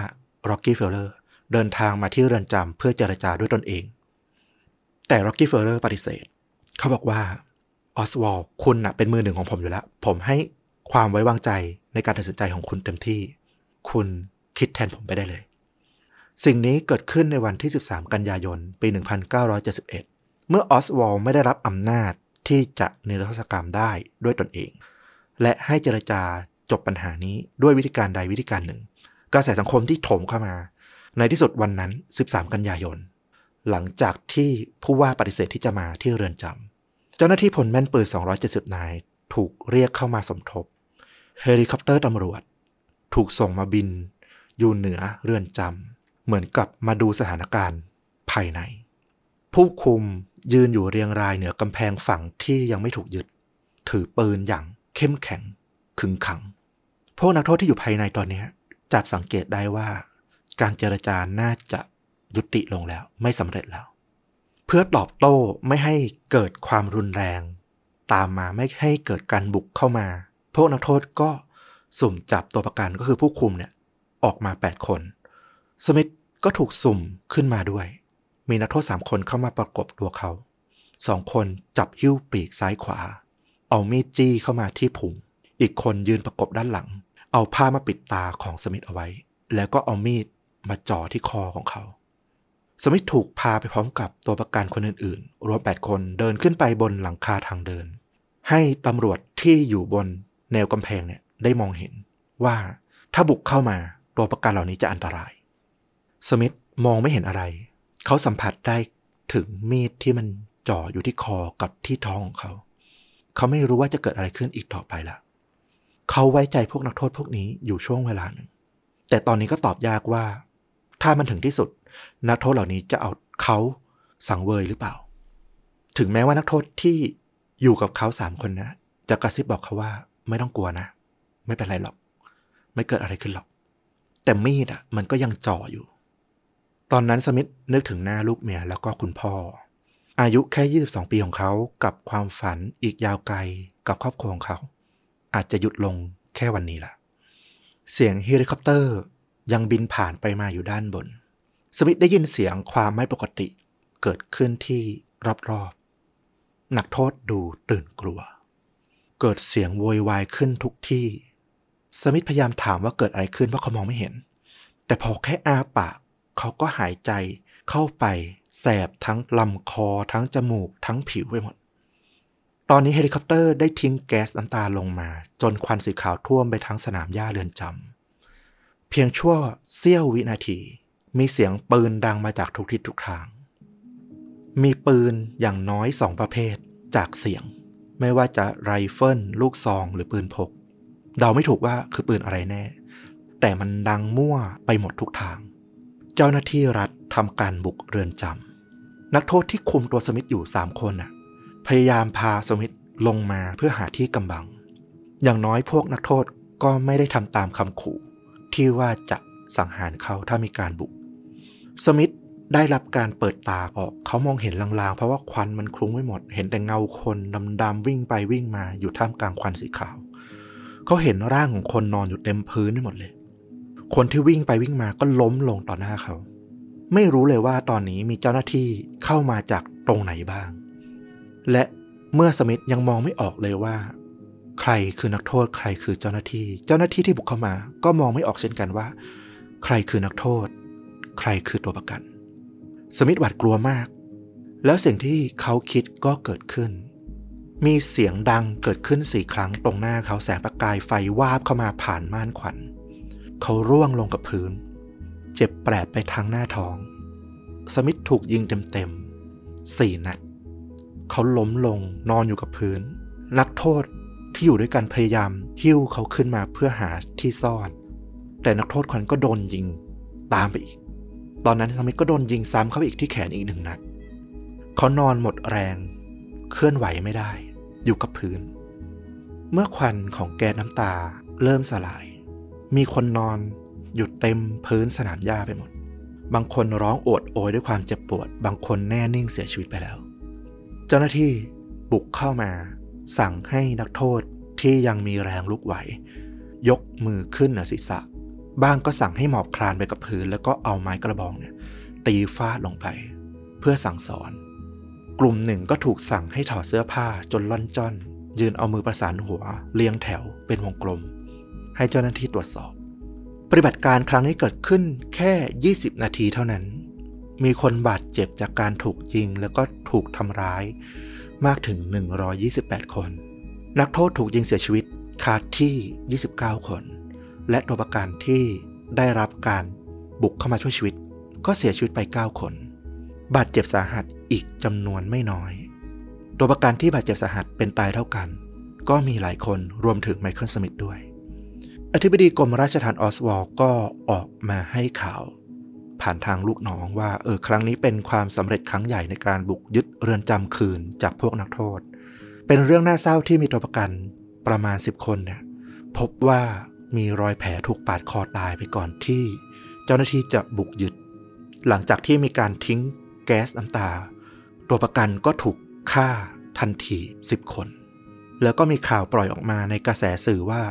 ร็อกกี้เฟลเลอร์เดินทางมาที่เรือนจำเพื่อเจรจาด้วยตนเอง แต่ร็อกกี้เฟลเลอร์ปฏิเสธ เขาบอกว่าออสวอลคุณนะเป็นมือหนึ่งของผมอยู่แล้ว ผมให้ความไว้วางใจในการตัดสินใจของคุณเต็มที่ คุณคิดแทนผมไปได้เลย สิ่งนี้เกิดขึ้นในวันที่ 13 กันยายน ปี 1971 เมื่อออสวอลไม่ได้รับอำนาจ ที่จะนิรโทษกรรมได้ด้วยตนเอง และให้เจรจาจบปัญหานี้ด้วยวิธีการใดวิธีการหนึ่ง กระแสสังคมที่โถมเข้ามา ในที่สุดวันนั้น 13 กันยายน หลังจากที่ผู้ว่าปฏิเสธที่จะมาที่เรือนจำเจ้าหน้าที่พลแม่นปืน 270 นาย ถูกเรียกเข้ามาสมทบ เฮลิคอปเตอร์ตำรวจ ถูกส่งมาบิน อยู่เหนือเรือนจำเหมือนกับมาดูสถานการณ์ภายใน ผู้คุม ยืนอยู่เรียงรายเหนือกำแพงฝั่งที่ยังไม่ถูกยึด ถือปืนอย่างเข้มแข็ง ขึงขัง พวกนักโทษที่อยู่ภายในตอนนี้จับสังเกตได้ว่า การเจรจาน่าจะยุติลงแล้ว ไม่สำเร็จแล้ว เพื่อตอบโต้ไม่ให้เกิดความรุนแรง ตามมาไม่ให้เกิดการบุกเข้ามา พวกนักโทษก็สุ่มจับตัวประกันก็คือผู้คุมเนี่ยออกมา 8 คน สมิธก็ถูกสุ่มขึ้นมาด้วย มีนักโทษสามคนเข้ามาประกบตัวเขา สองคนจับหิ้วปีกซ้ายขวา เอามีดจี้เข้ามาที่พุง อีกคนยืนประกบด้านหลัง เอาผ้ามาปิดตาของสมิธเอาไว้ แล้วก็เอามีดมาจ่อที่คอของเขา สมิธถูกพาไปพร้อมกับตัวประกันคนอื่นๆ รวม8คนเดินขึ้นไปบนหลังคาทางเดิน ให้ตำรวจที่อยู่บนแนวกำแพงเนี่ยได้มองเห็นว่าถ้าบุกเข้ามาตัวประกันเหล่านี้จะอันตราย สมิธมองไม่เห็นอะไร เขาสัมผัสได้ถึงมีดที่มันจ่ออยู่ที่คอกับที่ท้องของเขา เขาไม่รู้ว่าจะเกิดอะไรขึ้นอีกต่อไปละเขาไว้ใจพวกนักโทษพวกนี้อยู่ช่วงเวลาหนึ่ง แต่ตอนนี้ก็ตอบยากว่า ถ้ามันถึงที่สุด นักโทษเหล่านี้จะเอาเขาสังเวยหรือเปล่า ถึงแม้ว่านักโทษที่อยู่กับเขาสามคนนะจะกระซิบบอกเขาว่าไม่ต้องกลัวนะ ไม่เป็นไรหรอก ไม่เกิดอะไรขึ้นหรอก แต่มีดอะ มันก็ยังจ่ออยู่ ตอนนั้นสมิธนึกถึงหน้าลูกเมียแล้วก็คุณพ่อ อายุแค่ 22 ปีของเขากับความฝันอีกยาวไกลกับครอบครัวของเขา อาจจะหยุดลงแค่วันนี้ละเสียงเฮลิคอปเตอร์ยังบินผ่านไปมาอยู่ด้านบน สมิธได้ยินเสียงความไม่ปกติเกิดขึ้นที่รอบๆหนักโทษดูตื่นกลัว เกิดเสียงโวยวายขึ้นทุกที่ สมิธพยายามถามว่าเกิดอะไรขึ้นเพราะเขามองไม่เห็น แต่พอแค่อ้าปาก เขาก็หายใจเข้าไปแสบทั้งลำคอทั้งจมูกทั้งผิวไปหมด ตอนนี้เฮลิคอปเตอร์ได้ทิ้งแก๊สน้ำตาลงมา จนควันสีขาวท่วมไปทั้งสนามหญ้าเรือนจำเพียงชั่วเสี้ยววินาที มีเสียงปืนดังมาจากทุกทิศทุกทาง มีปืนอย่างน้อยสองประเภทจากเสียง ไม่ว่าจะไรเฟิลลูกซองหรือปืนพกเดาไม่ถูกว่าคือปืนอะไรแน่ แต่มันดังมั่วไปหมดทุกทาง เจ้าหน้าที่รัฐทำการบุกเรือนจำนักโทษที่คุมตัวสมิธอยู่สามคนน่ะ พยายามพาสมิธลงมาเพื่อหาที่กำบัง อย่างน้อยพวกนักโทษก็ไม่ได้ทำตามคำขู่ ที่ว่าจะสังหารเขาถ้ามีการบุก สมิธได้รับการเปิดตาออก เขามองเห็นลางๆ เพราะว่าควันมันคลุ้งไม่หมด เห็นแต่เงาคนดำๆวิ่งไปวิ่งมาอยู่ท่ามกลางควันสีขาว เขาเห็นร่างของคนนอนอยู่เต็มพื้นไปหมดเลย คนที่วิ่งไปวิ่งมาก็ล้มลงต่อหน้าเขา ไม่รู้เลยว่าตอนนี้มีเจ้าหน้าที่เข้ามาจากตรงไหนบ้าง และเมื่อสมิธยังมองไม่ออกเลยว่า ใครคือนักโทษ ใครคือเจ้าหน้าที่ เจ้าหน้าที่ที่บุกเข้ามา ก็มองไม่ออกเช่นกันว่า ใครคือนักโทษ ใครคือตัวประกัน สมิธหวาดกลัวมาก แล้วสิ่งที่เขาคิดก็เกิดขึ้น มีเสียงดังเกิดขึ้นสี่ครั้งตรงหน้าเขาแสงประกายไฟวาบเข้ามาผ่านม่านขวัญ เขาร่วงลงกับพื้น เจ็บแปรบไปทางหน้าท้อง สมิธถูกยิงเต็มๆสี่นัด เขาล้มลงนอนอยู่กับพื้น นักโทษที่อยู่ด้วยกันพยายามหิ้วเขาขึ้นมาเพื่อหาที่ซ่อน แต่นักโทษคนนั้นก็โดนยิงตามไปอีก ตอนนั้นสมิธก็โดนยิงซ้ำเข้าไปอีกที่แขนอีกหนึ่งนัด เขานอนหมดแรง เคลื่อนไหวไม่ได้ อยู่กับพื้น เมื่อควันของแก๊สน้ำตาเริ่มสลาย มีคนนอนอยู่เต็มพื้นสนามหญ้าไปหมด บางคนร้องโอดโอยด้วยความเจ็บปวด บางคนแน่นิ่งเสียชีวิตไปแล้ว เจ้าหน้าที่บุกเข้ามา สั่งให้นักโทษที่ยังมีแรงลุกไหว ยกมือขึ้นเหนือศีรษะ บ้างก็สั่งให้หมอบคลานไปกับพื้น แล้วก็เอาไม้กระบองเนี่ยตีฟาดลงไป เพื่อสั่งสอน กลุ่มหนึ่งก็ถูกสั่งให้ถอดเสื้อผ้าจนล่อนจ้อน ยืนเอามือประสานหัว เรียงแถวเป็นวงกลม ให้เจ้าหน้าที่ตรวจสอบ ปฏิบัติการครั้งนี้เกิดขึ้นแค่ 20 นาทีเท่านั้น มีคนบาดเจ็บจากการถูกยิงแล้วก็ถูกทำร้ายมากถึง 128 คน นักโทษถูกยิงเสียชีวิตคาที่ 29 คน และตัวประกันที่ได้รับการบุกเข้ามาช่วยชีวิต ก็เสียชีวิตไป 9 คน บาดเจ็บสาหัสอีกจำนวนไม่น้อย ตัวประกันที่บาดเจ็บสาหัสเป็นตายเท่ากัน ก็มีหลายคนรวมถึงไมเคิลสมิธด้วย อธิบดีกรมราชทัณฑ์ออสวอลก็ออกมาให้ข่าว ผ่านทางลูกน้องว่าเออครั้งนี้เป็นความสำเร็จครั้งใหญ่ในการบุกยึดเรือนจำคืนจากพวกนักโทษ เป็นเรื่องน่าเศร้าที่มีตัวประกันประมาณ 10 คนเนี่ยพบว่ามีรอยแผลถูกปาดคอตายไปก่อนที่ เจ้าหน้าที่จะบุกยึด หลังจากที่มีการทิ้งแก๊สน้ำตา ตัวประกันก็ถูกฆ่าทันที 10 คน แล้วก็มีข่าวปล่อยออกมาในกระแสสื่อว่า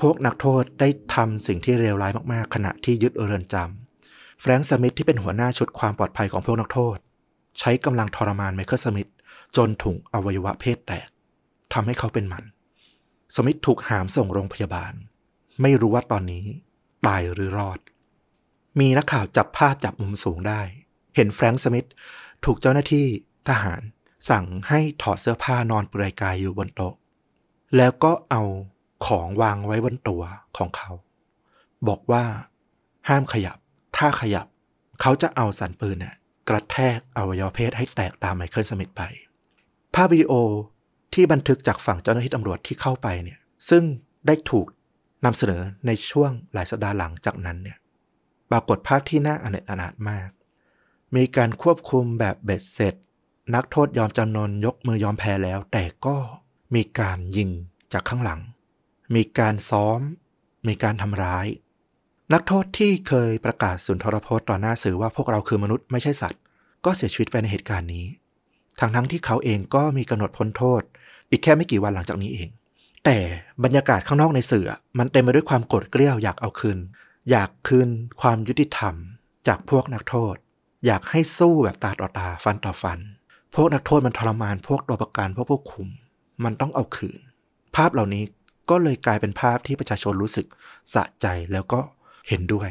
พวกนักโทษได้ทำสิ่งที่เลวร้ายมากๆ ขณะที่ยึดเรือนจำแฟรงค์สมิธที่เป็นหัวหน้าชุดความปลอดภัยของพวกนักโทษ ใช้กำลังทรมานไมเคิลสมิธจนถุงอวัยวะเพศแตกทำให้เขาเป็นมัน สมิธถูกหามส่งโรงพยาบาล ไม่รู้ว่าตอนนี้ ตายหรือรอด มีนักข่าวจับภาพจับมุมสูงได้ เห็นแฟรงค์สมิธถูกเจ้าหน้าที่ทหารสั่งให้ถอดเสื้อผ้านอนเปลือยกายอยู่บนโต๊ะ แล้วก็เอา ของวางไว้บนตัวของเขา บอกว่าห้ามขยับ ถ้าขยับ เขาจะเอาสันปืนเนี่ยกระแทกอวัยวะเพศให้แตกตามไมเคิลสมิธไป ภาพวิดีโอที่บันทึกจากฝั่งเจ้าหน้าที่ตำรวจที่เข้าไปเนี่ย ซึ่งได้ถูกนำเสนอในช่วงหลายสัปดาห์หลังจากนั้นเนี่ย ปรากฏภาพที่น่าอเนจอนาถมาก มีการควบคุมแบบเบ็ดเสร็จ นักโทษยอมจำนนยกมือยอมแพ้แล้ว แต่ก็มีการยิงจากข้างหลัง มีการซ้อม มีการทำร้าย นักโทษที่เคยประกาศสุนทรพจน์ต่อหน้าสื่อว่าพวกเราคือมนุษย์ไม่ใช่สัตว์ ก็เสียชีวิตไปในเหตุการณ์นี้ ทั้งทั้งที่เขาเองก็มีกำหนดพ้นโทษ อีกแค่ไม่กี่วันหลังจากนี้เอง แต่บรรยากาศข้างนอกในสื่อมันเต็มไปด้วยความกรธเกลี้ยวอยากเอาคืน อยากคืนความยุติธรรม จากพวกนักโทษ อยากให้สู้แบบตาต่อตาฟันต่อฟัน พวกนักโทษมันทรมานพวกตัวประกันพวกผู้คุม มันต้องเอาคืน ภาพเหล่านี้ ก็เลยกลายเป็นภาพที่ประชาชนรู้สึกสะใจแล้วก็เห็นด้วย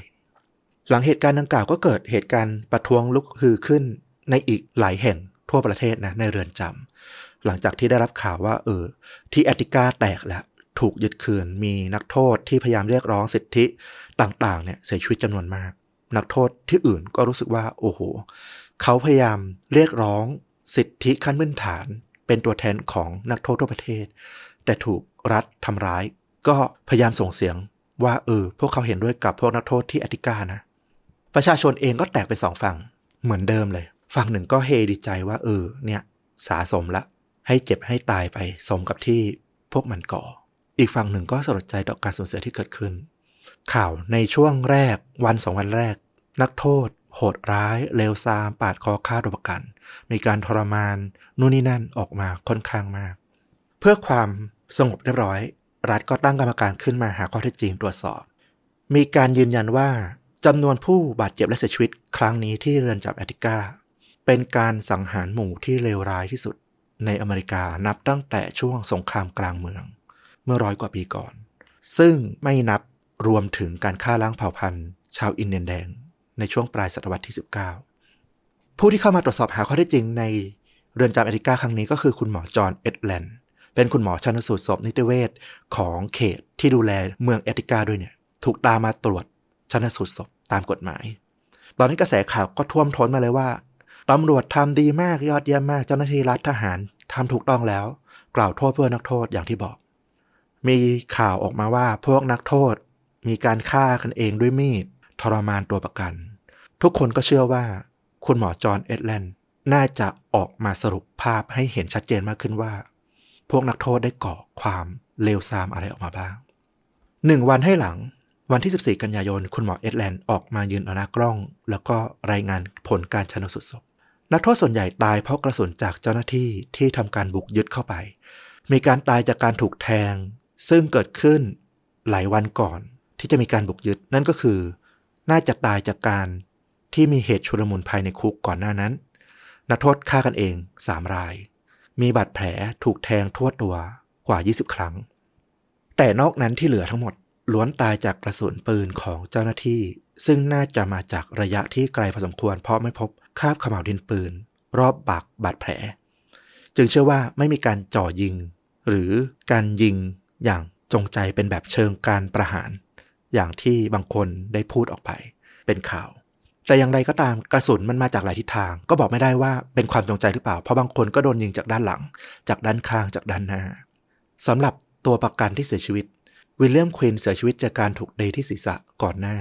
หลังเหตุการณ์ดังกล่าวก็เกิดเหตุการณ์ประท้วงลุกฮือขึ้นในอีกหลายแห่งทั่วประเทศนะในเรือนจำหลังจากที่ได้รับข่าวว่า เออ ที่แอติกาแตกแล้วถูกยึดคืนมีนักโทษที่พยายามเรียกร้องสิทธิต่างๆ เนี่ยเสียชีวิตจำนวนมาก นักโทษที่อื่นก็รู้สึกว่า โอ้โห เขาพยายามเรียกร้องสิทธิขั้นพื้นฐาน เป็นตัวแทนของนักโทษทั่วประเทศ แต่ถูก รัฐทำร้าย ก็พยายามส่งเสียงว่าเออ พวกเขาเห็นด้วยกับพวกนักโทษที่แอติกานะ ประชาชนเองก็แตกเป็นสองฝั่งเหมือนเดิมเลย ฝั่งหนึ่งก็เฮดีใจว่าเออ เนี่ยสาสมละ ให้เจ็บให้ตายไปสมกับที่พวกมันก่อ อีกฝั่งหนึ่งก็สลดใจต่อการสูญเสียที่เกิดขึ้น ข่าวในช่วงแรกวันสองวันแรก นักโทษ โหดร้ายเลวทรามปาดคอฆ่าตัวประกัน มีการทรมานนู่นนี่นั่นออกมาค่อนข้างมาก เพื่อความ สงบเรียบร้อย รัฐก็ตั้งกรรมการขึ้นมาหาข้อเท็จจริงตรวจสอบ มีการยืนยันว่าจำนวนผู้บาดเจ็บและเสียชีวิต ครั้งนี้ที่เรือนจำแอติกา เป็นการสังหารหมู่ที่เลวร้ายที่สุด ในอเมริกานับตั้งแต่ช่วงสงครามกลางเมือง เมื่อร้อยกว่าปีก่อน ซึ่งไม่นับรวมถึงการฆ่าล้างเผ่าพันธุ์ ชาวอินเดียนแดง ในช่วงปลายศตวรรษที่ 19 ผู้ที่เข้ามาตรวจสอบหาข้อเท็จจริงในเรือนจำแอติกาครั้งนี้ก็คือคุณหมอจอห์นเอ็ดแลนด์ เป็นคุณหมอชันสูตรศพนิติเวชของเขตที่ดูแลเมืองแอติกาด้วยเนี่ย ถูกตามมาตรวจชันสูตรศพตามกฎหมาย ตอนนี้กระแสข่าวก็ท่วมท้นมาเลยว่าตำรวจทำดีมากยอดเยี่ยมมากเจ้าหน้าที่รัฐทหารทำถูกต้องแล้ว กล่าวโทษเพื่อนักโทษอย่างที่บอก มีข่าวออกมาว่าพวกนักโทษมีการฆ่ากันเองด้วยมีดทรมานตัวประกัน ทุกคนก็เชื่อว่า คุณหมอจอห์นเอ็ดแลนด์น่าจะออกมาสรุปภาพให้เห็นชัดเจนมากขึ้นว่า พวกนักโทษได้ก่อความเลวทรามอะไรออกมาบ้างหนึ่งวันให้หลังวันที่ 14 กันยายน คุณหมอเอ็ดแลนด์ออกมายืนเอาหน้ากล้อง แล้วก็รายงานผลการชนสูตรศพ นักโทษส่วนใหญ่ตายเพราะกระสุนจากเจ้าหน้าที่ที่ทำการบุกยึดเข้าไป มีการตายจากการถูกแทง ซึ่งเกิดขึ้นหลายวันก่อน ที่จะมีการบุกยึด นั่นก็คือ น่าจะตายจากการที่มีเหตุชุลมุนภายในคุกก่อนหน้านั้น นักโทษฆ่ากันเอง3ราย มีบาดแผลถูกแทงทั่วตัวกว่า 20 ครั้ง แต่นอกนั้นที่เหลือทั้งหมดล้วนตายจากกระสุนปืนของเจ้าหน้าที่ ซึ่งน่าจะมาจากระยะที่ไกลพอสมควรเพราะไม่พบคราบขม่าวดินปืน รอบปากบาดแผล จึงเชื่อว่าไม่มีการจ่อยิง หรือการยิงอย่างจงใจเป็นแบบเชิงการประหาร อย่างที่บางคนได้พูดออกไป เป็นข่าว แต่อย่างไรก็ตามกระสุนมันมาจากหลายทิศทาง ก็บอกไม่ได้ว่าเป็นความจงใจหรือเปล่า เพราะบางคนก็โดนยิงจากด้านหลัง จากด้านข้างจากด้านหน้าสำหรับตัวประกันที่เสียชีวิต วิลเลียมควินเสียชีวิตจากการถูกเดที่ศีรษะก่อนหน้า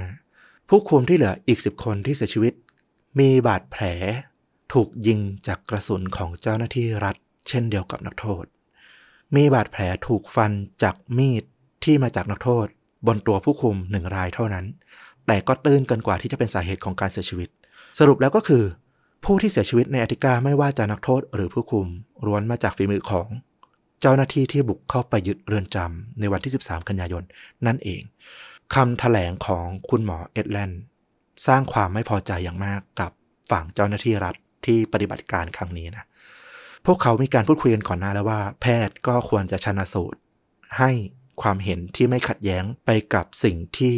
ผู้คุมที่เหลืออีกสิบคนที่เสียชีวิต มีบาดแผล ถูกยิงจากกระสุนของเจ้าหน้าที่รัฐ เช่นเดียวกับนักโทษ มีบาดแผลถูกฟันจากมีดที่มาจากนักโทษ บนตัวผู้คุมหนึ่งรายเท่านั้น แต่ก็ตื้นเกินกว่าที่จะเป็นสาเหตุของการเสียชีวิต สรุปแล้วก็คือ ผู้ที่เสียชีวิตในอติกาไม่ว่าจะนักโทษหรือผู้คุมล้วนมาจากฝีมือของ เจ้าหน้าที่ที่บุกเข้าไปยึดเรือนจำในวันที่ 13 กันยายน นั่นเองคำถแถลงของคุณหมอเอ็ดแลนด์สร้างความไม่พอใจอย่างมากกับฝั่งเจ้าหน้าที่รัฐที่ปฏิบัติการครั้งนี้นะ พวกเขามีการพูดคุยกันก่อนหน้าแล้วว่า แพทย์ก็ควรจะชนะสูตร ให้ความเห็นที่ไม่ขัดแย้งไปกับสิ่งที่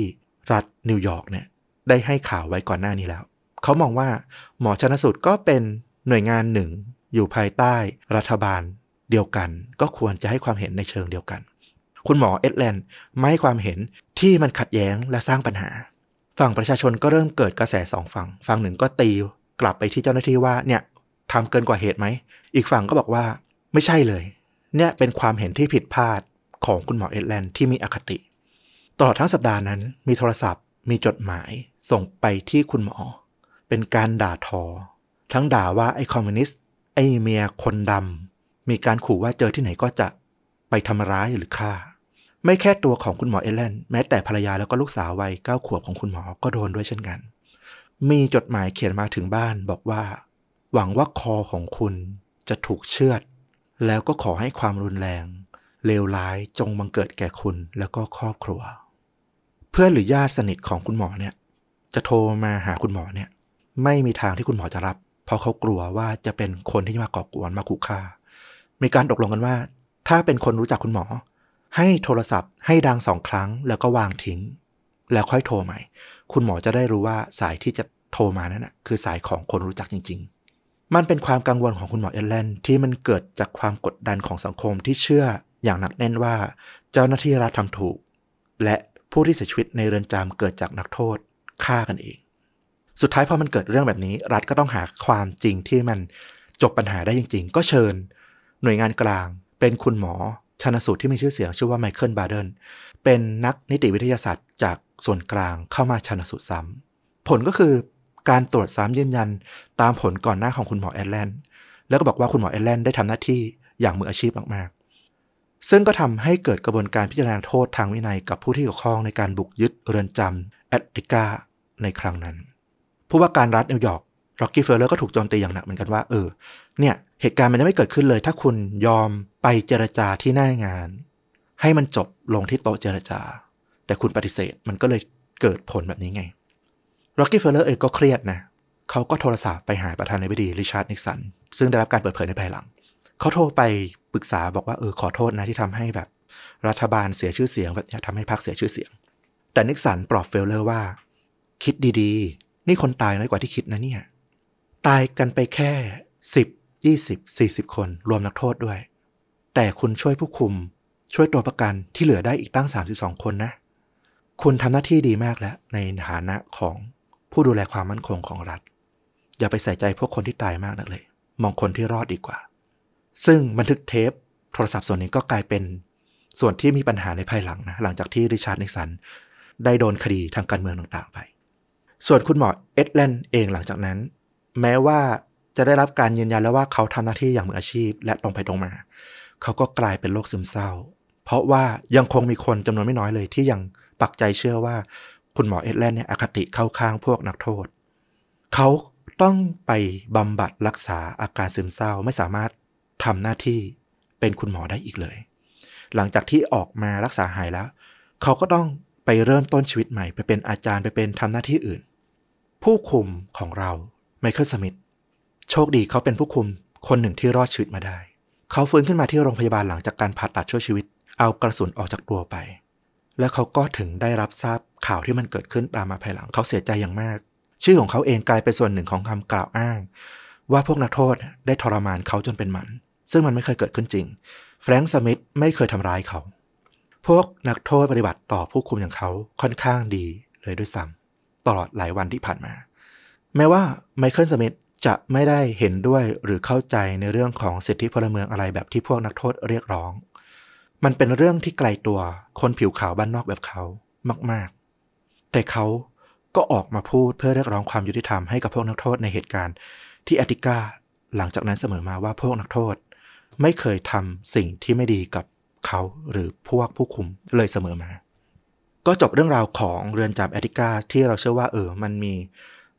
รัฐนิวยอร์กเนี่ยได้ให้ข่าวไว้ก่อนหน้านี้แล้ว เขามองว่าหมอชนสูตรก็เป็นหน่วยงานหนึ่ง อยู่ภายใต้รัฐบาลเดียวกัน ก็ควรจะให้ความเห็นในเชิงเดียวกัน คุณหมอเอ็ดแลนด์ไม่ให้ความเห็นที่มันขัดแย้งและสร้างปัญหา ฝั่งประชาชนก็เริ่มเกิดกระแสสองฝั่ง ฝั่งหนึ่งก็ตีกลับไปที่เจ้าหน้าที่ว่าเนี่ยทำเกินกว่าเหตุไหม อีกฝั่งก็บอกว่าไม่ใช่เลย เนี่ยเป็นความเห็นที่ผิดพลาดของคุณหมอเอ็ดแลนด์ที่มีอคติ ตลอดทั้งสัปดาห์นั้น มีโทรศัพท์ มีจดหมาย ส่งไปที่คุณหมอ เป็นการด่าทอ ทั้งด่าว่าไอ้คอมมิวนิสต์ ไอ้เมียคนดำ มีการขู่ว่าเจอที่ไหนก็จะไปทำร้ายหรือฆ่า ไม่แค่ตัวของคุณหมอเอเลนแม้แต่ภรรยาแล้วก็ลูกสาววัยเก้าขวบของคุณหมอก็โดนด้วยเช่นกัน มีจดหมายเขียนมาถึงบ้านบอกว่า หวังว่าคอของคุณจะถูกเชือด แล้วก็ขอให้ความรุนแรงเลวร้ายจงบังเกิดแก่คุณแล้วก็ครอบครัว เพื่อนหรือญาติสนิทของคุณหมอเนี่ย จะโทรมาหาคุณหมอเนี่ย ไม่มีทางที่คุณหมอจะรับ เพราะเขากลัวว่าจะเป็นคนที่มาก่อกวนมาขู่ฆ่า มีการตกลงกันว่า ถ้าเป็นคนรู้จักคุณหมอ ให้โทรศัพท์ให้ดังสองครั้งแล้วก็วางทิ้ง แล้วค่อยโทรใหม่ คุณหมอจะได้รู้ว่าสายที่จะโทรมานั้นนะคือสายของคนรู้จักจริง ๆมันเป็นความกังวลของคุณหมอเอลเลนที่มันเกิดจากความกดดันของสังคมที่เชื่ออย่างหนักแน่นว่า เจ้าหน้าที่รัฐทำถูก และ ผู้ที่เสียชีวิตในเรือนจำเกิดจากนักโทษฆ่ากันเอง สุดท้ายพอมันเกิดเรื่องแบบนี้ รัฐก็ต้องหาความจริงที่มันจบปัญหาได้จริง ๆ ก็เชิญ หน่วยงานกลาง เป็นคุณหมอชันสูตรที่มีชื่อเสียงชื่อว่าไมเคิลบาร์เดนเป็นนักนิติวิทยาศาสตร์จากส่วนกลางเข้ามาชันสูตรซ้ำผลก็คือการตรวจซ้ำยืนยัน ตามผลก่อนหน้าของคุณหมอแอดแลนด์แล้วก็บอกว่าคุณหมอแอดแลนด์ได้ทำหน้าที่อย่างมืออาชีพมาก ซึ่งก็ทำให้เกิดกระบวนการพิจารณาโทษทางวินัยกับผู้ที่เกี่ยวข้องในการบุกยึดเรือนจำแอตติกาในครั้งนั้น ผู้ว่าการรัฐนิวยอร์กร็อกกี้เฟลเลอร์ก็ถูกโจมตีอย่างหนักเหมือนกันว่าเออเนี่ยเหตุการณ์มันจะไม่เกิดขึ้นเลย ถ้าคุณยอมไปเจรจาที่หน้างาน ให้มันจบลงที่โต๊ะเจรจา แต่คุณปฏิเสธมันก็เลยเกิดผลแบบนี้ไงร็อกกี้เฟลเลอร์เองก็เครียดนะเขาก็โทรศัพท์ไปหาประธานาธิบดีริชาร์ดนิกสันซึ่งได้รับการเปิดเผยในภายหลัง เขาโทรไปปรึกษาบอกว่าเออขอโทษนะที่ทำให้แบบ รัฐบาลเสียชื่อเสียงแบบนี้ทำให้พรรคเสียชื่อเสียง แต่นิกสันปลอบเฟลเลอร์ว่า คิดดีๆ นี่คนตายน้อยกว่าที่คิดนะเนี่ย ตายกันไปแค่สิบยี่สิบสี่สิบคนรวมนักโทษด้วย แต่คุณช่วยผู้คุม ช่วยตัวประกันที่เหลือได้อีกตั้งสามสิบสองคนนะ คุณทำหน้าที่ดีมากแล้ว ในฐานะของผู้ดูแลความมั่นคงของรัฐ อย่าไปใส่ใจพวกคนที่ตายมากนักเลย มองคนที่รอดดีกว่า ซึ่งบันทึกเทปโทรศัพท์ส่วนนี้ก็กลายเป็นส่วนที่มีปัญหาในภายหลังนะหลังจากที่ริชาร์ดนิกสันได้โดนคดีทางการเมืองต่างๆไป ส่วนคุณหมอเอ็ดแลนด์เองหลังจากนั้น แม้ว่าจะได้รับการยืนยันแล้วว่าเขาทำหน้าที่อย่างมืออาชีพ และตรงไปตรงมา เขาก็กลายเป็นโรคซึมเศร้า เพราะว่ายังคงมีคนจำนวนไม่น้อยเลย ที่ยังปักใจเชื่อว่าคุณหมอเอ็ดแลนด์เนี่ยอคติเข้าข้างพวกนักโทษ เขาต้องไปบำบัดรักษาอาการซึมเศร้าไม่สามารถ ทำหน้าที่เป็นคุณหมอได้อีกเลย หลังจากที่ออกมารักษาหายแล้ว เขาก็ต้องไปเริ่มต้นชีวิตใหม่ ไปเป็นอาจารย์ไปเป็นทำหน้าที่อื่น ผู้คุมของเราไมเคิลสมิธโชคดีเขาเป็นผู้คุมคนหนึ่งที่รอดชีวิตมาได้ เขาฟื้นขึ้นมาที่โรงพยาบาลหลังจากการผ่าตัดช่วยชีวิต เอากระสุนออกจากตัวไป แล้วเขาก็ถึงได้รับทราบข่าวที่มันเกิดขึ้นตามมาภายหลังเขาเสียใจอย่างมาก ชื่อของเขาเองกลายเป็นส่วนหนึ่งของคำกล่าวอ้าง ว่าพวกนักโทษได้ทรมานเขาจนเป็นหมัน ซึ่งมันไม่เคยเกิดขึ้นจริง แฟรงค์สมิธไม่เคยทำร้ายเขา พวกนักโทษปฏิบัติต่อผู้คุมอย่างเขาค่อนข้างดีเลยด้วยซ้ำตลอดหลายวันที่ผ่านมา แม้ว่าไมเคิลสมิธจะไม่ได้เห็นด้วยหรือเข้าใจในเรื่องของสิทธิพลเมืองอะไรแบบที่พวกนักโทษเรียกร้อง มันเป็นเรื่องที่ไกลตัวคนผิวขาวบ้านนอกแบบเขามาก ๆ แต่เขาก็ออกมาพูดเพื่อเรียกร้องความยุติธรรมให้กับพวกนักโทษในเหตุการณ์ที่แอติกาหลังจากนั้นเสมอมาว่าพวกนักโทษ ไม่เคยทำสิ่งที่ไม่ดีกับเขาหรือพวกผู้คุมเลยเสมอมา ก็จบเรื่องราวของเรือนจำแอติกาที่เราเชื่อว่าเออ มันมี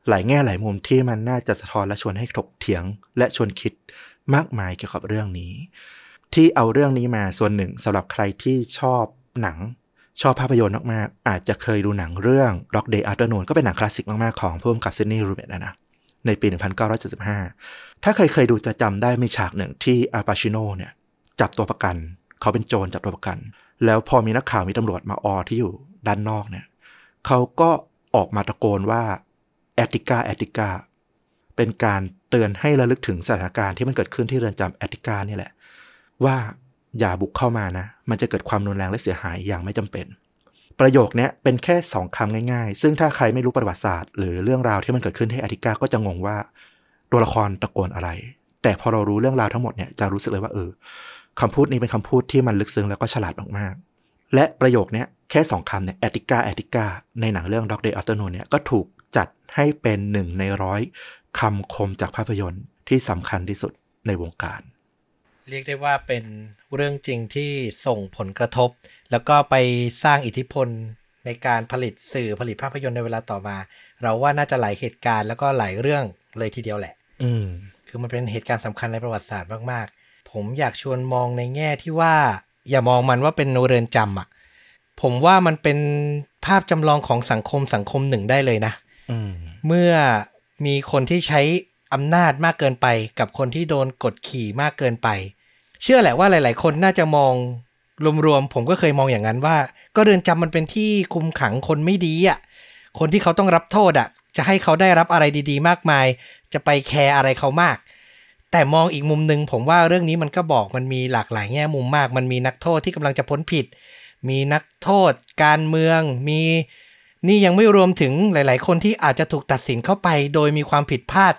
หลายแง่หลายมุมที่มันน่าจะสะท้อนและชวนให้ถกเถียง และชวนคิดมากมายเกี่ยวกับเรื่องนี้ ที่เอาเรื่องนี้มาส่วนหนึ่งสำหรับใครที่ชอบหนังชอบภาพยนตร์มาก ๆ อาจจะเคยดูหนังเรื่อง Rock Day Afternoon ก็เป็นหนังคลาสสิกมาก ๆ ของผู้กำกับซิดนีย์รูเมตนะนะ ในปี 1975 ถ้าเคยเคยดูจะจำได้มีฉากหนึ่งที่อาปาชิโนเนี่ยจับตัวประกัน เขาเป็นโจรจับตัวประกัน แล้วพอมีนักข่าวมีตำรวจมาออที่อยู่ด้านนอกเนี่ยเขาก็ออกมาตะโกนว่าแอติกาแอติกาเป็นการเตือนให้ระลึกถึงสถานการณ์ที่มันเกิดขึ้นที่เรือนจำแอติกานี่แหละ ว่าอย่าบุกเข้ามานะ มันจะเกิดความรุนแรงและเสียหายอย่างไม่จำเป็น ประโยคนี้เป็นแค่สองคำง่ายๆ ซึ่งถ้าใครไม่รู้ประวัติศาสตร์ หรือเรื่องราวที่มันเกิดขึ้นที่แอติกาก็จะงงว่าตัวละครตะโกนอะไร แต่พอเรารู้เรื่องราวทั้งหมดเนี่ยจะรู้สึกเลยว่าเออคำพูดนี้เป็นคำพูดที่มันลึกซึ้งแล้วก็ฉลาดมากๆ และประโยคนี้แค่สองคำเนี่ยแอติกาแอติกาในหนังเรื่อง Dog Day Afternoon เนี่ยก็ถูกจัดให้เป็นหนึ่งในร้อยคำคมจากภาพยนตร์ที่สำคัญที่สุดในวงการ เรียกได้ว่าเป็นเรื่องจริงที่ส่งผลกระทบ แล้วก็ไปสร้างอิทธิพลในการผลิตสื่อผลิตภาพยนตร์ในเวลาต่อมา เราว่าน่าจะหลายเหตุการณ์แล้วก็หลายเรื่องเลยทีเดียวแหละ อืมคือมันเป็นเหตุการณ์สำคัญในประวัติศาสตร์มากๆ ผมอยากชวนมองในแง่ที่ว่า อย่ามองมันว่าเป็นเรือนจำอะ ผมว่ามันเป็นภาพจำลองของสังคมสังคมหนึ่งได้เลยนะอืมเมื่อมีคนที่ใช้อำนาจมากเกินไป กับคนที่โดนกดขี่มากเกินไป เชื่อแหละว่าหลาย ๆ คนน่าจะมองรวมๆผมก็เคยมองอย่างนั้นว่า ก็เรือนจำมันเป็นที่คุมขังคนไม่ดีอะคนที่เขาต้องรับโทษอะ จะให้เขาได้รับอะไรดี ๆ มากมาย จะไปแคร์อะไรเขามาก แต่มองอีกมุมหนึ่งผมว่าเรื่องนี้มันก็บอกมันมีหลากหลายแง่มุมมาก มันมีนักโทษที่กำลังจะพ้นผิด มีนักโทษ การเมือง มีนี่ยังไม่รวมถึงหลาย ๆ คนที่อาจจะถูกตัดสินเข้าไป โดยมีความผิดพลาด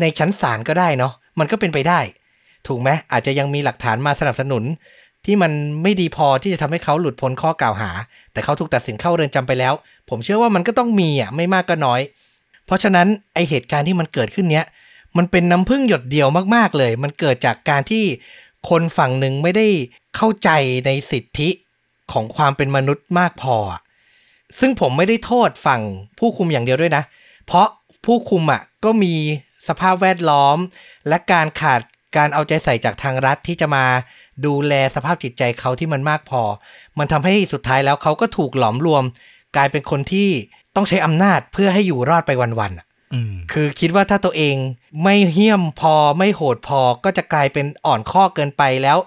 ในชั้นศาลก็ได้เนาะมันก็เป็นไปได้ ถูกไหมอาจจะยังมีหลักฐานมาสนับสนุน ที่มันไม่ดีพอที่จะทำให้เขาหลุดพ้นข้อกล่าวหา แต่เขาถูกตัดสินเข้าเรือนจำไปแล้ว ผมเชื่อว่ามันก็ต้องมีอะไม่มากก็น้อย เพราะฉะนั้นไอเหตุการณ์ที่มันเกิดขึ้นเนี้ยมันเป็นน้ำพึ่งหยดเดียวมากๆเลย มันเกิดจากการที่คนฝั่งหนึ่งไม่ได้เข้าใจในสิทธิของความเป็นมนุษย์มากพอ ซึ่งผมไม่ได้โทษฝั่งผู้คุมอย่างเดียวด้วยนะ เพราะผู้คุมอะก็มีสภาพแวดล้อม และการขาด การเอาใจใส่จากทางรัฐที่จะมาดูแลสภาพจิตใจเขาที่มันมากพอ มันทำให้สุดท้ายแล้วเขาก็ถูกหลอมรวม กลายเป็นคนที่ต้องใช้อำนาจเพื่อให้อยู่รอดไปวันๆอะอืมคือคิดว่าถ้าตัวเองไม่เหี้ยมพอไม่โหดพอก็จะกลายเป็นอ่อนข้อเกินไปแล้ว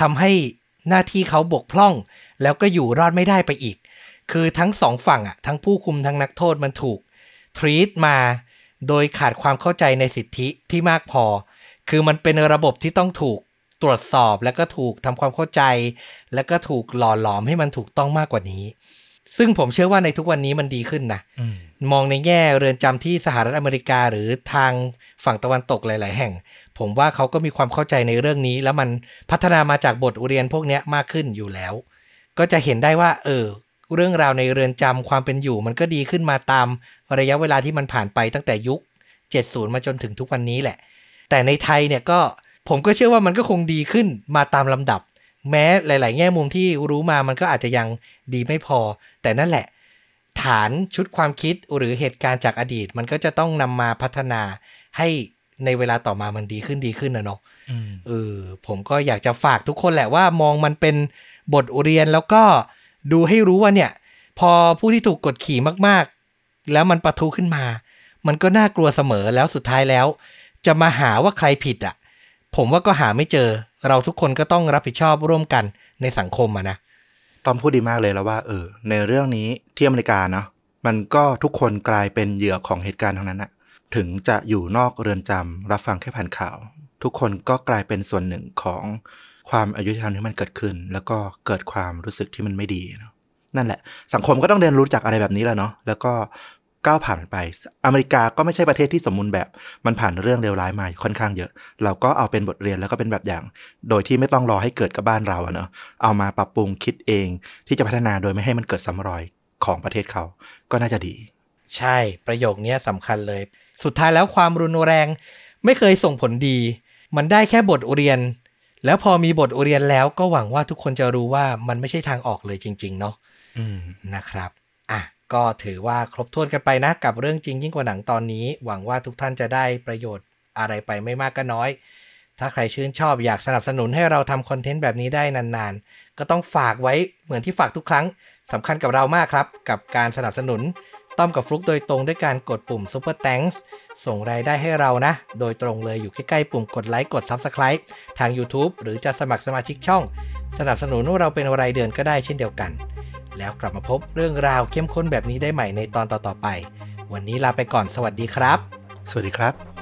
ทำให้หน้าที่เขาบกพร่อง แล้วก็อยู่รอดไม่ได้ไปอีก คือทั้งสองฝั่งอะทั้งผู้คุมทั้งนักโทษมันถูกทรีตมาโดยขาดความเข้าใจในสิทธิที่มากพอ คือมันเป็นระบบที่ต้องถูกตรวจสอบแล้วก็ถูกทำความเข้าใจ แล้วก็ถูกหล่อหลอมให้มันถูกต้องมากกว่านี้ ซึ่งผมเชื่อว่าในทุกวันนี้มันดีขึ้นนะอืมมองในแง่เรือนจำที่สหรัฐอเมริกาหรือทางฝั่งตะวันตกหลาย ๆ แห่ง ผมว่าเขาก็มีความเข้าใจในเรื่องนี้ แล้วมันพัฒนามาจากบทเรียนพวกเนี้ยมากขึ้นอยู่แล้ว ก็จะเห็นได้ว่า เออ เรื่องราวในเรือนจำความเป็นอยู่ มันก็ดีขึ้นมาตามระยะเวลาที่มันผ่านไปตั้งแต่ยุค 70 มาจนถึงทุกวันนี้แหละ แต่ในไทยเนี่ยก็ผมก็เชื่อว่ามันก็คงดีขึ้นมาตามลำดับ แม้หลาย ๆ แง่มุมที่รู้มามันก็อาจจะยังดีไม่พอ แต่นั่นแหละ ฐานชุดความคิดหรือเหตุการณ์จากอดีต มันก็จะต้องนำมาพัฒนาให้ในเวลาต่อมามันดีขึ้นดีขึ้นนะเนาะอืมเออผมก็อยากจะฝากทุกคนแหละว่ามองมันเป็นบทเรียนแล้วก็ดูให้รู้ว่าเนี่ย พอผู้ที่ถูกกดขี่มาก ๆ แล้วมันปะทุขึ้นมา มันก็น่ากลัวเสมอแล้วสุดท้ายแล้ว จะมาหาว่าใครผิดอะ ผมว่าก็หาไม่เจอ เราทุกคนก็ต้องรับผิดชอบร่วมกันในสังคมอะนะต้อมพูดดีมากเลยแล้วว่าเออในเรื่องนี้ที่อเมริกาเนาะมันก็ทุกคนกลายเป็นเหยื่อของเหตุการณ์ทั้งนั้นอะถึงจะอยู่นอกเรือนจำรับฟังแค่ผ่านข่าว ทุกคนก็กลายเป็นส่วนหนึ่งของความอายุธรรมที่มันเกิดขึ้น แล้วก็เกิดความรู้สึกที่มันไม่ดีเนาะนั่นแหละ สังคมก็ต้องเรียนรู้จากอะไรแบบนี้แหละเนาะแล้วก็ ก้าวผ่านไป อเมริกาก็ไม่ใช่ประเทศที่สมบูรณ์แบบ มันผ่านเรื่องเลวร้ายมาค่อนข้างเยอะ เราก็เอาเป็นบทเรียนแล้วก็เป็นแบบอย่าง โดยที่ไม่ต้องรอให้เกิดกับบ้านเราอะเนาะเอามาปรับปรุงคิดเองที่จะพัฒนาโดยไม่ให้มันเกิดซ้ำรอยของประเทศเขา ก็น่าจะดี ใช่ ประโยคเนี้ยสำคัญเลย สุดท้ายแล้วความรุนแรง ไม่เคยส่งผลดี มันได้แค่บทเรียน แล้วพอมีบทเรียนแล้วก็หวังว่าทุกคนจะรู้ว่ามันไม่ใช่ทางออกเลยจริง ๆ เนาะอืมนะครับอะ ก็ถือว่าครบถ้วนกันไปนะกับเรื่องจริงยิ่งกว่าหนังตอนนี้ หวังว่าทุกท่านจะได้ประโยชน์อะไรไปไม่มากก็น้อย ถ้าใครชื่นชอบอยากสนับสนุนให้เราทำคอนเทนต์แบบนี้ได้นานๆ ก็ต้องฝากไว้เหมือนที่ฝากทุกครั้งสำคัญกับเรามากครับ กับการสนับสนุนต้อมกับฟลุกโดยตรงด้วยการกดปุ่ม Super Thanks ส่งรายได้ให้เรานะ โดยตรงเลยอยู่ใกล้ๆปุ่มกดไลค์กด Subscribe ทาง YouTube หรือจะสมัครสมาชิกช่อง สนับสนุนเราเป็นรายเดือนก็ได้เช่นเดียวกัน แล้วกลับมาพบเรื่องราวเข้มข้นแบบนี้ได้ใหม่ในตอนต่อๆไป วันนี้ลาไปก่อนสวัสดีครับ สวัสดีครับ